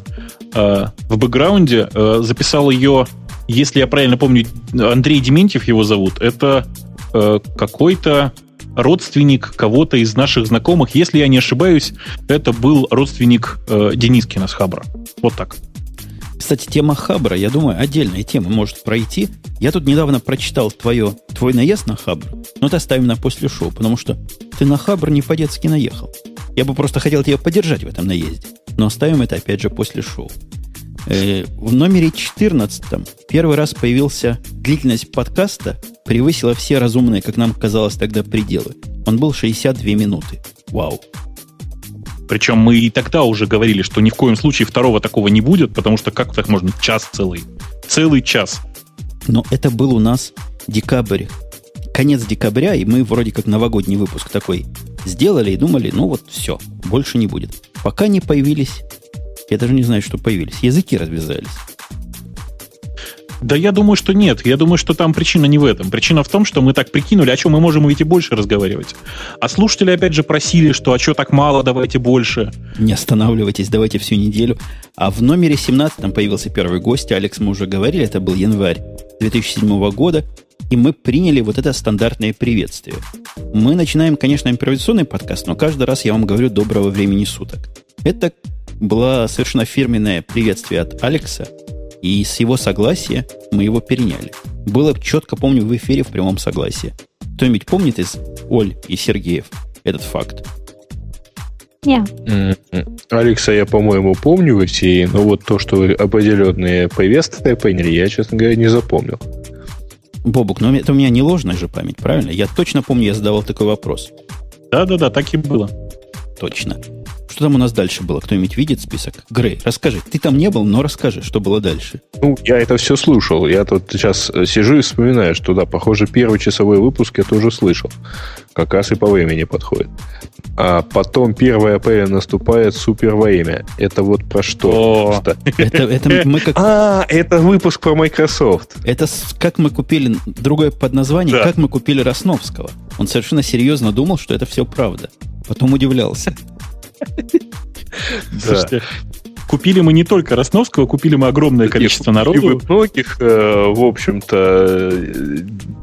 э, в бэкграунде. Э, записал ее, если я правильно помню, Андрей Дементьев его зовут. Это э, какой-то родственник кого-то из наших знакомых. Если я не ошибаюсь, это был родственник э, Денискина с Хабра. Вот так. Кстати, тема Хабра, я думаю, отдельная тема может пройти. Я тут недавно прочитал твое, твой наезд на Хабр, но это оставим на после шоу, потому что ты на Хабр не по-детски наехал. Я бы просто хотел тебя поддержать в этом наезде. Но оставим это опять же после шоу. Э, в номере 14 первый раз появился длительность подкаста, превысила все разумные, как нам казалось тогда, пределы. Он был 62 минуты. Вау. Причем мы и тогда уже говорили, что ни в коем случае второго такого не будет, потому что как так можно час целый? Целый час. Но это был у нас декабрь, конец декабря, и мы вроде как новогодний выпуск такой сделали и думали, ну вот все, больше не будет. Пока не появились, я даже не знаю, что появились, языки развязались. Да я думаю, что нет. Я думаю, что там причина не в этом. Причина в том, что мы так прикинули, о чем мы можем ведь и больше разговаривать. А слушатели опять же просили, что а что так мало, давайте больше. Не останавливайтесь, давайте всю неделю. А в номере 17 там появился первый гость, Алекс, мы уже говорили, это был январь 2007 года, и мы приняли вот это стандартное приветствие. Мы начинаем, конечно, импровизационный подкаст, но каждый раз я вам говорю доброго времени суток. Это было совершенно фирменное приветствие от Алекса – и с его согласия мы его переняли. Было четко, помню, в эфире в прямом согласии. Кто-нибудь помнит из Оль и Сергеев этот факт? Не. Алекса я, по-моему, помню в эфире, но вот то, что определенные приветствия приняли, я, честно говоря, не запомнил. Бобук, но это у меня не ложная же память, правильно? Я точно помню, я задавал такой вопрос. Да-да-да, так и было. Точно. Что там у нас дальше было? Кто-нибудь видит список? Грей, расскажи. Ты там не был, но расскажи, что было дальше. Ну, я это все слушал. Я тут сейчас э, сижу и вспоминаю, что да, похоже, первый часовой выпуск я тоже слышал. Как раз и по времени подходит. А потом 1 апреля наступает супер время. Это вот про что? Это, это мы как... [LAUGHS] А, это выпуск про Microsoft. Это как мы купили другое под названием, да. как мы купили Росновского. Он совершенно серьезно думал, что это все правда. Потом удивлялся. [LAUGHS] Слушайте, купили мы не только Росновского, купили мы огромное количество народу. многих, э, в общем-то,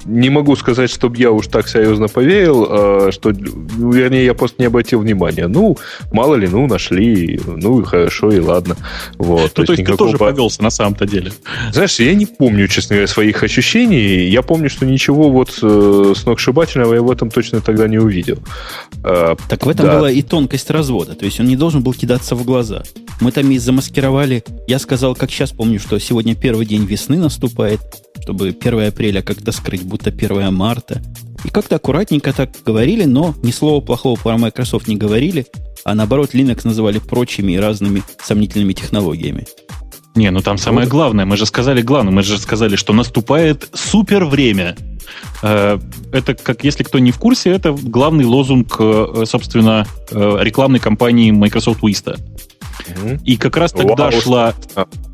не могу сказать, чтобы я уж так серьезно поверил, а что, ну, вернее, я просто не обратил внимания. Ну, мало ли, ну, нашли, ну, и хорошо, и ладно. Вот. Ну, то, то есть никакого... ты тоже повелся на самом-то деле? Знаешь, я не помню, честно говоря, своих ощущений. Я помню, что ничего вот э, сногсшибательного я в этом точно тогда не увидел. Так в этом да. была и тонкость развода. То есть он не должен был кидаться в глаза. Мы там замаскировали. Я сказал, как сейчас помню, что сегодня первый день весны наступает, чтобы 1 апреля как-то скрыть, будто 1 марта. И как-то аккуратненько так говорили, но ни слова плохого про Microsoft не говорили, а наоборот Linux называли прочими и разными сомнительными технологиями. Не, ну там самое главное, мы же сказали главное, мы же сказали, что наступает супер время. Э, это, как если кто не в курсе, это главный лозунг, э, собственно, э, рекламной кампании Microsoft Vista. И как раз тогда Вау. шла...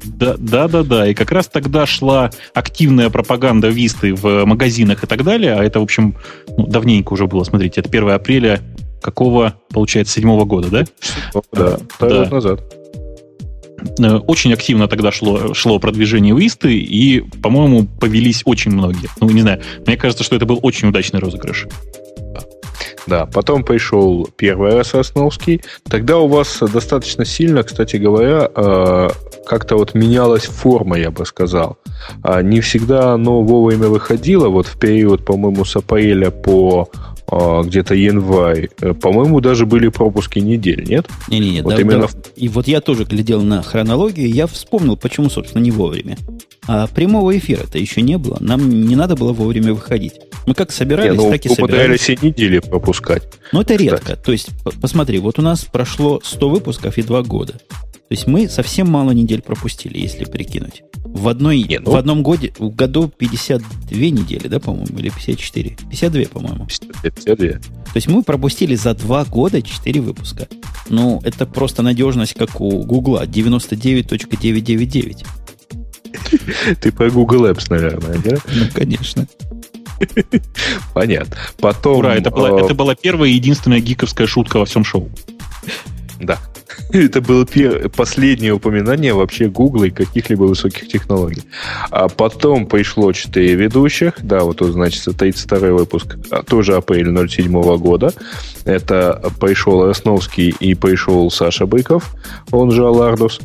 Да, да, да, да. И как раз тогда шла активная пропаганда Висты в магазинах и так далее. А это, в общем, ну, давненько уже было. Смотрите, это 1 апреля какого, получается, седьмого года, да? Да, да. назад. Э, очень активно тогда шло, шло продвижение Висты, и, по-моему, повелись очень многие. Ну, не знаю, мне кажется, что это был очень удачный розыгрыш. Да, потом пришел первый раз Сосновский. Тогда у вас достаточно сильно, кстати говоря, э, как-то вот менялась форма, я бы сказал. А не всегда оно вовремя выходило. Вот в период, по-моему, с апреля по где-то январь. Э, по-моему, даже были пропуски недель, нет? Не-не-не. Вот да, именно... да. И вот я тоже глядел на хронологию, и я вспомнил, почему, собственно, не вовремя. А прямого эфира-то еще не было. Нам не надо было вовремя выходить. Мы как собирались, не, ну, так и собирались. все недели пропускать. Но это редко. То есть, посмотри, вот у нас прошло 100 выпусков и 2 года. То есть мы совсем мало недель пропустили, если прикинуть. В, одной, Не, ну... в одном годе, в году 52 недели, да, по-моему, или 54? 52, по-моему. 52. То есть мы пропустили за два года 4 выпуска. Ну, это просто надежность, как у Гугла, 99.999. Ты по Google Apps, наверное, да? Ну, конечно. Понятно. Потом... Ура, это была, э, это была первая и единственная гиковская шутка во всем шоу. Да. [LAUGHS] Это было последнее упоминание вообще Гугла и каких-либо высоких технологий. А потом пришло 4 ведущих. Да, вот тут, значит, 32 выпуск, а, тоже апрель 07 года. Это пришел Росновский и пришел Саша Быков, он же Алардус.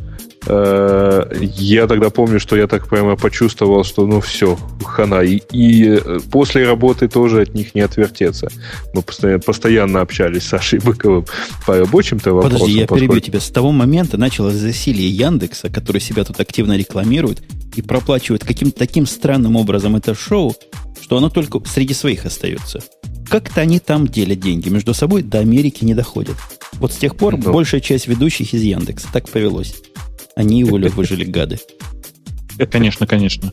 Э, я тогда помню, что я так прямо почувствовал, что ну все, хана. И, и э, после работы тоже от них не отвертеться. Мы постоянно, постоянно общались с Сашей Быковым по рабочим-то вопросам. Подожди, я поскольку... перебью тебя. С того момента началось засилие Яндекса, который себя тут активно рекламирует и проплачивает каким-то таким странным образом это шоу, что оно только среди своих остается. Как-то они там делят деньги между собой, до Америки не доходят. Вот с тех пор ну. большая часть ведущих из Яндекса. Так повелось. Они его выжили, гады. Конечно, конечно.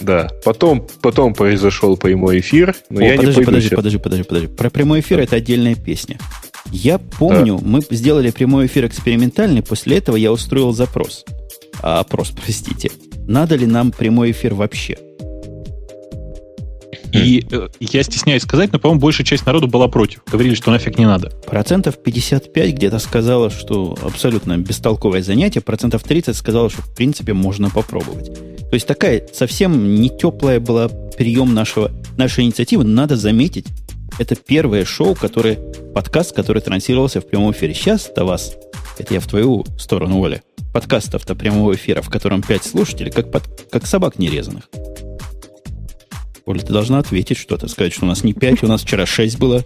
Да. Потом, потом произошел прямой эфир. Но О, я подожди, не подожди, подожди, подожди, подожди. Про прямой эфир да. это отдельная песня. Я помню, да. мы сделали прямой эфир экспериментальный, после этого я устроил запрос. А, опрос, простите. Надо ли нам прямой эфир вообще? И э, я стесняюсь сказать, но, по-моему, большая часть народу была против. Говорили, что нафиг не надо. Процентов 55 где-то сказала, что абсолютно бестолковое занятие. Процентов 30 сказала, что, в принципе, можно попробовать. То есть такая совсем не теплая была прием нашего, нашей инициативы. Надо заметить, это первое шоу, которое, подкаст, который транслировался в прямом эфире. Сейчас-то вас, это я в твою сторону, Оля, подкастов-то прямого эфира, в котором 5 слушателей, как, под, как собак нерезанных. Оля, ты должна ответить что-то, сказать, что у нас не 5, у нас вчера 6 было.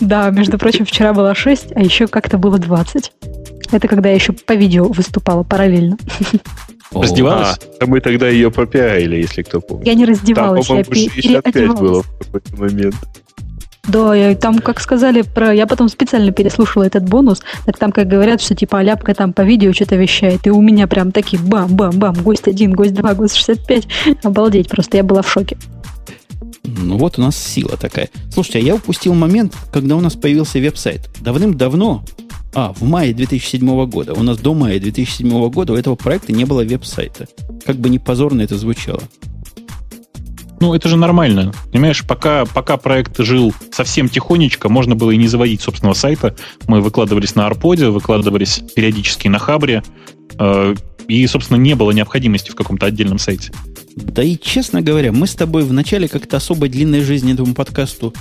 Да, между прочим, вчера было 6, а еще как-то было 20. Это когда я еще по видео выступала параллельно. Раздевалась? А, мы тогда ее попиарили, если кто помнит. Я не раздевалась, Там, я переодевалась. было в какой-то момент. Да, я, там, как сказали про... Я потом специально переслушала этот бонус, так там, как говорят, что типа Аляпка там по видео что-то вещает, и у меня прям такие бам-бам-бам, гость один, гость два, гость 65. Обалдеть, просто я была в шоке. Ну вот у нас сила такая. Слушайте, а я упустил момент, когда у нас появился веб-сайт. Давным-давно, а, в мае 2007 года, у нас до мая 2007 года у этого проекта не было веб-сайта. Как бы не позорно это звучало. Ну, это же нормально. Понимаешь, пока, пока проект жил совсем тихонечко, можно было и не заводить собственного сайта. Мы выкладывались на Арподе, выкладывались периодически на Хабре. Э, и, собственно, не было необходимости в каком-то отдельном сайте. Да и, честно говоря, мы с тобой в начале как-то особой длинной жизни этому подкасту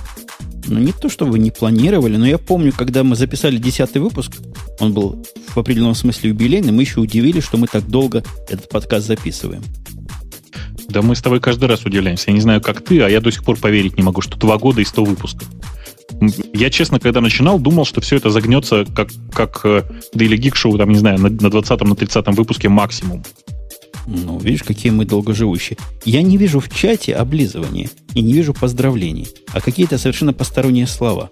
ну, не то чтобы не планировали, но я помню, когда мы записали десятый выпуск, он был в определенном смысле юбилейный, мы еще удивились, что мы так долго этот подкаст записываем. Да мы с тобой каждый раз удивляемся. Я не знаю, как ты, а я до сих пор поверить не могу, что два года и сто выпусков. Я, честно, когда начинал, думал, что все это загнется как, как э, Daily Geek Show, там, не знаю, на, на 20-м, на 30-м выпуске максимум. Ну, видишь, какие мы долгоживущие. Я не вижу в чате облизывания и не вижу поздравлений, а какие-то совершенно посторонние слова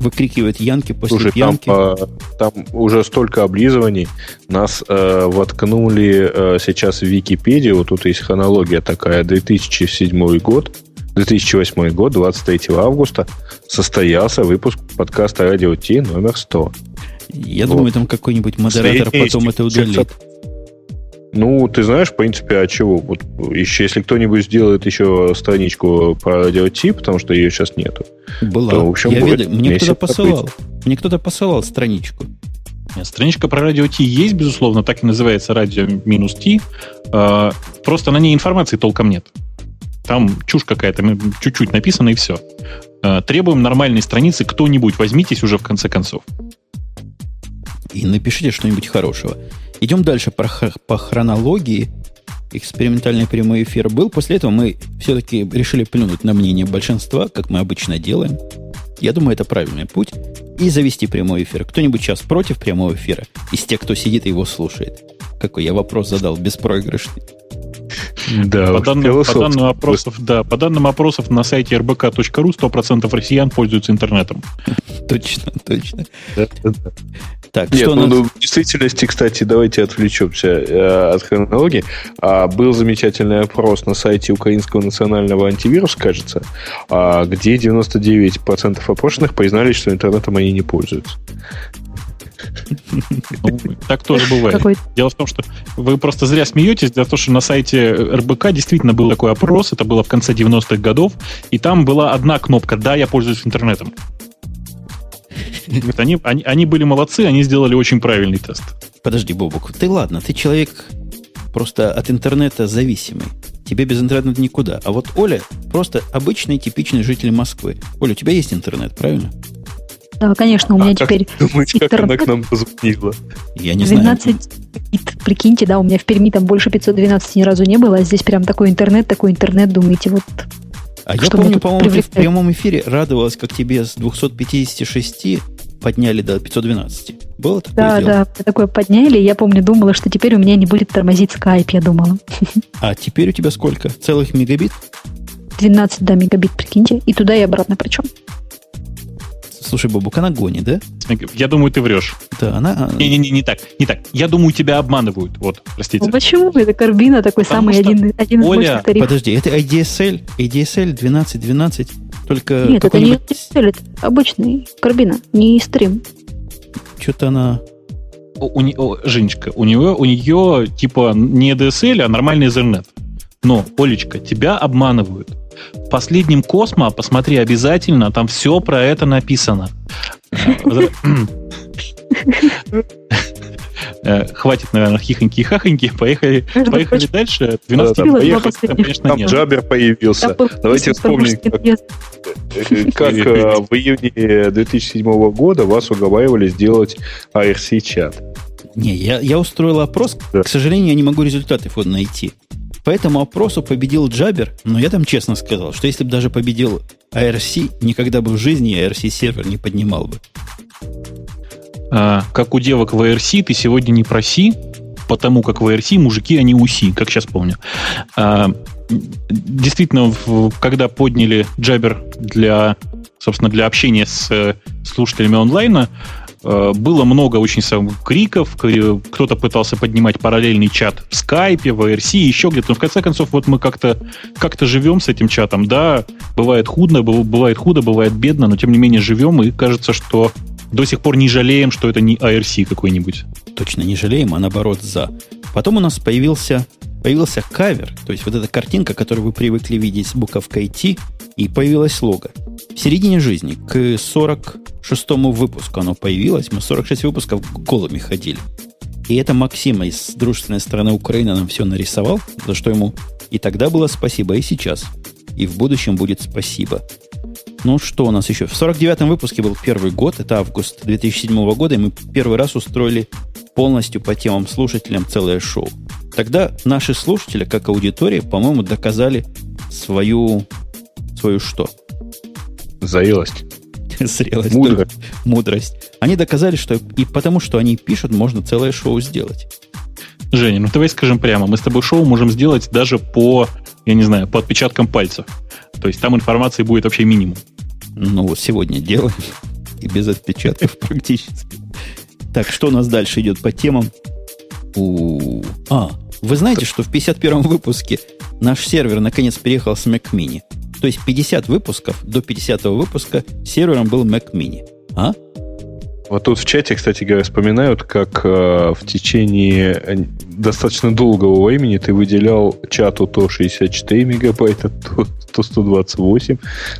выкрикивает Янки после Слушай, пьянки. Там, там уже столько облизываний. Нас э, воткнули э, сейчас в Википедию. Вот тут есть хронология такая. 2007 год. 2008 год, 23 августа, состоялся выпуск подкаста Радио Ти номер 100. Я вот. думаю, там какой-нибудь модератор Средний потом это [LAUGHS] удалит. Ну, ты знаешь, в принципе, а чего? Вот еще, если кто-нибудь сделает еще страничку по радио Ти, потому что ее сейчас нету. Была. То, в общем, Я видел, мне кто-то посылал. Мне кто-то посылал страничку. Нет, страничка про радио Ти есть, безусловно, так и называется радио минус Ти. А, просто на ней информации толком нет. Там чушь какая-то, чуть-чуть написано и все. А, требуем нормальной страницы, кто-нибудь возьмитесь уже в конце концов. И напишите что-нибудь хорошего. Идем дальше по, по хронологии. Экспериментальный прямой эфир был. После этого мы все-таки решили плюнуть на мнение большинства, как мы обычно делаем. Я думаю, это правильный путь. И завести прямой эфир. Кто-нибудь сейчас против прямого эфира? Из тех, кто сидит и его слушает. Какой я вопрос задал, беспроигрышный. Да, по, данным, по данным опросов, да, по данным опросов на сайте rbk.ru 100% россиян пользуются интернетом. Точно, точно. Так, Нет, что ну, нас... ну, в действительности, кстати, давайте отвлечемся э, от хронологии. А, был замечательный опрос на сайте Украинского национального антивируса, кажется, а, где 99% опрошенных признались, что интернетом они не пользуются. Ну, так тоже бывает. Какой? Дело в том, что вы просто зря смеетесь. Дело в том, что на сайте РБК действительно был такой опрос. Это было в конце 90-х годов. И там была одна кнопка «Да, я пользуюсь интернетом». Они, они, они были молодцы, они сделали очень правильный тест. Подожди, Бобук, ты ладно, ты человек просто от интернета зависимый. Тебе без интернета никуда. А вот Оля просто обычный типичный житель Москвы. Оля, у тебя есть интернет, правильно? Да, конечно, у меня А как теперь ты думаешь, как она интернет к нам позвонила? Я не знаю. 12 бит. Прикиньте, да, у меня в Перми там больше 512 ни разу не было, а здесь прям такой интернет, такой интернет, думаете, вот А я помню, по-моему, ты в прямом эфире радовалась, как тебе с 256 подняли до 512. Было такое Да, дело? да, такое подняли. Я помню, думала, что теперь у меня не будет тормозить скайп, я думала. [LAUGHS] А теперь у тебя сколько? Целых мегабит? 12, да, мегабит, прикиньте. И туда, и обратно причем. Слушай, Бобук, она гонит, да? Я думаю, ты врешь. Да, она... Не-не-не, не так, не так. Я думаю, тебя обманывают. Вот, простите. Ну почему? Это Карбина такой Потому самый что, один, один из Оля, мощных тарифов. Подожди, это ADSL, ADSL 1212, только Нет, это не какой-нибудь... DSL, это обычный Карбина, не стрим. Что-то она... У, у не- о, Женечка, у нее, у нее типа не DSL, а нормальный Ethernet. Но, Олечка, тебя обманывают. В последнем Космо посмотри обязательно, там все про это написано. Э, Хватит, наверное, хихоньки и хахоньки. Поехали, поехали дальше. 12 Да, два там, конечно, Там нет. Джабер появился. Давайте вспомним, как-. Э, Как э, в июне 2007 года вас уговаривали сделать ARC-чат. Не, я, я устроил опрос. Да. К сожалению, я не могу результаты его найти. По этому опросу победил Джабер, но я там честно сказал, что если бы даже победил ARC, никогда бы в жизни ARC-сервер не поднимал бы. А, как у девок в ARC, ты сегодня не проси, потому как в ARC мужики, они уси, как сейчас помню. А, действительно, когда подняли Jabber для, собственно, для общения с э, слушателями онлайна, было много очень сам криков, кто-то пытался поднимать параллельный чат в скайпе, в ARC, еще где-то. Но в конце концов, вот мы как-то как живем с этим чатом. Да, бывает быв- бывает худо, бывает бедно, но тем не менее живем, и кажется, что до сих пор не жалеем, что это не ARC какой-нибудь. Точно не жалеем, а наоборот за. Потом у нас появился, появился кавер, то есть вот эта картинка, которую вы привыкли видеть с буковкой T, и появилась лого. В середине жизни, к 46-му выпуску оно появилось, мы 46 выпусков голыми ходили. И это Максима из дружественной страны Украины нам все нарисовал, за что ему и тогда было спасибо, и сейчас. И в будущем будет спасибо. Ну, что у нас еще? В 49-м выпуске был первый год, это август 2007 года, и мы первый раз устроили полностью по темам слушателям целое шоу. Тогда наши слушатели, как аудитория, по-моему, доказали свою... Свою что? Зрелость. [LAUGHS] Зрелость. Мудрость. Мудрость. Они доказали, что и потому, что они пишут, можно целое шоу сделать. Женя, ну давай скажем прямо, мы с тобой шоу можем сделать даже по, я не знаю, по отпечаткам пальцев. То есть там информации будет вообще минимум. Ну, вот сегодня делаем. [LAUGHS] И без отпечатков практически. Так, что у нас дальше идет по темам? У... А, вы знаете, что в 51-м выпуске наш сервер наконец переехал с Mac Mini? То есть 50 выпусков, до 50 выпуска сервером был Mac Mini. А? Вот тут в чате, кстати говоря, вспоминают, как э, в течение э, достаточно долгого времени ты выделял чату то 64 мегабайта, то, то 128,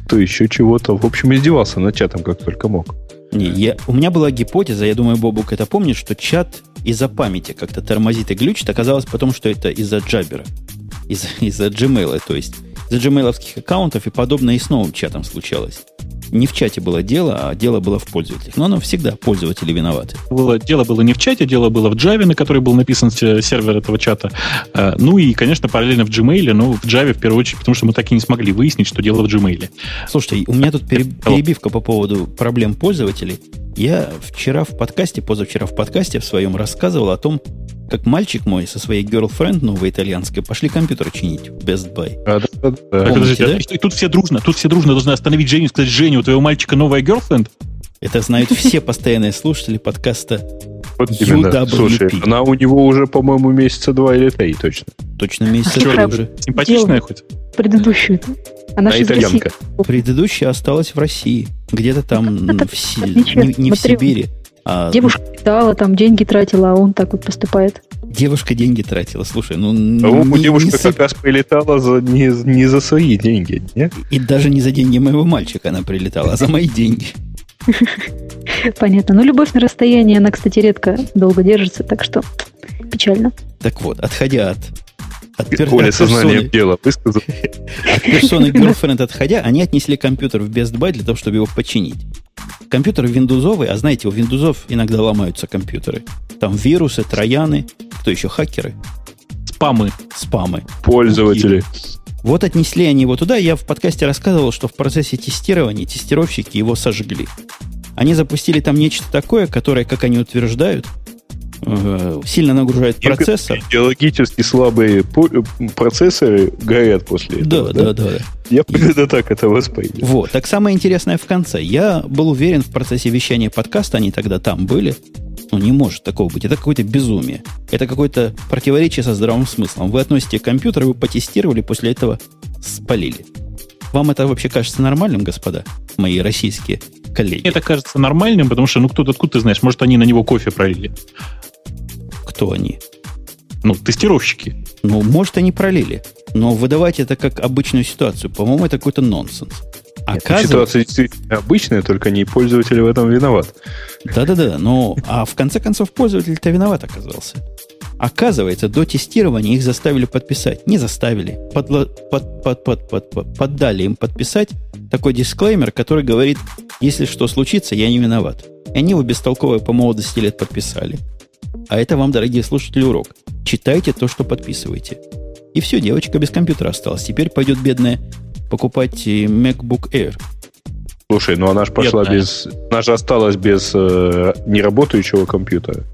то еще чего-то. В общем, издевался над чатом как только мог. Не, я, у меня была гипотеза, я думаю, Бобук это помнит, что чат из-за памяти как-то тормозит и глючит. Оказалось потом, что это из-за джабера, из- из-за Gmail, то есть из-за джемейловских аккаунтов и подобное и с новым чатом случалось. Не в чате было дело, а дело было в пользователях. Но оно всегда пользователи виноваты. Было, дело было не в чате, дело было в Java, на который был написан се- сервер этого чата. Э, Ну и, конечно, параллельно в Gmail, но в Java в первую очередь, потому что мы так и не смогли выяснить, что дело в Gmail. Слушайте, у меня тут пере- перебивка по поводу проблем пользователей. Я вчера в подкасте, позавчера в подкасте в своем рассказывал о том, как мальчик мой со своей girlfriend новой итальянской пошли компьютер чинить в Best Buy. А, да, да, да. Помните, да? и, и тут все дружно, тут все дружно должны остановить Женю и сказать, Женя, у твоего мальчика новая girlfriend? Это знают все постоянные слушатели подкаста. Вот именно. UWP. Слушай, она у него уже, по-моему, месяца два или три точно. Точно месяц Чё, Слушай, уже. Симпатичная хоть? Предыдущую. Она А России. итальянка. Предыдущая осталась в России. Где-то там Это в не, не в Сибири. А Девушка летала, там деньги тратила, а он так вот поступает. девушка деньги тратила. Слушай, ну А у не- девушка не как раз прилетала за, не, не за свои деньги, нет? И даже не за деньги моего мальчика она прилетала, а за мои деньги. Понятно. Но любовь на расстоянии, она, кстати, редко долго держится, так что печально. Так вот, отходя от, от, пер- Оля от сознанием персоны, дела высказал. от персоны girlfriend отходя, они отнесли компьютер в Best Buy для того, чтобы его починить. Компьютер виндузовый, а знаете, у виндузов иногда ломаются компьютеры. Там вирусы, трояны, кто еще, хакеры, Спамы. спамы. Пользователи. Вот отнесли они его туда. Я в подкасте рассказывал, что в процессе тестирования тестировщики его сожгли. Они запустили там нечто такое, которое, как они утверждают, сильно нагружает процессор. Идеологически слабые по- процессоры горят после Да, этого. да, да, да. Я примерно так это воспринял. Вот. Так самое интересное в конце. Я был уверен в процессе вещания подкаста, они тогда там были. Ну, не может такого быть. Это какое-то безумие. Это какое-то противоречие со здравым смыслом. Вы относите компьютер, вы потестировали, после этого спалили. Вам это вообще кажется нормальным, господа? Мои российские коллеги. Это кажется нормальным, потому что, ну, кто-то, откуда ты знаешь, может, они на него кофе пролили. Кто они? Ну, тестировщики. Ну, может, они пролили. Но выдавать это как обычную ситуацию, по-моему, это какой-то нонсенс. Оказывается, Ситуация действительно обычная, только не пользователь в этом виноват. Да-да-да, но а в конце концов пользователь-то виноват оказался. Оказывается, до тестирования их заставили подписать. Не заставили. Подло- под- под- под- под- под- поддали им подписать такой дисклеймер, который говорит, если что случится, я не виноват. И они его бестолково по молодости лет подписали. А это вам, дорогие слушатели, урок. Читайте то, что подписываете. И все, девочка без компьютера осталась. Теперь пойдет бедная покупать э, MacBook Air. Слушай, ну она же пошла Бедная. без... Она же осталась без э, неработающего компьютера.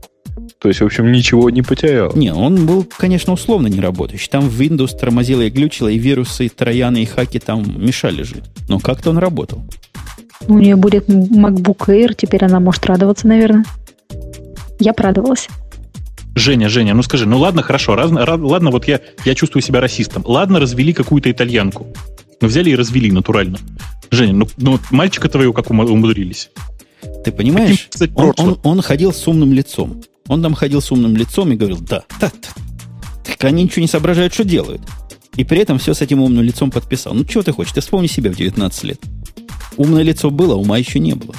То есть, в общем, ничего не потеряла. Не, он был, конечно, условно не работающий. Там в Windows тормозило и глючило, и вирусы, и трояны, и хаки там мешали жить. Но как-то он работал. У нее будет MacBook Air, теперь она может радоваться, наверное. Я порадовалась. Женя, Женя, ну скажи, ну ладно, хорошо, разно- ра- ладно, вот я, я чувствую себя расистом. Ладно, развели какую-то итальянку. Ну, взяли и развели натурально. Женя, ну, ну мальчика твоего как умудрились. Ты понимаешь, Каким, кстати, он, он- он ходил с умным лицом. Он там ходил с умным лицом и говорил, да, да, да. Так они ничего не соображают, что делают. И при этом все с этим умным лицом подписал. Ну, чего ты хочешь? Ты вспомни себя в 19 лет. Умное лицо было, ума еще не было.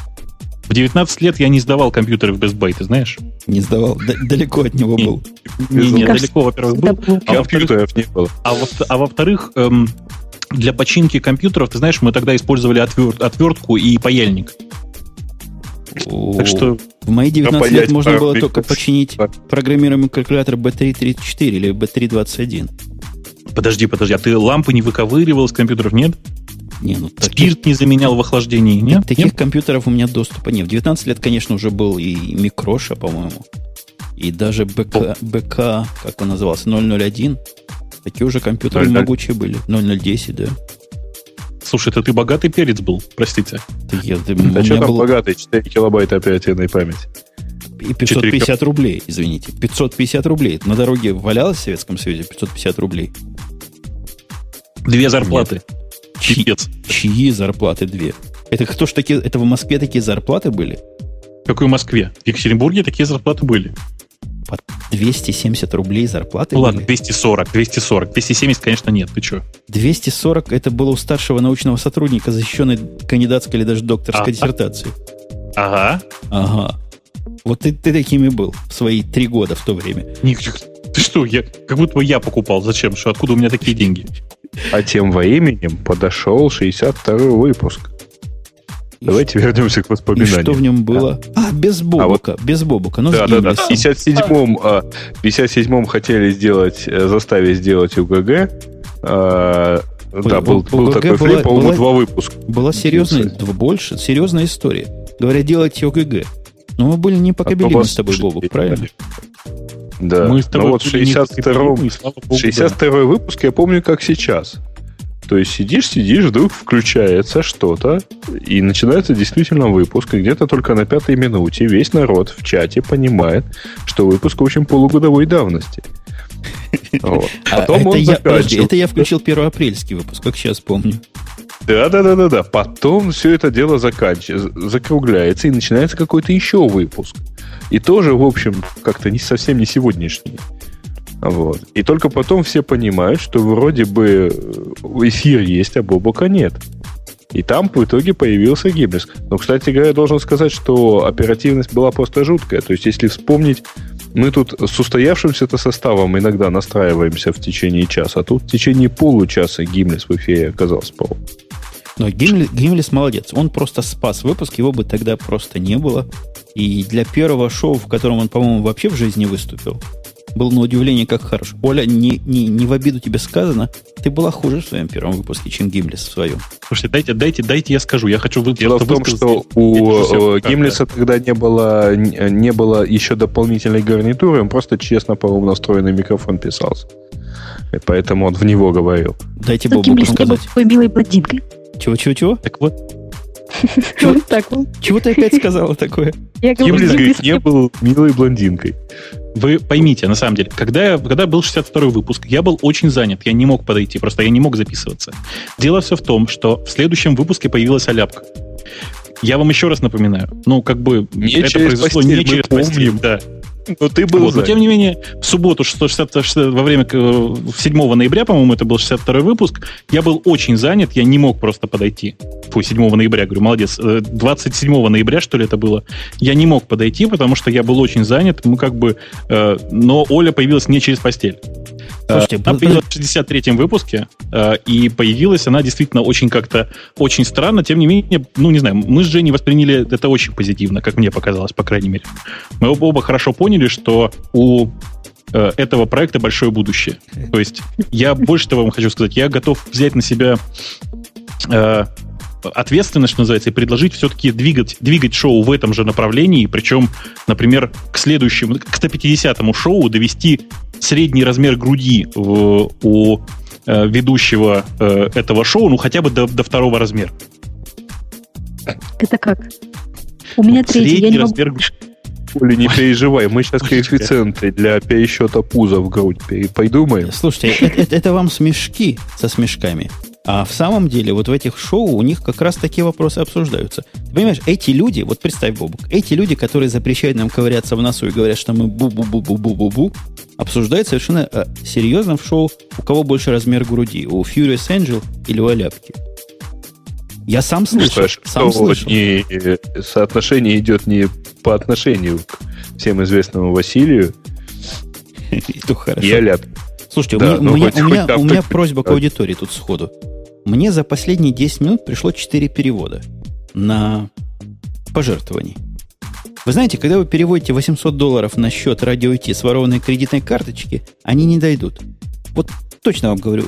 В 19 лет я не сдавал компьютеры в Best Buy, ты знаешь? Не сдавал. Далеко от него Не. был. Не, далеко, во-первых, был. А во-вторых, Компьютеров не было. а а во-вторых, эм, для починки компьютеров, ты знаешь, мы тогда использовали отвер- отвертку и паяльник. Так что В мои 19 лет можно было только починить программируемый калькулятор B334 или B321. Подожди, подожди, а ты лампы не выковыривал с компьютеров, нет? Не, ну таких, Спирт не заменял в охлаждении, нет? таких Нет? компьютеров у меня доступа нет. В 19 лет, конечно, уже был и микроша, по-моему, и даже БК, БК, как он назывался, 001. Такие уже компьютеры 00. могучие были. 0010, да. Слушай, это ты богатый перец был, простите. Так я- ты- А что там был богатый? 4 килобайта оперативной памяти. и 550 рублей, извините. 550 рублей. На дороге валялось в Советском Союзе 550 рублей. Две зарплаты. Чьи, Пипец. чьи зарплаты две? Это кто ж такие, это в Москве такие зарплаты были? В какой Москве? В Екатеринбурге такие зарплаты были. По 270 рублей зарплаты Ну ладно, были? 240, 240. 270, конечно, нет, ты что? 240 это было у старшего научного сотрудника, защищенной кандидатской или даже докторской А. диссертации. Ага. Ага. Вот ты, ты таким и был в свои три года в то время. Ник- Ты что, я, как будто бы я покупал. Зачем? Что, откуда у меня такие деньги? А тем временем подошел 62-й выпуск. И Давайте вернемся к И что в воспоминаниям. нем было? А, без бобука, без бобука. Ну, Да, да, да. В 57-м, а, в 57-м хотели сделать, э, заставить сделать УГГ. А, Да, у- был, у был такой была- флип, по-моему, два выпуска. Была серьезная, Интересно. дв- больше, серьезная история. Говорят, делайте ОГГ. Но мы были А непокобелимы с тобой, Бобук, правильно? Да. Мы с тобой ну вот в были не 62-м, поколебимы, и слава богу, да. 62 выпуск я помню как сейчас. То есть сидишь, сидишь, вдруг включается что-то, и начинается действительно выпуск, и где-то только на пятой минуте весь народ в чате понимает, что выпуск, в общем, полугодовой давности. [LAUGHS] Вот. А Потом это, он я, подожди, заканчивал. это я включил первоапрельский выпуск, как сейчас помню. Да, да, да, да, да. Потом все это дело заканчивается, закругляется, и начинается какой-то еще выпуск. И тоже, в общем, как-то не совсем не сегодняшний. Вот. И только потом все понимают, что вроде бы э, эфир есть, а Бобока нет. И там в итоге появился Гиблис. Но, кстати говоря, должен сказать, что оперативность была просто жуткая. То есть, если вспомнить, мы тут с устоявшимся-то составом иногда настраиваемся в течение часа, а тут в течение получаса Гимлис в эфире оказался, по-моему. Но Гимли, Гимлис молодец. Он просто спас выпуск, его бы тогда просто не было. И для первого шоу, в котором он, по-моему, вообще в жизни выступил, был на удивление как хорош. Оля, не, не, не в обиду тебе сказано, ты была хуже в своем первом выпуске, чем Гимлис в своем. Слушайте, дайте, дайте, дайте я скажу. Я хочу вы, Дело в том, что у Гимлиса тогда не было, не было еще дополнительной гарнитуры, он просто честно, по-моему, настроенный микрофон писался. И поэтому он в него говорил. Дайте Бобу сказать. Такой милой блондинкой. Чего-чего-чего? Так вот, [LAUGHS] чего, так вот. Чего ты опять сказала такое? Я говорит, не был милой блондинкой. Вы поймите, на самом деле, когда, я, когда был 62-й выпуск, я был очень занят, я не мог подойти, просто я не мог записываться. Дело все в том, что в следующем выпуске появилась аляпка. Я вам еще раз напоминаю, ну, как бы не это произошло постель, не через помним. постель, да. Но ты был вот, но тем не менее, в субботу 660, во время 7 ноября, по-моему, это был 62 выпуск, я был очень занят, я не мог просто подойти. Фу, 7 ноября, говорю, молодец. 27 э, ноября, что ли, это было. Я не мог подойти, потому что я был очень занят. Мы как бы... Э, но Оля появилась не через постель. Слушайте, она появилась в 63-м выпуске, э, и появилась она действительно очень как-то очень странно. Тем не менее, ну, не знаю, мы с Женей восприняли это очень позитивно, как мне показалось, по крайней мере. Мы оба, хорошо поняли, что у э, этого проекта большое будущее. То есть я больше того вам хочу сказать, я готов взять на себя э, ответственность, что называется, и предложить все-таки двигать, двигать шоу в этом же направлении, причем, например, к следующему, к 150-му шоу довести средний размер груди у, у э, ведущего э, этого шоу, ну, хотя бы до, до второго размера. Это как? У меня вот третий, я не размер... могу... Оля, не переживай, мы сейчас коэффициенты для пересчета пуза в грудь придумаем. Слушайте, это, это, это вам смешки со смешками. А в самом деле, вот в этих шоу у них как раз такие вопросы обсуждаются. Ты понимаешь, эти люди, вот представь, Бобук, эти люди, которые запрещают нам ковыряться в носу и говорят, что мы бу-бу-бу-бу-бу-бу-бу, обсуждают совершенно э, серьезно в шоу, у кого больше размер груди, у Furious Angel или у Аляпки. Я сам слышал. Что, сам слышал. Не, соотношение идет не по отношению к всем известному Василию [LAUGHS] и Аляпке. Слушайте, да, у меня, у меня, у меня, у меня просьба к аудитории тут сходу. Мне за последние 10 минут пришло 4 перевода на пожертвований. Вы знаете, когда вы переводите 800 долларов на счет радио IT с ворованной кредитной карточки, они не дойдут. Вот точно вам говорю.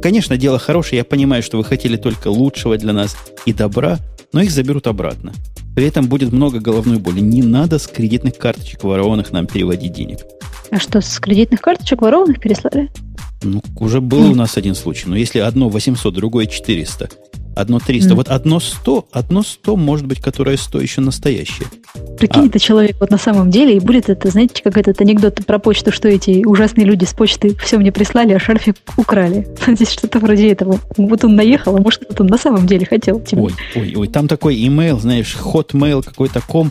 Конечно, дело хорошее, я понимаю, что вы хотели только лучшего для нас и добра, но их заберут обратно. При этом будет много головной боли. Не надо с кредитных карточек ворованных нам переводить денег. А что, с кредитных карточек ворованных переслали? Ну, уже был у нас один случай. Но если одно 800, другое 400, одно 300, mm. вот одно 100, одно 100, может быть, которое 100 еще настоящее. Прикинь, а. это человек вот на самом деле, и будет это, знаете, как этот анекдот про почту, что эти ужасные люди с почты все мне прислали, а шарфик украли. [LAUGHS] Здесь что-то вроде этого. Вот он наехал, а может, кто-то на самом деле хотел. Типа. Ой, ой, ой, там такой имейл, знаешь, hotmail какой-то ком,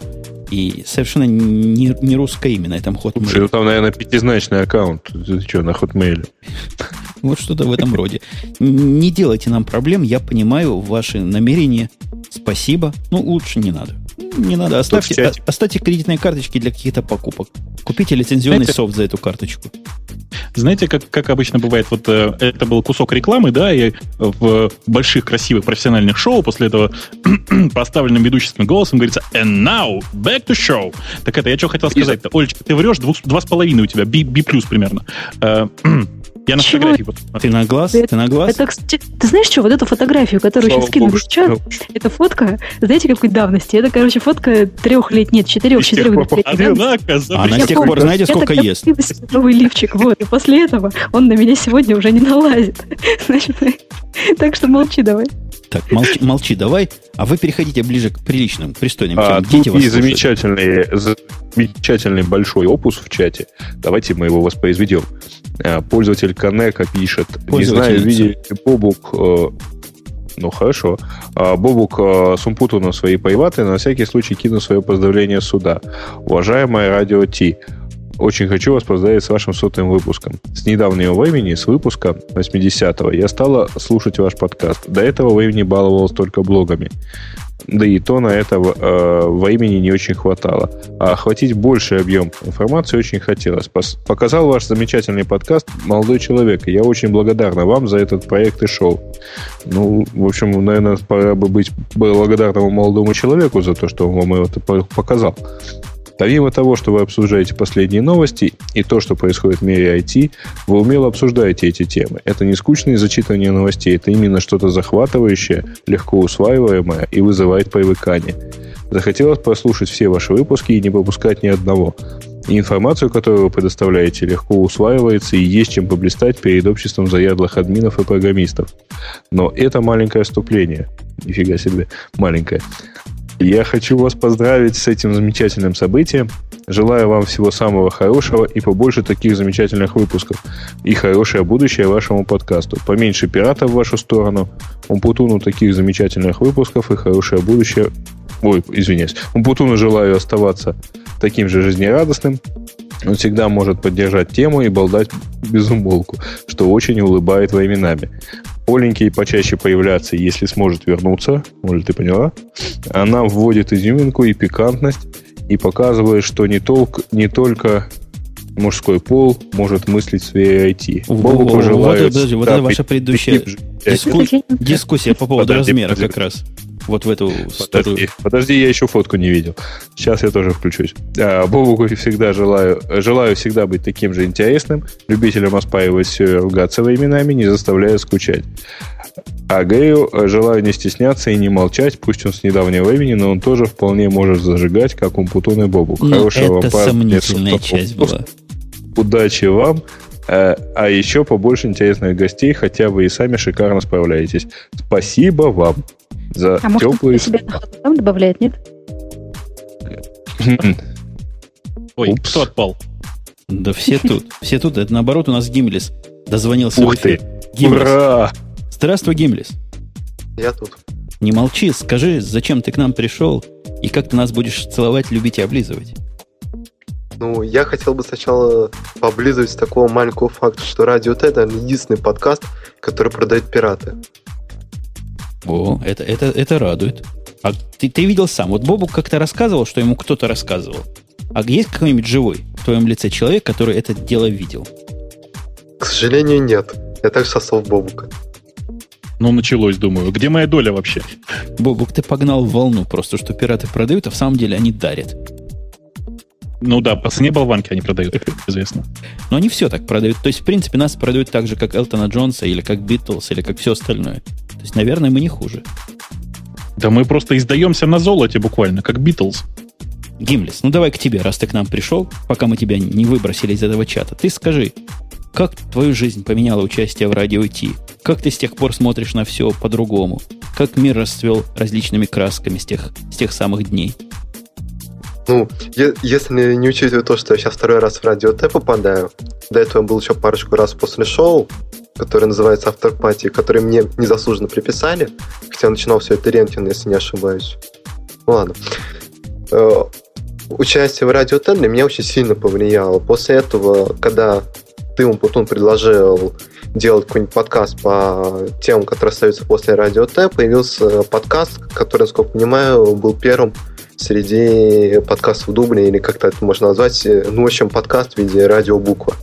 и совершенно не, не русское имя на этом Hotmail. Слушай, ну там, наверное, пятизначный аккаунт. Ты что, на Hotmail? Вот что-то в этом роде. Не делайте нам проблем, я понимаю ваши намерения. Спасибо. Ну, лучше не надо. Не надо. Оставьте, оставьте кредитные карточки для каких-то покупок. Купите лицензионный Знаете, софт за эту карточку. Знаете, как, как обычно бывает, вот э, это был кусок рекламы, да, и в больших красивых профессиональных шоу после этого [CLEARS THROAT] поставленным ведущим голосом говорится «And now, back to show». Так это, я что хотел сказать-то? Олечка, ты врешь, двух, два с половиной у тебя, B, B+, примерно. Э, [CLEARS THROAT] я на Чего? фотографии. Ты на глаз? Это, ты на глаз? Это, кстати, ты знаешь что, вот эту фотографию, которую Слава сейчас скинули в чат, это фотка, знаете, какой давности? Это, короче, фотка трех лет, нет, четырех, четырех лет. Одинако, Она с тех пор, знаете, сколько ест? Новый лифчик, вот, и после этого он на меня сегодня уже не налазит. [LAUGHS] Значит, так что молчи давай. Так, молчи, молчи давай, а вы переходите ближе к приличным, пристойным а, Дети вас замечательный, замечательный большой опус в чате. Давайте мы его воспроизведем. А, пользователь Конека пишет. Не знаю, видели Бобук... Э, ну, хорошо. А, Бобук э, Сумпуту на свои пайваты на всякий случай кину свое поздравление сюда. Уважаемая радио Ти, очень хочу вас поздравить с вашим сотым выпуском. С недавнего времени, с выпуска 80-го, я стала слушать ваш подкаст. До этого времени баловалась только блогами. да и то на это э, времени не очень хватало. А охватить больший объем информации очень хотелось. Пос, показал ваш замечательный подкаст «Молодой человек», и я очень благодарна вам за этот проект и шоу. Ну, в общем, наверное, пора бы быть благодарному молодому человеку за то, что он вам это показал. Помимо того, что вы обсуждаете последние новости и то, что происходит в мире IT, вы умело обсуждаете эти темы. Это не скучное зачитывание новостей, это именно что-то захватывающее, легко усваиваемое и вызывает привыкание. Захотелось прослушать все ваши выпуски и не пропускать ни одного. И информацию, которую вы предоставляете, легко усваивается и есть чем поблистать перед обществом заядлых админов и программистов. Но это маленькое вступление. Нифига себе, маленькое. Я хочу вас поздравить с этим замечательным событием. Желаю вам всего самого хорошего и побольше таких замечательных выпусков. И хорошее будущее вашему подкасту. Поменьше пиратов в вашу сторону. Умпутуну таких замечательных выпусков и хорошее будущее. Ой, извиняюсь. Умпутуну желаю оставаться таким же жизнерадостным. Он всегда может поддержать тему и болдать без умолку, что очень улыбает временами. Оленький почаще появляться, если сможет вернуться. Оля, ты поняла? Она вводит изюминку и пикантность и показывает, что не, толк, не только мужской пол может мыслить сфере IT. Богу желаю... Вот, вот это ваша предыдущая диску... дискуссия по поводу размера как раз. Вот в эту подожди, подожди, я еще фотку не видел. Сейчас я тоже включусь. А, Бобуку всегда желаю, желаю всегда быть таким же интересным, любителям оспаривать все и ругаться временами, не заставляя скучать. А Грею желаю не стесняться и не молчать, пусть он с недавнего времени, но он тоже вполне может зажигать, как Умпутун и Бобук. Ну, Хорошего это сомнительная часть была. Удачи вам. А, а еще побольше интересных гостей, хотя вы и сами шикарно справляетесь. Спасибо вам за а теплые... может, себе там добавляет, нет? Ой, Упс. кто отпал? Да все тут. Все тут. Это наоборот у нас Гимлис дозвонился Ух ты! Гимлис. Ура! Здравствуй, Гимлис. Я тут. Не молчи, скажи, зачем ты к нам пришел и как ты нас будешь целовать, любить и облизывать? Ну, я хотел бы сначала поблизовать с такого маленького факта, что Радио Т это единственный подкаст, который продает пираты. О, это, это, это радует. А ты, ты видел сам. Вот Бобук как-то рассказывал, что ему кто-то рассказывал. А есть какой-нибудь живой в твоем лице человек, который это дело видел? К сожалению, нет. Я так сосал Бобука. Ну, началось, думаю. Где моя доля вообще? Бобук, ты погнал в волну просто, что пираты продают, а в самом деле они дарят. Ну да, по цене болванки они продают, известно. Но они все так продают. То есть, в принципе, нас продают так же, как Элтона Джонса, или как Битлз, или как все остальное. То есть, наверное, мы не хуже. Да мы просто издаемся на золоте буквально, как Битлз. Гимлис, ну давай к тебе, раз ты к нам пришел, пока мы тебя не выбросили из этого чата. Ты скажи, как твою жизнь поменяло участие в радио Ти? Как ты с тех пор смотришь на все по-другому? Как мир расцвел различными красками с тех, с тех самых дней? Ну, если не учитывать то, что я сейчас второй раз в радио Т попадаю, до этого был еще парочку раз после шоу, который называется After Party, который мне незаслуженно приписали, хотя начинал все это Рентин, если не ошибаюсь. Ну, ладно. Э, участие в Радио Т для меня очень сильно повлияло. После этого, когда ты, Умпутун, предложил делать какой-нибудь подкаст по темам, которые остаются после Радио Т, появился подкаст, который, насколько понимаю, был первым среди подкастов дубля, или как-то это можно назвать, ну, в общем, подкаст в виде радиобуква.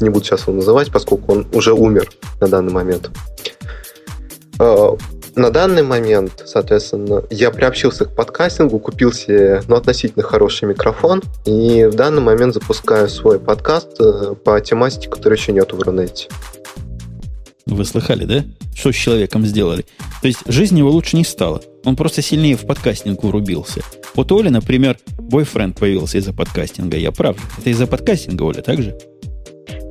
Не буду сейчас его называть, поскольку он уже умер на данный момент. А, на данный момент, соответственно, я приобщился к подкастингу, купил себе ну, относительно хороший микрофон, и в данный момент запускаю свой подкаст э, по тематике, которой еще нет в Рунете. Вы слыхали, да? Что с человеком сделали? То есть жизнь его лучше не стала. Он просто сильнее в подкастинг урубился. Вот Оля, например, бойфренд появился из-за подкастинга. Я прав. Это из-за подкастинга, Оля, так же?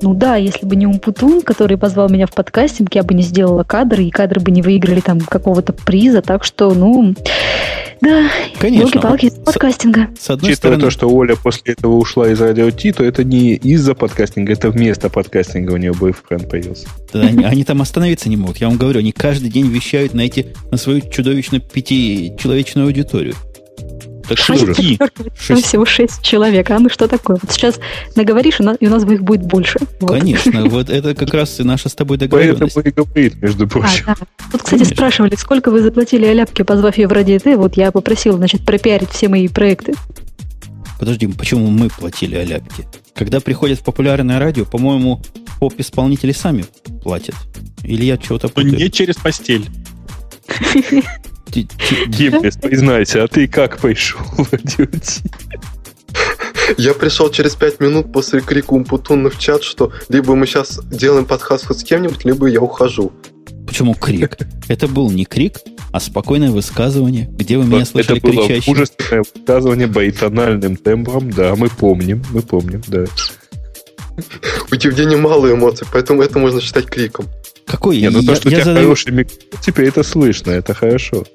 Ну да, если бы не Умпутун, который позвал меня в подкастинг, я бы не сделала кадры, и кадры бы не выиграли там какого-то приза. Так что, ну, да, Конечно. палки подкастинга. С одной Читая стороны... то, что Оля после этого ушла из радио Ти, то это не из-за подкастинга, это вместо подкастинга у нее бойфренд появился. Да, они, они там остановиться не могут. Я вам говорю, они каждый день вещают на, эти, на свою чудовищно пятичеловечную аудиторию. Так? Там Шесть. всего шесть человек. А ну что такое? Вот сейчас наговоришь, и у нас, их будет больше. Вот. Конечно, вот это как раз и наша с тобой Поэтому договоренность. и говорит, между А, прочим. да. Тут, кстати, Конечно. спрашивали, сколько вы заплатили Аляпке, позвав ее в Ради Т. Вот я попросила, значит, пропиарить все мои проекты. Подожди, почему мы платили аляпки? Когда приходят в популярное радио, по-моему, поп-исполнители сами платят. Или я чего-то Но путаю? не через постель. [LAUGHS] Гимлес, признайся, а ты как пришел в радиоти? Я пришел через пять минут после крика Умпутуна в чат, что либо мы сейчас делаем подкаст хоть с кем-нибудь, либо я ухожу. Почему крик? [LAUGHS] Это был не крик, а спокойное высказывание, где вы меня Это слышали было кричащим. мужественное высказывание баитональным тембром. Да, мы помним, мы помним, да. [LAUGHS] У Евгения мало эмоций, поэтому это можно считать криком. Какой? Не, ну я, то, что у я тебя задаю- хороший микрофон, теперь это слышно, это хорошо.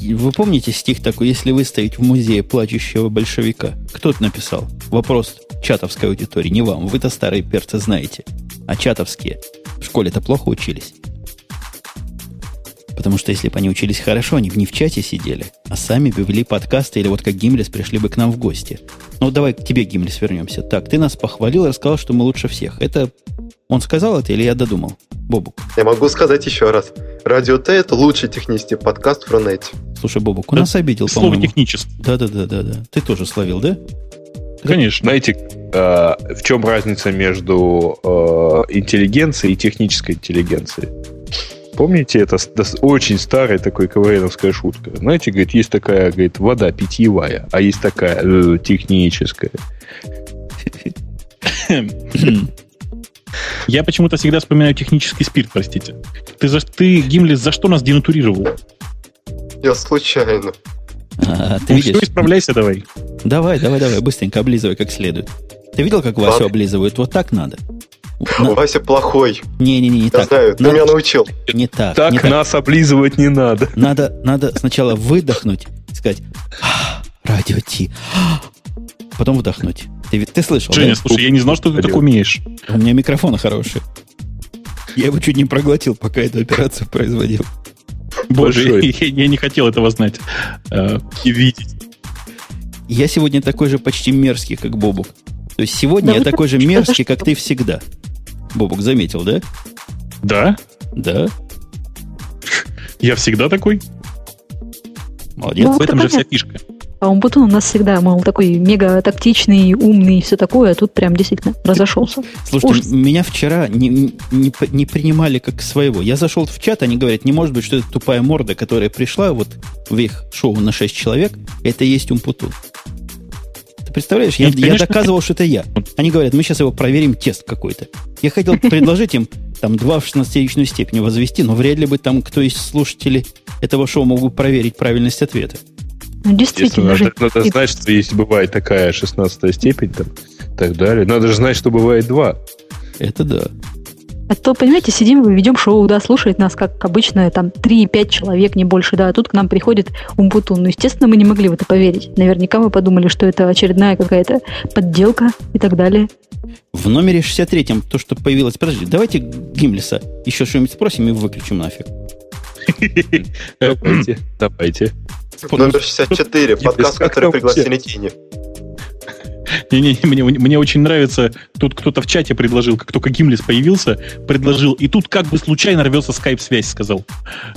Вы помните стих такой, если выставить в музее плачущего большевика? Кто это написал? Вопрос чатовской аудитории, не вам. Вы-то старые перцы знаете. А чатовские в школе-то плохо учились. Потому что если бы они учились хорошо, они бы не в чате сидели, а сами бы вели подкасты или вот как Гимлес пришли бы к нам в гости. Ну, давай к тебе, Гимлес, вернемся. Так, ты нас похвалил и рассказал, что мы лучше всех. Это он сказал это или я додумал? Бобук. Я могу сказать еще раз. Радио Т это лучший технический подкаст в Рунете. Слушай, Бобук, у Да, нас обидел, Слово по-моему. техническое. Да-да-да-да-да. Ты тоже словил, да? Конечно. Знаете, э, в чем разница между э, интеллигенцией и технической интеллигенцией? Помните, это очень старая такой КВНовская шутка. Знаете, говорит, есть такая, говорит, вода питьевая, а есть такая э, техническая. [LAUGHS] [COUGHS] [COUGHS] Я почему-то всегда вспоминаю технический спирт, простите. Ты, за, ты Гимлес, за что нас денатурировал? Я случайно. А, ты Ну видишь? все, исправляйся давай. Давай, давай, давай, быстренько облизывай как следует. Ты видел, как Васю Ладно. облизывают? Вот так надо. На- Вася плохой. Не-не-не, не Я так. знаю, ты Надо- меня научил. Не так, Так не так. нас облизывать не надо. Надо, надо сначала выдохнуть и сказать «А, радио Ти. А». Потом вдохнуть. Ты, ты слышал, Женя, да? слушай, я не знал, что ты так умеешь. У меня микрофон хороший. Я его чуть не проглотил, пока эту операцию производил. Боже, [LAUGHS] я, я не хотел этого знать э, и видеть. Я сегодня такой же почти мерзкий, как Бобук. То есть сегодня Да я такой же мерзкий, как ты всегда. Бобук, заметил, да? Да? Да. Я всегда такой. Молодец. Ну, В этом же понятно. вся фишка. А Умпутун у нас всегда, мол, такой мега тактичный, умный и все такое, а тут прям действительно разошелся. Слушайте, Ужас. меня вчера не, не, не принимали как своего. Я зашел в чат, они говорят, не может быть, что это тупая морда, которая пришла вот в их шоу на 6 человек, это и есть Умпутун. Ты представляешь, я, Нет, я конечно. доказывал, что это я. Они говорят, мы сейчас его проверим, тест какой-то. Я хотел [LAUGHS] предложить им там 2 в 16-личную степень возвести, но вряд ли бы там кто из слушателей этого шоу мог бы проверить правильность ответа. Ну, Если действительно, надо, Жень, надо знать, что есть бывает такая 16 степень там, и так далее. Надо же знать, что бывает два. Это да. А то, понимаете, сидим, ведем шоу, да, слушает нас, как обычно, там, 3-5 человек, не больше, да, а тут к нам приходит Умпутун. Ну, естественно, мы не могли в это поверить. Наверняка мы подумали, что это очередная какая-то подделка и так далее. В номере 63-м то, что появилось... Подожди, давайте Гимлиса еще что-нибудь спросим и выключим нафиг. [LAUGHS] Давайте, давайте. Номер 64, [LAUGHS] подкаст, который пригласили тени. Не-не, мне, мне очень нравится, тут кто-то в чате предложил, как только Гимлес появился, предложил, и тут как бы случайно рвется скайп-связь, сказал.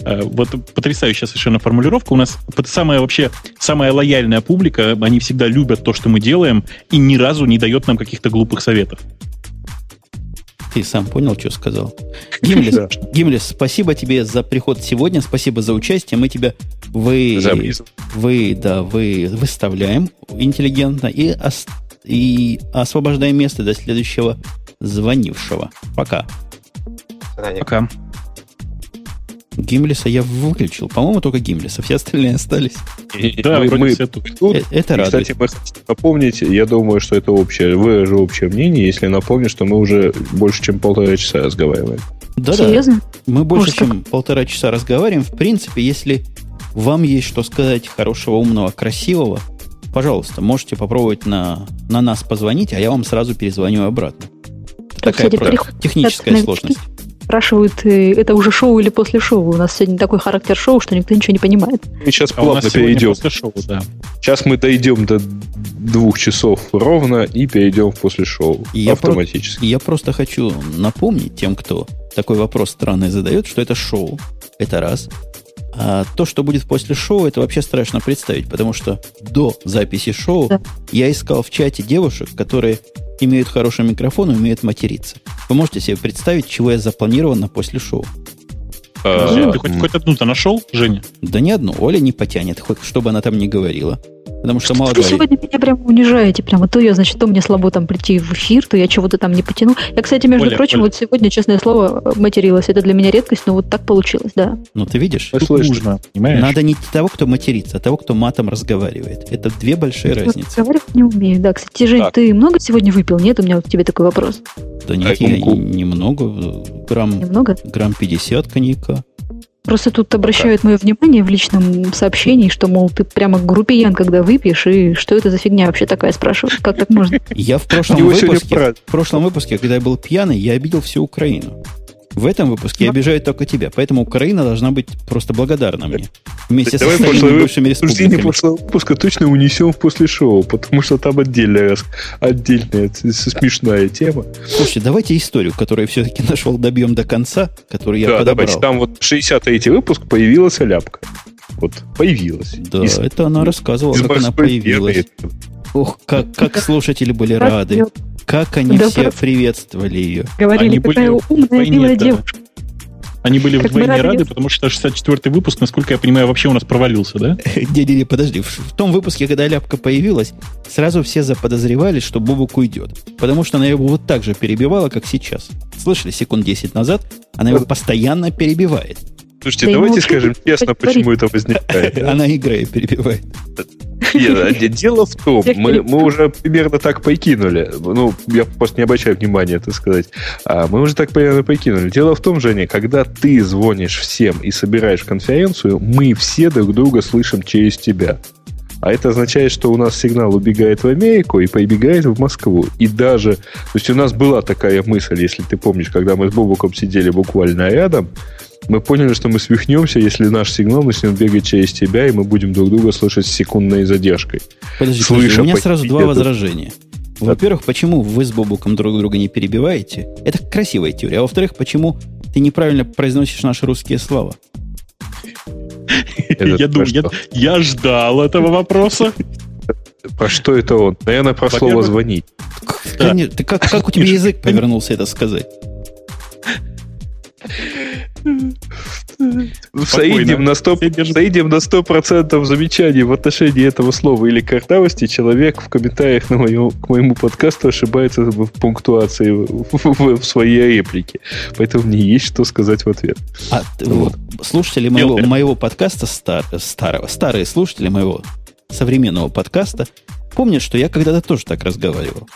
Э, Вот потрясающая совершенно формулировка. У нас самая вообще, самая лояльная публика, они всегда любят то, что мы делаем, и ни разу не дает нам каких-то глупых советов. Ты сам понял, что сказал? Гимлес, Да. Гимлес, спасибо тебе за приход сегодня, спасибо за участие. Мы тебя вы, вы, да, вы выставляем интеллигентно и, ос- и освобождаем место до следующего звонившего. Пока. Пока. Гимлеса я выключил. По-моему, только Гимлеса. Все остальные остались. Да, мы, все тут. тут. Э, Это радует. кстати, мы хотим напомнить, я думаю, что это общее, вы же общее мнение, если напомню, что мы уже больше, чем полтора часа разговариваем. Да-да. Серьезно? Мы больше, Может, чем полтора часа разговариваем. В принципе, если вам есть что сказать хорошего, умного, красивого, пожалуйста, можете попробовать на, на нас позвонить, а я вам сразу перезвоню обратно. Это Тут, такая кстати, просто переход техническая сложность. Спрашивают, э, это уже шоу или после шоу. У нас сегодня такой характер шоу, что никто ничего не понимает. Мы сейчас А плавно перейдем. после шоу, да. Сейчас мы дойдем до двух часов ровно и перейдем после шоу Я про- автоматически. Я просто хочу напомнить тем, кто такой вопрос странный задает, что это шоу. Это раз. А то, что будет после шоу, это вообще страшно представить, потому что до записи шоу Да. я искал в чате девушек, которые имеют хороший микрофон и умеют материться. Вы можете себе представить, чего я запланировал на после шоу? А, Женя, ты хоть, хоть одну-то нашел, Женя? Да ни одну. Оля не потянет, хоть чтобы она там не говорила. Потому что мало Вы говорит. сегодня меня прямо унижаете. Прямо то я, значит, то мне слабо там прийти в эфир, то я чего-то там не потяну. Я, кстати, между Оля, прочим, Оля. вот сегодня, честное слово, материлась. Это для меня редкость, но вот так получилось, да. Ну, ты видишь? Тут нужно, понимаешь? Надо не того, кто матерится, а того, кто матом разговаривает. Это две большие Вот разницы. Разговаривать не умею. Да, кстати, Жень, Так. ты много сегодня выпил? Нет, у меня вот к тебе такой вопрос. Да нет, я Айкунку. немного, грамм, Немного? грамм 50 коньяка. Просто тут обращают мое внимание в личном сообщении, что, мол, ты прямо групиян, когда выпьешь, и что это за фигня вообще такая, спрашивают. Как так можно? Я в прошлом выпуске, в прошлом выпуске, когда я был пьяный, я обидел всю Украину. В этом выпуске я обижаю только тебя, поэтому Украина должна быть просто благодарна мне. Вместе со Давай остальными прошлый бывшими республиками. прошлого выпуска точно унесем в после шоу, потому что там отдельная, отдельная с- с- смешная тема. Слушайте, давайте историю, которую я все-таки нашел, добьем до конца, которую я да, подобрал. давайте. Там вот 63-й выпуск появилась ляпка. Вот, появилась. Да, Из- это она рассказывала, из как она появилась. Ох, как, как слушатели были рады. Как они Да, все просто- приветствовали ее. Говорили, Они какая были умная, милая да. девушка. Они были Как вдвойне рады рады, потому что 64-й выпуск, насколько я понимаю, вообще у нас провалился, да? [LAUGHS] Не-не-не, подожди. В, в том выпуске, когда ляпка появилась, сразу все заподозревали, что Бобук уйдет. Потому что она его вот так же перебивала, как сейчас. Слышали, секунд 10 назад, она его постоянно перебивает. Слушайте, Да давайте скажем честно, почему это возникает. [LAUGHS] Она играя перебивает. Нет, де- дело в том, мы, мы [LAUGHS] уже примерно так покинули. Ну, я просто не обращаю внимания, это сказать. А, мы уже так примерно покинули. Дело в том, Женя, когда ты звонишь всем и собираешь конференцию, мы все друг друга слышим через тебя. А это означает, что у нас сигнал убегает в Америку и прибегает в Москву. И даже... То есть у нас была такая мысль, если ты помнишь, когда мы с Бобуком сидели буквально рядом, мы поняли, что мы свихнемся, если наш сигнал начнет бегать через тебя, и мы будем друг друга слышать с секундной задержкой. Подожди, Слыша подожди, у меня сразу два тебе, возражения. Во-первых, почему вы с Бобуком друг друга не перебиваете? Это красивая теория. А во-вторых, почему ты неправильно произносишь наши русские слова? Я думаю, я, ждал этого вопроса. Про что это он? Наверное, про слово «звонить». Как у тебя язык повернулся это сказать? Саидим на 100%, Все держат. Саидим на 100% замечаний в отношении этого слова или картавости человек в комментариях на моему, к моему подкасту ошибается в пунктуации в, в- в своей реплике. Поэтому мне есть что сказать в ответ. А т- Вот. слушатели моего, моего подкаста, стар- старого, старые слушатели моего современного подкаста помнят, что я когда-то тоже так разговаривал.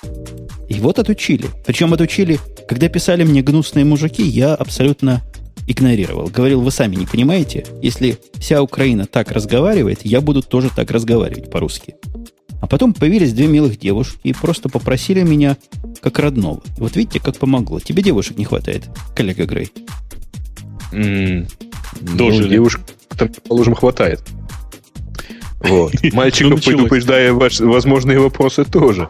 И вот отучили. Причем отучили, когда писали мне гнусные мужики, я абсолютно игнорировал. Говорил, вы сами не понимаете, если вся Украина так разговаривает, я буду тоже так разговаривать по-русски. А потом появились две милых девушки и просто попросили меня как родного. И вот видите, как помогло. Тебе девушек не хватает, коллега Грей. М, Дожили. Ну, девушек, положим, хватает. Вот. [LAUGHS] Ну, Мальчиков предупреждая ваши возможные вопросы тоже.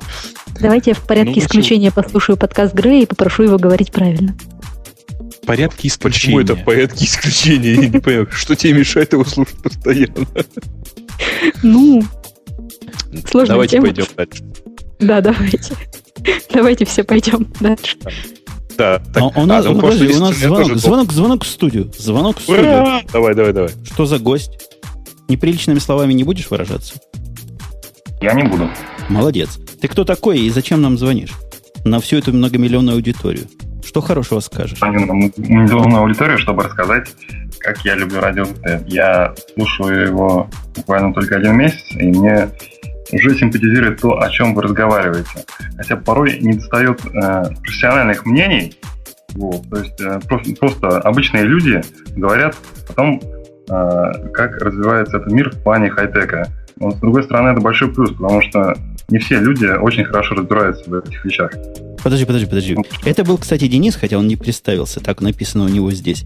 Давайте я в порядке Ну, исключения послушаю подкаст Грея и попрошу его говорить правильно. В порядке Почему исключения. это в порядке исключения? Я не понимаю, что тебе мешает его слушать постоянно. Ну, сложная Давайте тема. пойдем дальше. Да, давайте. Давайте все пойдем дальше. Да, так, А у нас, а, ну, подожди, у нас звонок, звонок, звонок в студию. Звонок в студию. Ура! Давай, давай, давай. Что за гость? Неприличными словами не будешь выражаться? Я не буду. Молодец. Ты кто такой и зачем нам звонишь? На всю эту многомиллионную аудиторию. Что хорошего скажешь? Миллионную аудиторию, чтобы рассказать, как я люблю радио ВТ. Я слушаю его буквально только один месяц, и мне уже симпатизирует то, о чем вы разговариваете. Хотя порой не достает э, профессиональных мнений. Вот, то есть э, просто, просто обычные люди говорят о том, э, как развивается этот мир в плане хай-тека. Но, с другой стороны, это большой плюс, потому что не все люди очень хорошо разбираются в этих вещах. Подожди, подожди, подожди. Это был, кстати, Денис, хотя он не представился, так написано у него здесь.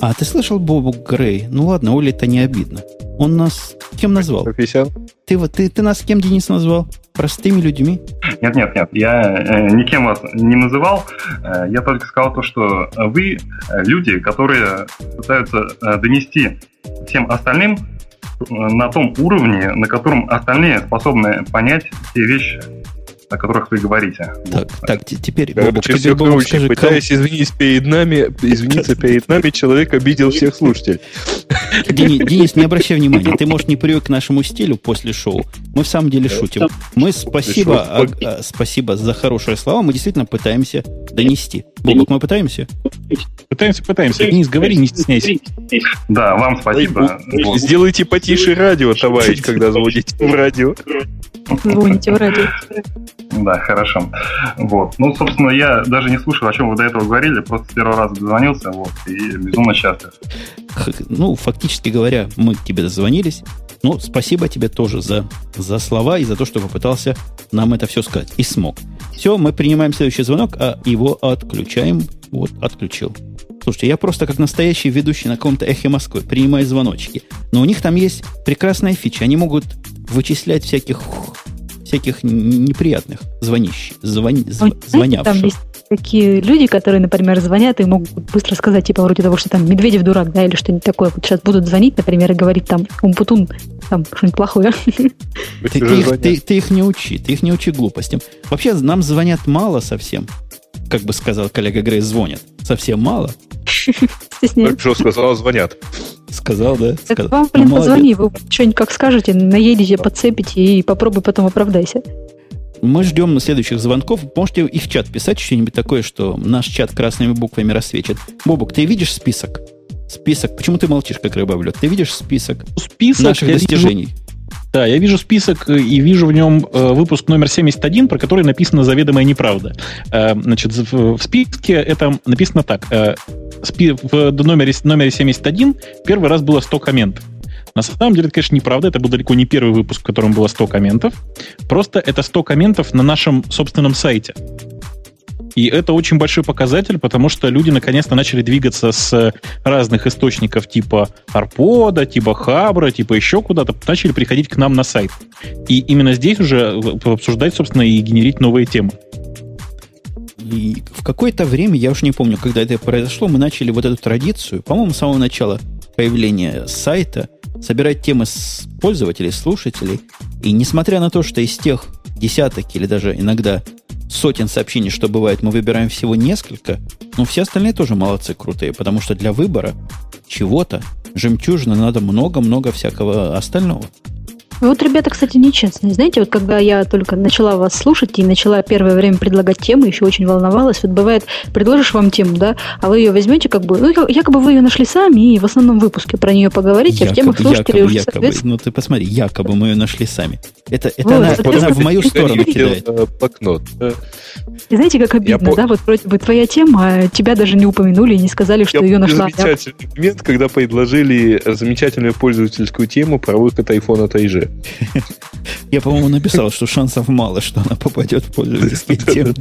А ты слышал Бобу Грей? Ну ладно, Оли-то не обидно. Он нас кем назвал? Профессионал. Ты, вот ты, ты нас кем, Денис, назвал? Простыми людьми? Нет, нет, нет, я э, никем вас не называл. Э, я только сказал то, что вы э, люди, которые пытаются э, донести всем остальным э, на том уровне, на котором остальные способны понять те вещи, о которых вы говорите. Так, так, т- теперь, Короче, Бобок, теперь, Бобок, скажи, кого- Пытаясь извиниться перед нами, извиниться перед нами, человек обидел всех слушателей. Дени- Денис, не обращай внимания, ты, может, не привык к нашему стилю после шоу. Мы в самом деле шутим. Мы спасибо, а- а, спасибо за хорошие слова, мы действительно пытаемся донести. Бобок, мы пытаемся? Пытаемся, пытаемся. Денис, говори, не стесняйся. Да, вам спасибо. Сделайте потише радио, товарищ, когда звоните в радио. Звоните в радио. Да, хорошо. Вот. Ну, собственно, я даже не слушал, о чем вы до этого говорили, просто с первого раза дозвонился, вот, и безумно счастлив. Ну, фактически говоря, мы к тебе дозвонились. Ну, спасибо тебе тоже за, за слова и за то, что попытался нам это все сказать. И смог. Все, мы принимаем следующий звонок, а его отключаем. Вот, отключил. Слушайте, я просто как настоящий ведущий на каком-то эхе Москвы принимаю звоночки. Но у них там есть прекрасная фича. Они могут вычислять всяких всяких неприятных звонищ, звони, зв- Ой, знаете, Там звонявших. есть такие люди, которые, например, звонят и могут быстро сказать, типа, вроде того, что там Медведев дурак, да, или что-нибудь такое. Вот сейчас будут звонить, например, и говорить там Умпутун, там что-нибудь плохое. [LAUGHS] Ты, ты их, ты- ты их не учи, ты их не учи глупостям. Вообще, нам звонят мало совсем. Как бы сказал коллега Грей, звонят. Совсем мало. [LAUGHS] Как жестко сказал, звонят. Сказал, да? Так Сказал. вам, блин, Ну, позвони, вы что-нибудь как скажете, наедете, подцепите и попробуй потом оправдайся. Мы ждем следующих звонков. Можете и в чат писать что-нибудь такое, что наш чат красными буквами рассвечит. Бобок, ты видишь список? Список. Почему ты молчишь, как рыба в лед? Ты видишь список Список наших я вижу- достижений? Да, я вижу список э, и вижу в нем э, выпуск номер 71, про который написано заведомая неправда. Э, значит, в, в списке это написано так. э, спи- в номере, номере 71 первый раз было 100 комментов. На самом деле, это, конечно, неправда. Это был далеко не первый выпуск, в котором было 100 комментов. Просто это 100 комментов на нашем собственном сайте. И это очень большой показатель, потому что люди наконец-то начали двигаться с разных источников типа Арпода, типа Хабра, типа еще куда-то, начали приходить к нам на сайт. И именно здесь уже в- обсуждать, собственно, и генерить новые темы. И в какое-то время, я уж не помню, когда это произошло, мы начали вот эту традицию, по-моему, с самого начала появления сайта, собирать темы с пользователей, слушателей. И несмотря на то, что из тех десяток или даже иногда сотен сообщений, что бывает, мы выбираем всего несколько, но все остальные тоже молодцы, крутые, потому что для выбора чего-то жемчужины надо много-много всякого остального. Вот, ребята, кстати, нечестные. Знаете, вот когда я только начала вас слушать и начала первое время предлагать темы, еще очень волновалась. Вот бывает, предложишь вам тему, да, а вы ее возьмете как бы, ну, я- якобы вы ее нашли сами и в основном выпуске про нее поговорите, а в темах слушателей уже, соответственно, Ну, ты посмотри, якобы мы ее нашли сами. Это, это Вот, она, это это она в мою сторону кидает. э, Блокнот. Э, И знаете, как обидно, по- да, вот вроде бы твоя тема, а тебя даже не упомянули и не сказали, что Я ее нашла. я. замечательный момент, когда предложили замечательную пользовательскую тему про выход от IG. Я, по-моему, написал, что шансов мало, что она попадет в пользовательские темы.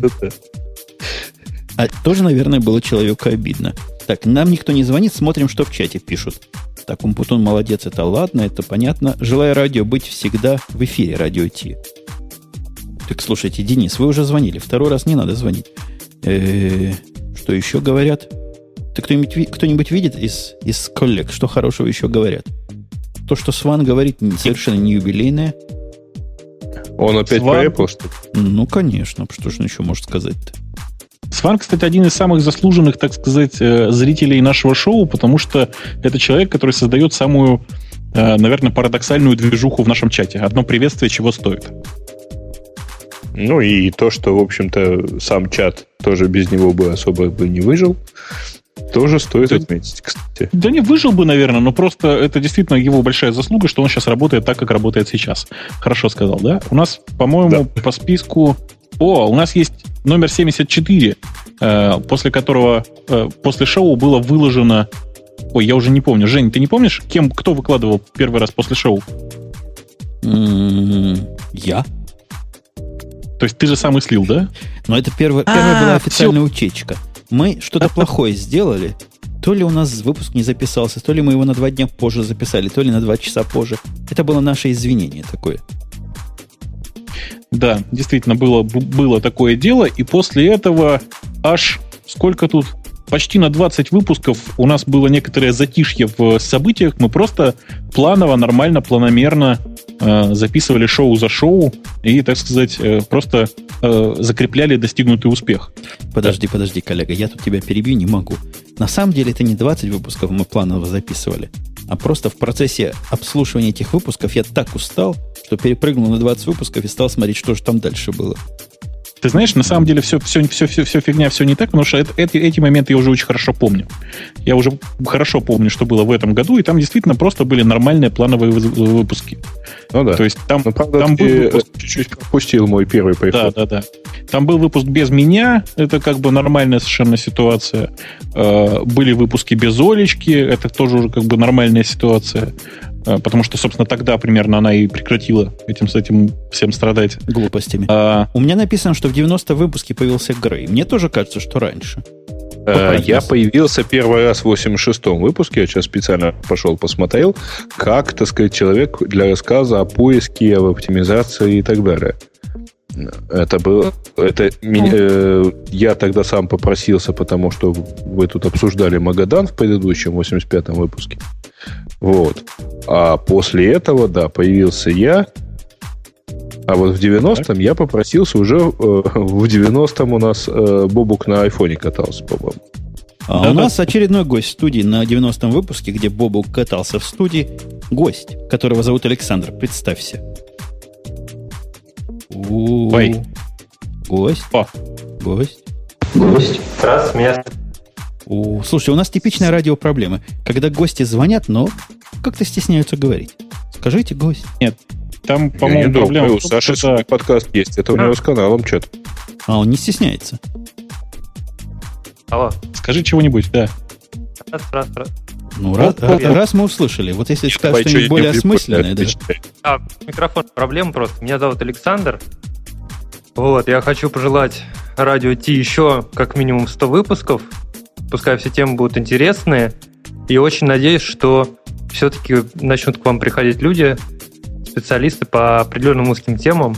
А тоже, наверное, было человеку обидно. Так, нам никто не звонит, смотрим, что в чате пишут. Так, Умпутун молодец, это ладно, это понятно. Желаю радио быть всегда в эфире, радио Ти. Так, слушайте, Денис, вы уже звонили. Второй раз не надо звонить. Э, Что еще говорят? Ты кто-нибудь, кто-нибудь видит из, из коллег, что хорошего еще говорят? То, что Сван говорит, не- совершенно не юбилейное. Он опять Сван. про Apple, что ли? Ну, конечно, что же он еще может сказать-то? Сван, кстати, один из самых заслуженных, так сказать, э, зрителей нашего шоу, потому что это человек, который создает самую, э, наверное, парадоксальную движуху в нашем чате. Одно приветствие чего стоит. Ну и то, что, в общем-то, сам чат тоже без него бы особо бы не выжил, тоже стоит Да. отметить, кстати. Да не выжил бы, наверное, но просто это действительно его большая заслуга, что он сейчас работает так, как работает сейчас. Хорошо сказал, да? У нас, по-моему, по списку... О, у нас есть номер 74, э, после которого, э, после шоу было выложено... Ой, я уже не помню. Жень, ты не помнишь, кем, кто выкладывал первый раз после шоу? Я? То есть ты же сам и слил, да? Но это первая, первая была официальная утечка. Мы что-то плохое сделали. То ли у нас выпуск не записался, то ли мы его на два дня позже записали, то ли на два часа позже. Это было наше извинение такое. Да, действительно, было, было такое дело, и после этого аж сколько тут? Почти на 20 выпусков у нас было некоторое затишье в событиях. Мы просто планово, нормально, планомерно э, записывали шоу за шоу и, так сказать, э, просто э, закрепляли достигнутый успех. Подожди, да. подожди, коллега, я тут тебя перебью не могу. На самом деле это не 20 выпусков мы планово записывали, а просто в процессе обслушивания этих выпусков я так устал, что перепрыгнул на 20 выпусков и стал смотреть, что же там дальше было. Ты знаешь, на самом деле все, все, все, все, все фигня, все не так, потому что это, эти, эти моменты я уже очень хорошо помню. Я уже хорошо помню, что было в этом году, и там действительно просто были нормальные плановые выпуски. Ну да. То есть там, ну, правда, там был выпуск... чуть-чуть пропустил мой первый приход. Да, да, да. Там был выпуск без меня, это как бы нормальная совершенно ситуация. Э, были выпуски без Олечки, это тоже уже как бы нормальная ситуация. Э, потому что, собственно, тогда примерно она и прекратила этим с этим всем страдать. Глупостями. А... У меня написано, что в 90 выпуске появился Грей. Мне тоже кажется, что раньше. А, я появился первый раз в 86-м выпуске, я сейчас специально пошел посмотрел, как, так сказать, человек для рассказа о поиске, об оптимизации и так далее. Это было, это меня, э, я тогда сам попросился, потому что вы тут обсуждали Магадан в предыдущем 85-м выпуске. Вот. А после этого, да, появился я. А вот в 90-м я попросился уже... Э, в 90-м у нас э, Бобук на айфоне катался, по-моему. А да, у нас очередной гость в студии на 90-м выпуске, где Бобук катался в студии. Гость, которого зовут Александр. Представься. Ой. Гость. О. Гость. Гость. Раз, меня у, слушай, у нас типичная радиопроблема. Когда гости звонят, но как-то стесняются говорить. Скажите, гость. Нет, там, по-моему, проблема. У Саши свой подкаст есть. Это у него с каналом что-то. А он не стесняется. Алло. Скажи чего-нибудь, да. Раз, раз, раз. Ну, раз, раз, раз мы услышали. Вот если сказать что-нибудь более осмысленное, да. А, микрофон, проблема просто. Меня зовут Александр. Вот, я хочу пожелать радио Ти еще как минимум 100 выпусков. Пускай все темы будут интересные. И очень надеюсь, что все-таки начнут к вам приходить люди, специалисты по определенным узким темам.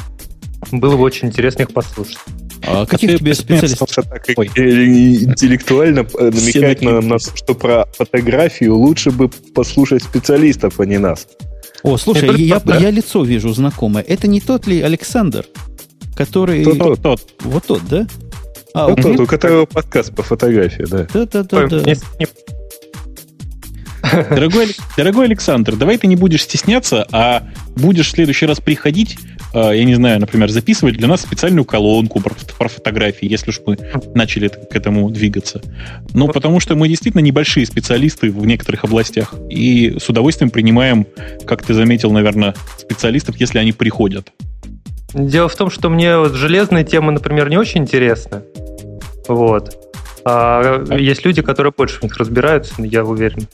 Было бы очень интересно их послушать. А каких тебе специалистов? Так интеллектуально э, намекать на, на то, что про фотографию лучше бы послушать специалистов, а не нас. О, слушай, я, я, я лицо вижу знакомое. Это не тот ли Александр, который... Тот, тот, тот. Вот тот, да? А, вот тот, у которого подкаст по фотографии, да. Да-да-да. Дорогой, дорогой Александр, давай ты не будешь стесняться, а будешь в следующий раз приходить, я не знаю, например, записывать для нас специальную колонку про, про фотографии, если уж мы начали к этому двигаться. Ну, потому что мы действительно небольшие специалисты в некоторых областях, и с удовольствием принимаем, как ты заметил, наверное, специалистов, если они приходят. Дело в том, что мне вот железные темы, например, не очень интересны. Вот. А есть люди, которые больше в них разбираются, я уверен.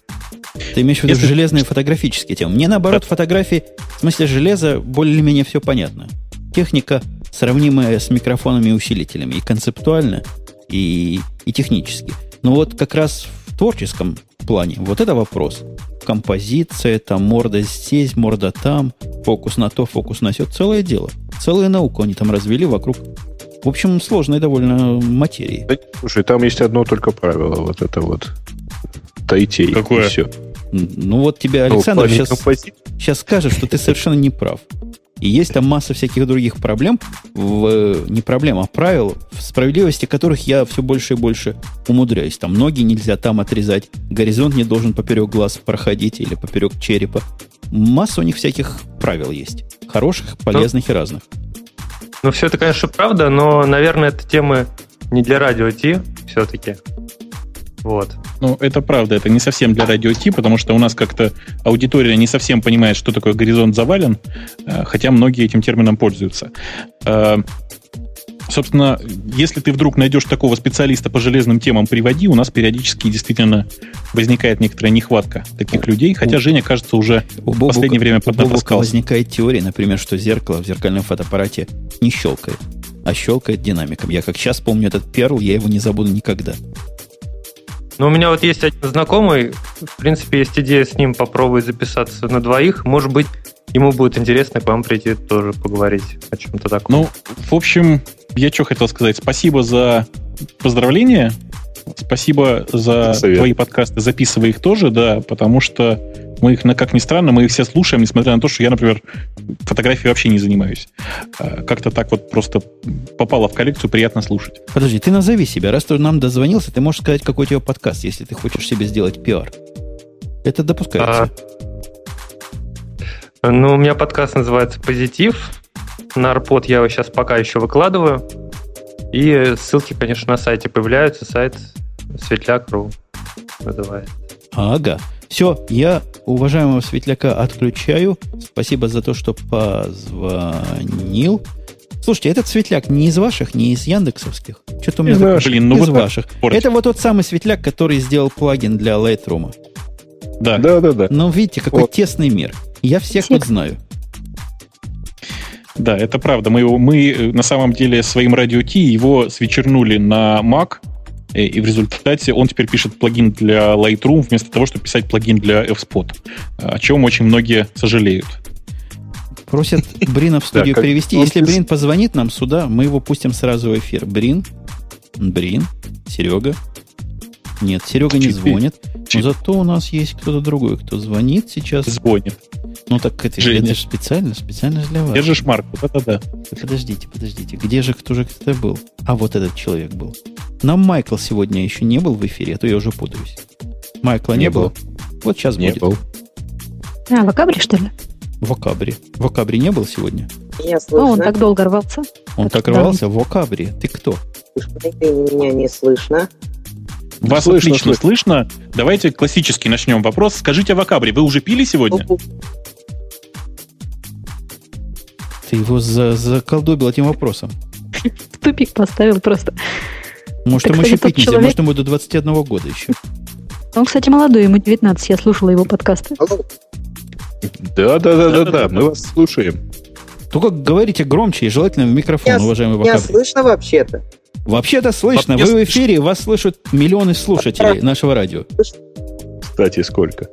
Ты имеешь в виду Если... железные фотографические темы? Мне наоборот фотографии, в смысле железа, более-менее все понятно. Техника, сравнимая с микрофонами и усилителями, и концептуально, и, и технически. Но вот как раз в творческом плане вот это вопрос. Композиция, там морда здесь, морда там, фокус на то, фокус на все. Целое дело. Целую науку они там развели вокруг в общем, сложной довольно материи. Да, слушай, там есть одно только правило. Вот это вот тайтей. Какое? все. Ну вот тебе ну, Александр ну, сейчас, сейчас скажет, что ты совершенно не прав. И есть там масса всяких других проблем, в, не проблем, а правил, в справедливости которых я все больше и больше умудряюсь. Там ноги нельзя там отрезать, горизонт не должен поперек глаз проходить или поперек черепа. Масса у них всяких правил есть. Хороших, полезных ну, и разных. Ну, все это, конечно, правда, но, наверное, это темы не для радио Ти все-таки. Вот. Ну, это правда, это не совсем для радио Ти, потому что у нас как-то аудитория не совсем понимает, что такое горизонт завален, э, хотя многие этим термином пользуются. Собственно, если ты вдруг найдешь такого специалиста по железным темам, приводи, у нас периодически действительно возникает некоторая нехватка таких людей, хотя Женя, кажется, уже у в последнее время поднатаскался. возникает теория, например, что зеркало в зеркальном фотоаппарате не щелкает. а щелкает динамиком. Я как сейчас помню этот перл, я его не забуду никогда. Ну, у меня вот есть один знакомый, в принципе, есть идея с ним попробовать записаться на двоих. Может быть, ему будет интересно к вам прийти тоже поговорить о чем-то таком. Ну, в общем, я что хотел сказать. Спасибо за поздравления. Спасибо за Совет. твои подкасты. Записывай их тоже, да, потому что мы их, на- как ни странно, мы их все слушаем, несмотря на то, что я, например, фотографией вообще не занимаюсь. А, Как-то так вот просто попало в коллекцию, приятно слушать. Подожди, ты назови себя. Раз ты нам дозвонился, ты можешь сказать, какой у тебя подкаст, если ты хочешь себе сделать пиар. Это допускается. Ну, у меня подкаст называется «Позитив». На Арпод я его сейчас пока еще выкладываю. И ссылки, конечно, на сайте появляются. Сайт светляк.ру называется. Ага. Все, я уважаемого Светляка отключаю. Спасибо за то, что позвонил. Слушайте, этот Светляк не из ваших, не из Яндексовских. Что-то у меня Из такое-. Блин, ну из вот ваших. портить. Это вот тот самый Светляк, который сделал плагин для Lightroom. Да. Да-да-да. Но видите, какой Вот. тесный мир. Я всех Всех. тут знаю. Да, это правда. Мы, его- мы э, на самом деле своим радио Ти его свечернули на Mac, э, и в результате он теперь пишет плагин для Lightroom вместо того, чтобы писать плагин для F-Spot, о чем очень многие сожалеют. Просят [LAUGHS] Брина в студию перевести. Если Брин позвонит нам сюда, мы его пустим сразу в эфир. Брин, Брин, Серега. Нет, Серега не Чипи. звонит. Но зато у нас есть кто-то другой, кто звонит сейчас. Звонит. Ну так это, Женя. это же специально, специально же для вас. Держишь марку, да-да-да. Подождите, подождите. Где же кто же кто был? А вот этот человек был. Нам Майкл сегодня еще не был в эфире, а то я уже путаюсь. Майкла не, Не было. был. Вот сейчас Не будет. был. А, в Акабре, что ли? В Окабре. В Окабре не был сегодня? Меня Ну, он слышно? так долго рвался. Он так Да. рвался в Окабре. Ты кто? Меня не слышно. Вас Слышно, отлично слышно. Давайте классический начнем вопрос. Скажите о Вакабре, вы уже пили сегодня? Ты его за, заколдобил этим вопросом. В [LAUGHS] тупик поставил просто. Может, ему еще пить нельзя, может, ему до 21 года еще. Он, кстати, молодой, ему 19, я слушала его подкасты. Да-да-да-да-да. Мы вас слушаем. Только говорите громче и желательно в микрофон, уважаемый меня Вакабри. слышно вообще-то? Вообще-то слышно. Вообще Вы в эфире, вас слышат миллионы слушателей нашего радио. Кстати, сколько?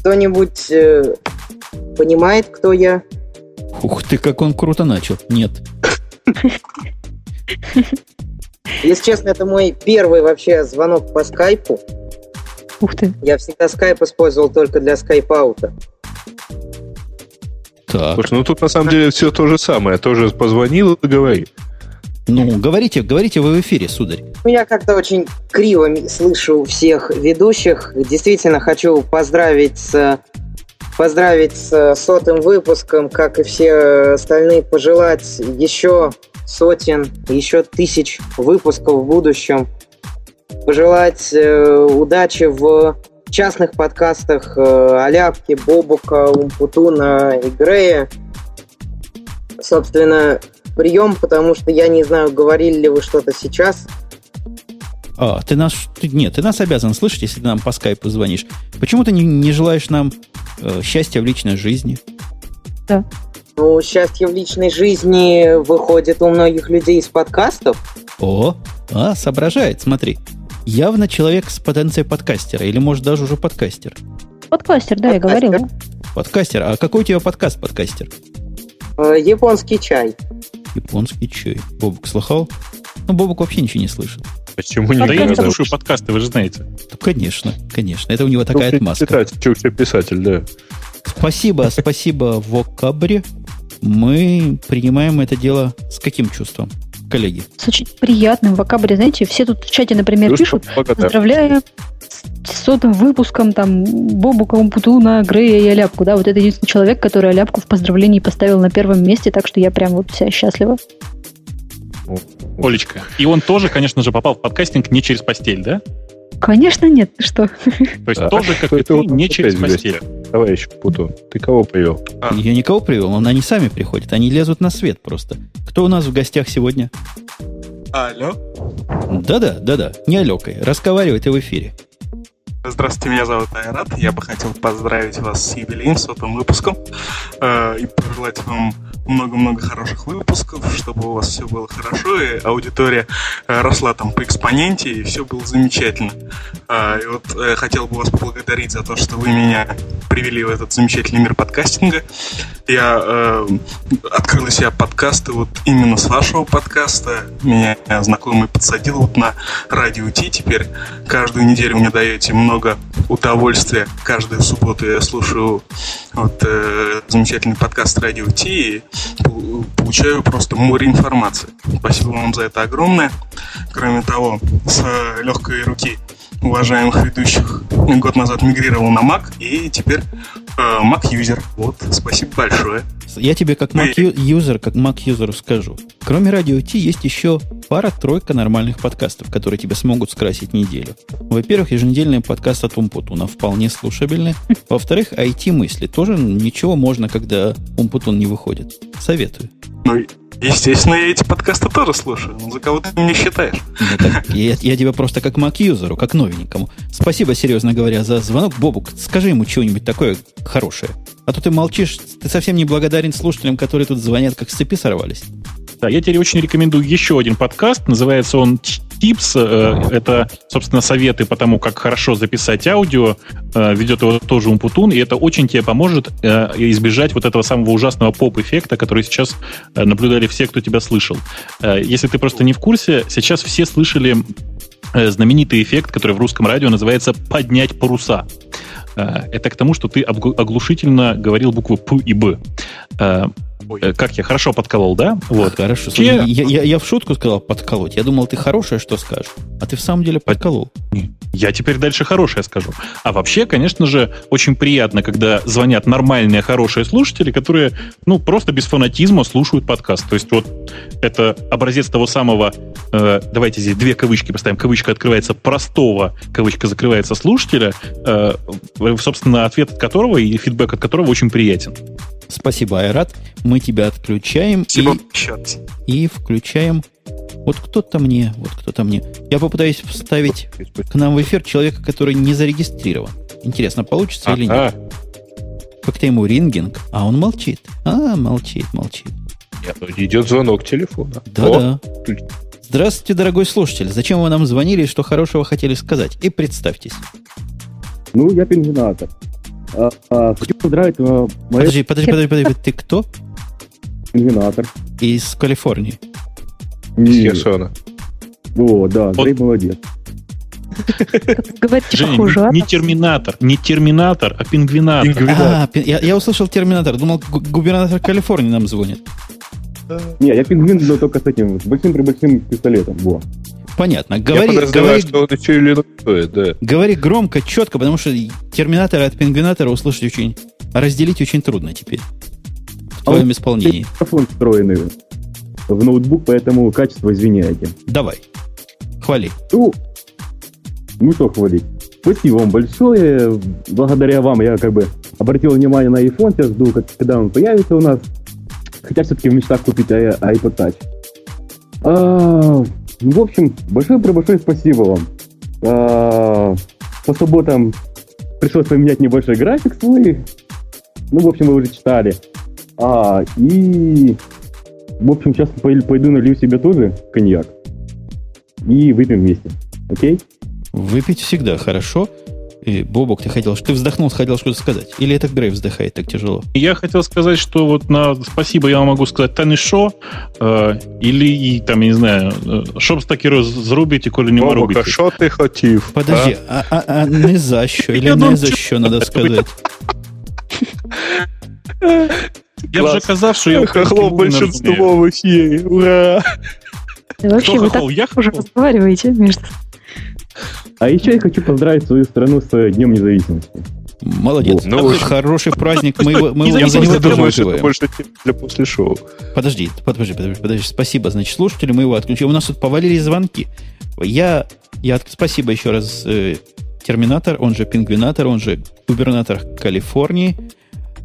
Кто-нибудь э, понимает, кто я? Ух ты, как он круто начал. Нет. Если честно, это мой первый вообще звонок по скайпу. Ух ты. Я всегда скайп использовал только для скайп-аута. Так. Слушай, ну тут на самом деле все то же самое. Тоже позвонил и говори. Ну, говорите, говорите вы в эфире, сударь. Ну, я как-то очень криво слышу всех ведущих. Действительно хочу поздравить с поздравить с сотым выпуском, как и все остальные, пожелать еще сотен, еще тысяч выпусков в будущем. Пожелать э, удачи в частных подкастах э, Аляпки, Бобука, Умпутуна и Грея. Собственно, прием, потому что я не знаю, говорили ли вы что-то сейчас. А, ты нас... ты- нет, ты нас обязан слышать, если ты нам по скайпу звонишь. Почему ты не, не желаешь нам э, счастья в личной жизни? Ну, счастье в личной жизни выходит у многих людей из подкастов. О, а, соображает, смотри. Явно человек с потенцией подкастера, или может даже уже подкастер. Подкастер, да, я Подкастер. говорила. Подкастер. А какой у тебя подкаст, подкастер? Э, Японский чай. Японский чай. Бобук слыхал? Ну, Бобук вообще ничего не слышит. Почему не Да я не слушаю подкасты, вы же знаете. Ну, конечно, конечно. Это у него такая Чукча отмазка. читатель, писатель, да. Спасибо, спасибо, Вокабре. Мы принимаем это дело с каким чувством, коллеги? С очень приятным в Акабре, знаете, все тут в чате, например, Чувство пишут, благодарности. поздравляю с сотым выпуском там Бобука, Умпутуна, Грея и Аляпку, да, вот это единственный человек, который Аляпку в поздравлении поставил на первом месте, так что я прям вот вся счастлива. Олечка. И он тоже, конечно же, попал в подкастинг не через постель, да? Конечно, нет, ты что? То есть Да. тоже, как и ты, у нас не через постель. Товарищ Путун, ты кого привел? А. Я никого привел, но они сами приходят. Они лезут на свет просто. Кто у нас в гостях сегодня? Алло. Да-да, да-да, не Алекой. Разговаривай ты в эфире. Здравствуйте, меня зовут Айрат. Я бы хотел поздравить вас с юбилеем, сотым выпуском, э, и пожелать вам много-много хороших выпусков, чтобы у вас все было хорошо, и аудитория э, росла там по экспоненте, и все было замечательно. А, и вот э, хотел бы вас поблагодарить за то, что вы меня привели в этот замечательный мир подкастинга. Я э, открыл для себя подкасты вот именно с вашего подкаста. Меня знакомый подсадил вот на радио Ти. Теперь каждую неделю мне даете много удовольствия. Каждую субботу я слушаю вот э, замечательный подкаст радио Ти и получаю просто море информации. Спасибо вам за это огромное. Кроме того, с легкой руки уважаемых ведущих год назад мигрировал на Mac и теперь э, Mac юзер. Вот, спасибо большое. Я тебе как Mac юзер, как Mac юзеру скажу. Кроме радио Ти есть еще пара-тройка нормальных подкастов, которые тебе смогут скрасить неделю. Во-первых, еженедельный подкаст от Умпутуна вполне слушабельный. Во-вторых, IT-мысли. Тоже ничего можно, когда Умпутун не выходит. Советую. Ну, Естественно, я эти подкасты тоже слушаю. Ну, за кого ты меня считаешь? Ну, так, я, я тебя просто как Mac-юзеру, как новенькому. Спасибо, серьезно говоря, за звонок. Бобук, скажи ему что-нибудь такое хорошее. А то ты молчишь, ты совсем не благодарен слушателям, которые тут звонят, как с цепи сорвались. Да, я тебе очень рекомендую еще один подкаст. Называется он Tips. Э, это, собственно, советы по тому, как хорошо записать аудио. Э, ведет его тоже Умпутун, и это очень тебе поможет э, избежать вот этого самого ужасного поп-эффекта, который сейчас наблюдали все, кто тебя слышал. Если ты просто не в курсе, сейчас все слышали знаменитый эффект, который в русском радио называется «поднять паруса». Это к тому, что ты оглушительно говорил буквы «п» и «б». Ой. Э, как я хорошо подколол, да? Вот. Хорошо. Я, я, я в шутку сказал подколоть. Я думал, ты хорошее что скажешь. А ты в самом деле подколол. Я теперь дальше хорошее скажу. А вообще, конечно же, очень приятно, когда звонят нормальные, хорошие слушатели, которые, ну, просто без фанатизма слушают подкаст. То есть вот это образец того самого, э, давайте здесь две кавычки поставим. Кавычка открывается простого, кавычка закрывается слушателя, э, собственно, ответ от которого и фидбэк от которого очень приятен. Спасибо, Айрат. Мы тебя отключаем и, и включаем вот кто-то мне, вот кто-то мне. Я попытаюсь вставить к нам в эфир человека, который не зарегистрирован. Интересно, получится или нет? Как-то ему рингинг, а он молчит. А, молчит, молчит. Нет, ну, идет звонок телефона. Да-да. Здравствуйте, дорогой слушатель. Зачем вы нам звонили и что хорошего хотели сказать? И представьтесь. Ну, я пингвинатор. А, а, хочу поздравить а. Подожди, подожди, [LAUGHS] подожди, подожди, ты кто? Пингвинатор. Из Калифорнии. Из Херсона. О, да, Андрей молодец. Говорите Женя, похоже, не, не терминатор, не терминатор, а пингвинатор. А, я, я услышал терминатор, думал, губернатор Калифорнии нам звонит. Не, я пингвин, но только с этим, с большим-пребольшим пистолетом. Во. Понятно. Говори, я говори, что он еще и стоит, да. Говори громко, четко, потому что терминатора от пингвинатора услышать очень... Разделить очень трудно теперь. В твоем а исполнении. Микрофон встроенный в ноутбук, поэтому качество извиняйте. Давай. Хвали. Ну, ну что хвалить. Спасибо вам большое. Благодаря вам я как бы обратил внимание на iPhone, сейчас жду, когда он появится у нас. Хотя все-таки в мечтах купить iPod Touch. А, ну, в общем, большое-большое спасибо вам. А, по субботам пришлось поменять небольшой график свой. Ну, в общем, вы уже читали. А, и, в общем, сейчас пойду налью себе тоже коньяк. И выпьем вместе. Окей? Выпить всегда хорошо. И, Бобок, ты хотел, ты вздохнул, хотел что-то сказать? Или это Грей вздыхает так тяжело? Я хотел сказать, что вот на спасибо я могу сказать Тани Шо, э, или, и, там, я не знаю, щоб таки зробите, коли не робите. що ти хотів? Подожди, а, а, а не за що? Или не за що, надо сказать? Я вже казав, що я... Хохло большинство в ефірі, ура! Вообще, вы так уже разговариваете между а еще я хочу поздравить свою страну с Днем независимости. Молодец. Ну, Такой хороший праздник. Мы, [LAUGHS] мы, мы за него думаю, что это больше для после шоу. Подожди, подожди, подожди, подожди. Спасибо, значит, слушатели, мы его отключили. У нас тут повалили звонки. Я, я спасибо еще раз э, Терминатор, он же Пингвинатор, он же губернатор Калифорнии.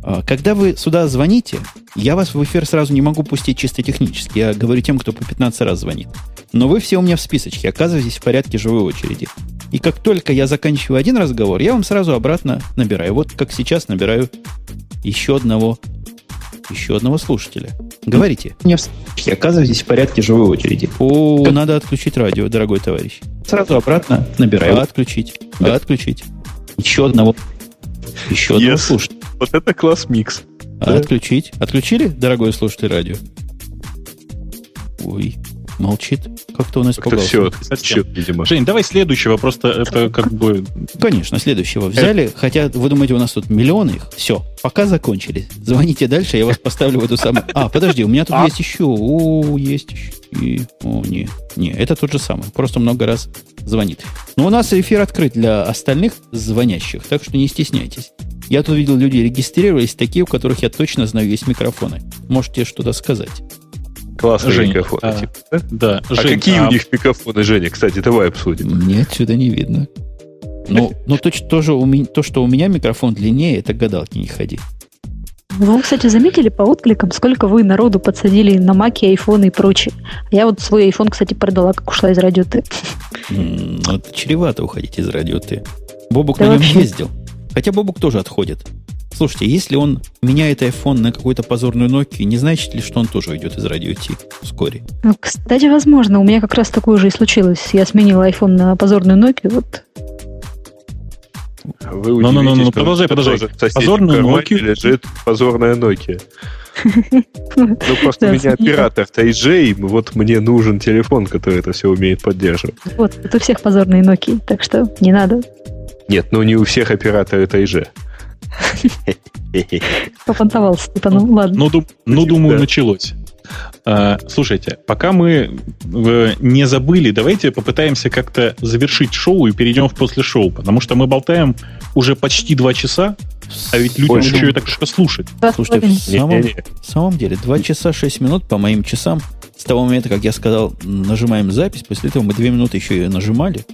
А, когда вы сюда звоните, я вас в эфир сразу не могу пустить чисто технически. Я говорю тем, кто по 15 раз звонит. Но вы все у меня в списочке, оказываетесь в порядке живой очереди. И как только я заканчиваю один разговор, я вам сразу обратно набираю. Вот как сейчас набираю еще одного, еще одного слушателя. Говорите. Не в спешке, оказывайтесь в порядке живой очереди. О, как... надо отключить радио, дорогой товарищ. Сразу обратно набираю. А отключить. Да. А отключить. Еще одного. Еще yes. одного слушать. Вот это класс микс. А да. отключить. Отключили, дорогой слушатель радио? Ой, молчит. Как-то он испугался. Все, все, видимо. Жень, давай следующего, просто это как бы... Конечно, следующего взяли, хотя вы думаете, у нас тут миллионы их. Все, пока закончили. Звоните дальше, я вас поставлю в эту самую... А, подожди, у меня тут а? есть еще. О, есть еще. И... О, не, не, это тот же самый. Просто много раз звонит. Но у нас эфир открыт для остальных звонящих, так что не стесняйтесь. Я тут видел, люди регистрировались, такие, у которых я точно знаю есть микрофоны. Можете что-то сказать. Классные Жень, микрофоны. А, типа, да? да. А Жень, какие а... у них микрофоны, Женя? Кстати, давай обсудим. Мне отсюда не видно. Ну, [LAUGHS] ну то, тоже у меня, то, что у меня микрофон длиннее, это гадалки не ходи. Вы, кстати, заметили по откликам, сколько вы народу подсадили на маки, айфоны и прочее? Я вот свой айфон, кстати, продала, как ушла из радио Т. Mm, это чревато уходить из радио Т. Бобук да на нем вообще. ездил. Хотя Бобук тоже отходит. Слушайте, если он меняет iPhone на какую-то позорную Nokia, не значит ли, что он тоже уйдет из радио Ти вскоре? Ну, кстати, возможно. У меня как раз такое же и случилось. Я сменила iPhone на позорную Nokia. Вот вы ну, ну, ну, ну, продолжай, продолжай. Позорную Nokia. лежит позорная Nokia. [LAUGHS] Ну, просто у меня оператор Тайджей, вот мне нужен телефон, который это все умеет поддерживать. Вот, это у всех позорные Nokia, так что не надо. Нет, ну не у всех операторы Тайже. Попонтовался, ну ладно. Ну, ну думаю, началось. А, слушайте, пока мы э, не забыли, давайте попытаемся как-то завершить шоу и перейдем в после шоу, потому что мы болтаем уже почти два часа, а ведь людям Больше. еще и так что слушать. Слушайте, в самом, в самом деле, два часа шесть минут по моим часам, с того момента, как я сказал, нажимаем запись, после этого мы две минуты еще ее нажимали.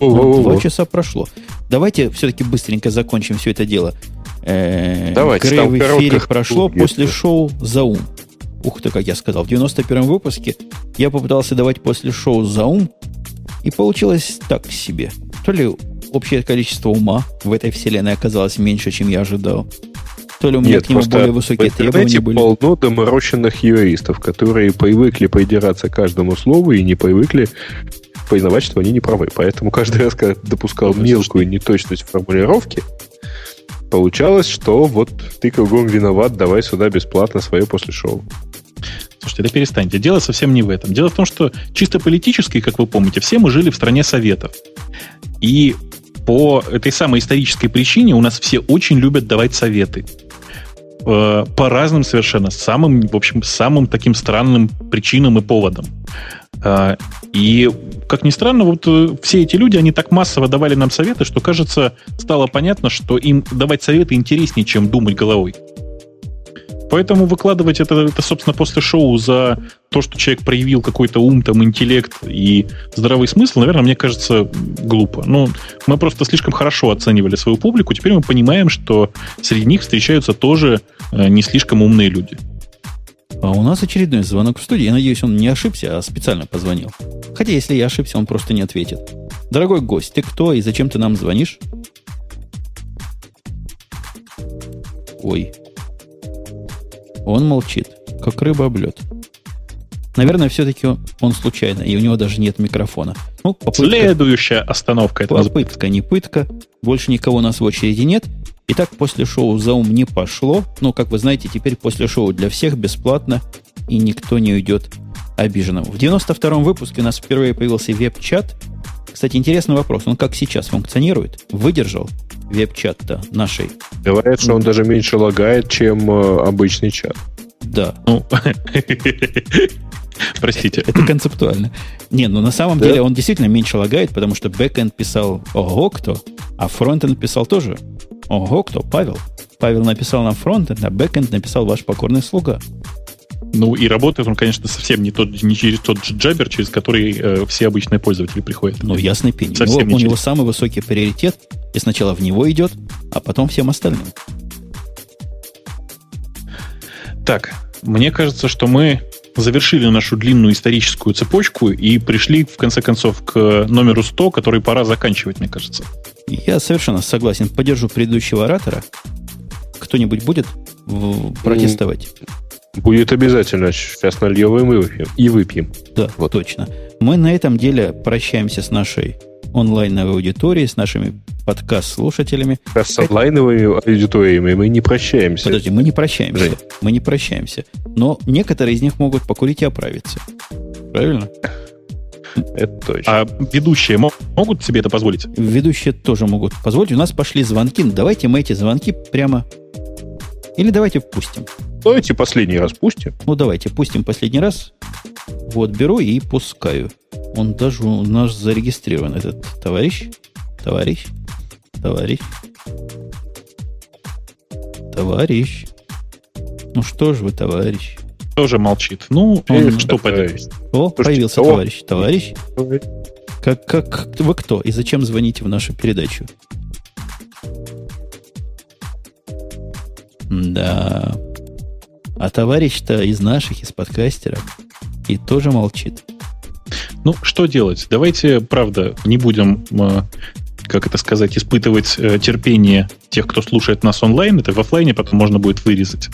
Ну, два часа прошло. Давайте все-таки быстренько закончим все это дело. Э, Давайте. Грей в эфире прошло после шоу «Заум». Ух ты, как я сказал. В 91-м выпуске я попытался давать после шоу «Заум», и получилось так себе. То ли общее количество ума в этой вселенной оказалось меньше, чем я ожидал, то ли у меня Нет, к нему более высокие требования были. полно доморощенных юристов, которые привыкли придираться к каждому слову и не привыкли признавать, что они не правы. Поэтому каждый раз, когда допускал мелкую неточность в формулировке, получалось, что вот ты кругом виноват, давай сюда бесплатно свое после шоу. Слушайте, да перестаньте. Дело совсем не в этом. Дело в том, что чисто политически, как вы помните, все мы жили в стране Советов. И по этой самой исторической причине у нас все очень любят давать советы. Э, по разным совершенно, самым, в общем, самым таким странным причинам и поводам. Э, и, как ни странно, вот э, все эти люди, они так массово давали нам советы, что, кажется, стало понятно, что им давать советы интереснее, чем думать головой. Поэтому выкладывать это, это, собственно, после шоу за то, что человек проявил какой-то ум, там, интеллект и здравый смысл, наверное, мне кажется, глупо. Ну, мы просто слишком хорошо оценивали свою публику, теперь мы понимаем, что среди них встречаются тоже э, не слишком умные люди. А у нас очередной звонок в студии. Я надеюсь, он не ошибся, а специально позвонил. Хотя, если я ошибся, он просто не ответит. Дорогой гость, ты кто и зачем ты нам звонишь? Ой, он молчит, как рыба об лед. Наверное, все-таки он, случайно, и у него даже нет микрофона. Ну, попытка, Следующая остановка. Это попытка, не пытка. Больше никого у нас в очереди нет. Итак, после шоу за ум не пошло. Но, как вы знаете, теперь после шоу для всех бесплатно, и никто не уйдет обиженным. В 92-м выпуске у нас впервые появился веб-чат. Кстати, интересный вопрос. Он как сейчас функционирует? Выдержал? Веб-чат-то нашей. Говорят, что он даже меньше лагает, чем э, обычный чат. Да. Ну, [LAUGHS] Простите. Это концептуально. Не, ну на самом деле он действительно меньше лагает, потому что бэкэнд писал ого кто, а фронтенд писал тоже ого кто, Павел. Павел написал на фронтенд, а бэкэнд написал ваш покорный слуга. Ну и работает он, конечно, совсем не, тот, не через тот же Jabber, через который э, все обычные пользователи приходят. Ну, ясный пень. Совсем у него, у него самый высокий приоритет, и сначала в него идет, а потом всем остальным. Так, мне кажется, что мы завершили нашу длинную историческую цепочку и пришли, в конце концов, к номеру 100, который пора заканчивать, мне кажется. Я совершенно согласен. Поддержу предыдущего оратора. Кто-нибудь будет протестовать? Будет обязательно. Сейчас нальем и выпьем. И выпьем. Да, вот точно. Мы на этом деле прощаемся с нашей онлайновой аудиторией, с нашими подкаст-слушателями. А с онлайновыми аудиториями мы не прощаемся. Подожди, мы не прощаемся. Жень. Мы не прощаемся. Но некоторые из них могут покурить и оправиться. Правильно? Это точно. А ведущие могут себе это позволить? Ведущие тоже могут позволить. У нас пошли звонки. Давайте мы эти звонки прямо... Или давайте пустим. Давайте последний раз пустим. Ну, давайте пустим последний раз. Вот, беру и пускаю. Он даже у нас зарегистрирован, этот товарищ. Товарищ. Товарищ. Товарищ. Ну что ж вы, товарищ? Тоже молчит. Ну, он что поделать? О, Слушайте, появился о. товарищ. Товарищ. Как, как, вы кто? И зачем звоните в нашу передачу? Да. А товарищ-то из наших, из подкастеров, и тоже молчит. Ну, что делать? Давайте, правда, не будем, э, как это сказать, испытывать э, терпение тех, кто слушает нас онлайн. Это в офлайне потом можно будет вырезать.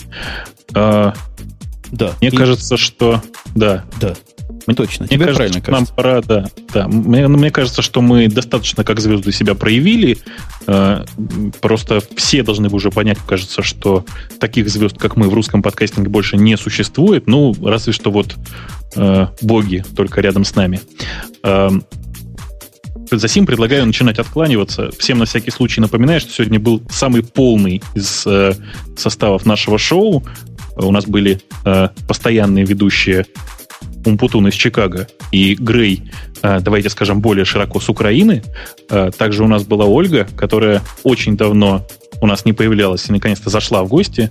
А, да. Мне и... кажется, что... Да. Да. Точно, мне кажется, правильно кажется. Нам пора, да. да. Мне, мне кажется, что мы достаточно как звезды себя проявили. Э, просто все должны уже понять, кажется, что таких звезд, как мы, в русском подкастинге больше не существует. Ну, разве что вот э, боги только рядом с нами. Э, за сим предлагаю начинать откланиваться. Всем на всякий случай напоминаю, что сегодня был самый полный из э, составов нашего шоу. У нас были э, постоянные ведущие Умпутун из Чикаго и Грей, э, давайте скажем, более широко с Украины. Э, также у нас была Ольга, которая очень давно у нас не появлялась и наконец-то зашла в гости.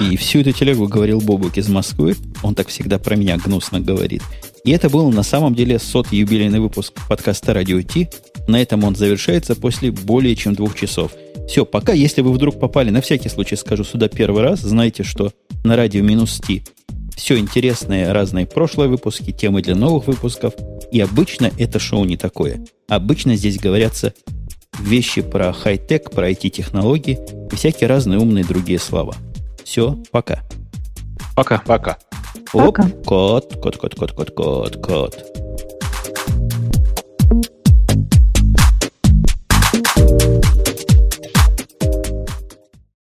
И всю эту телегу говорил Бобук из Москвы. Он так всегда про меня гнусно говорит. И это был на самом деле сот юбилейный выпуск подкаста «Радио Ти». На этом он завершается после более чем двух часов. Все, пока, если вы вдруг попали, на всякий случай скажу сюда первый раз, знайте, что на радио минус Ти все интересные разные прошлые выпуски, темы для новых выпусков. И обычно это шоу не такое. Обычно здесь говорятся вещи про хай-тек, про IT-технологии и всякие разные умные другие слова. Все, пока. Пока. Пока. Оп, кот, кот, кот, кот, кот, кот, кот.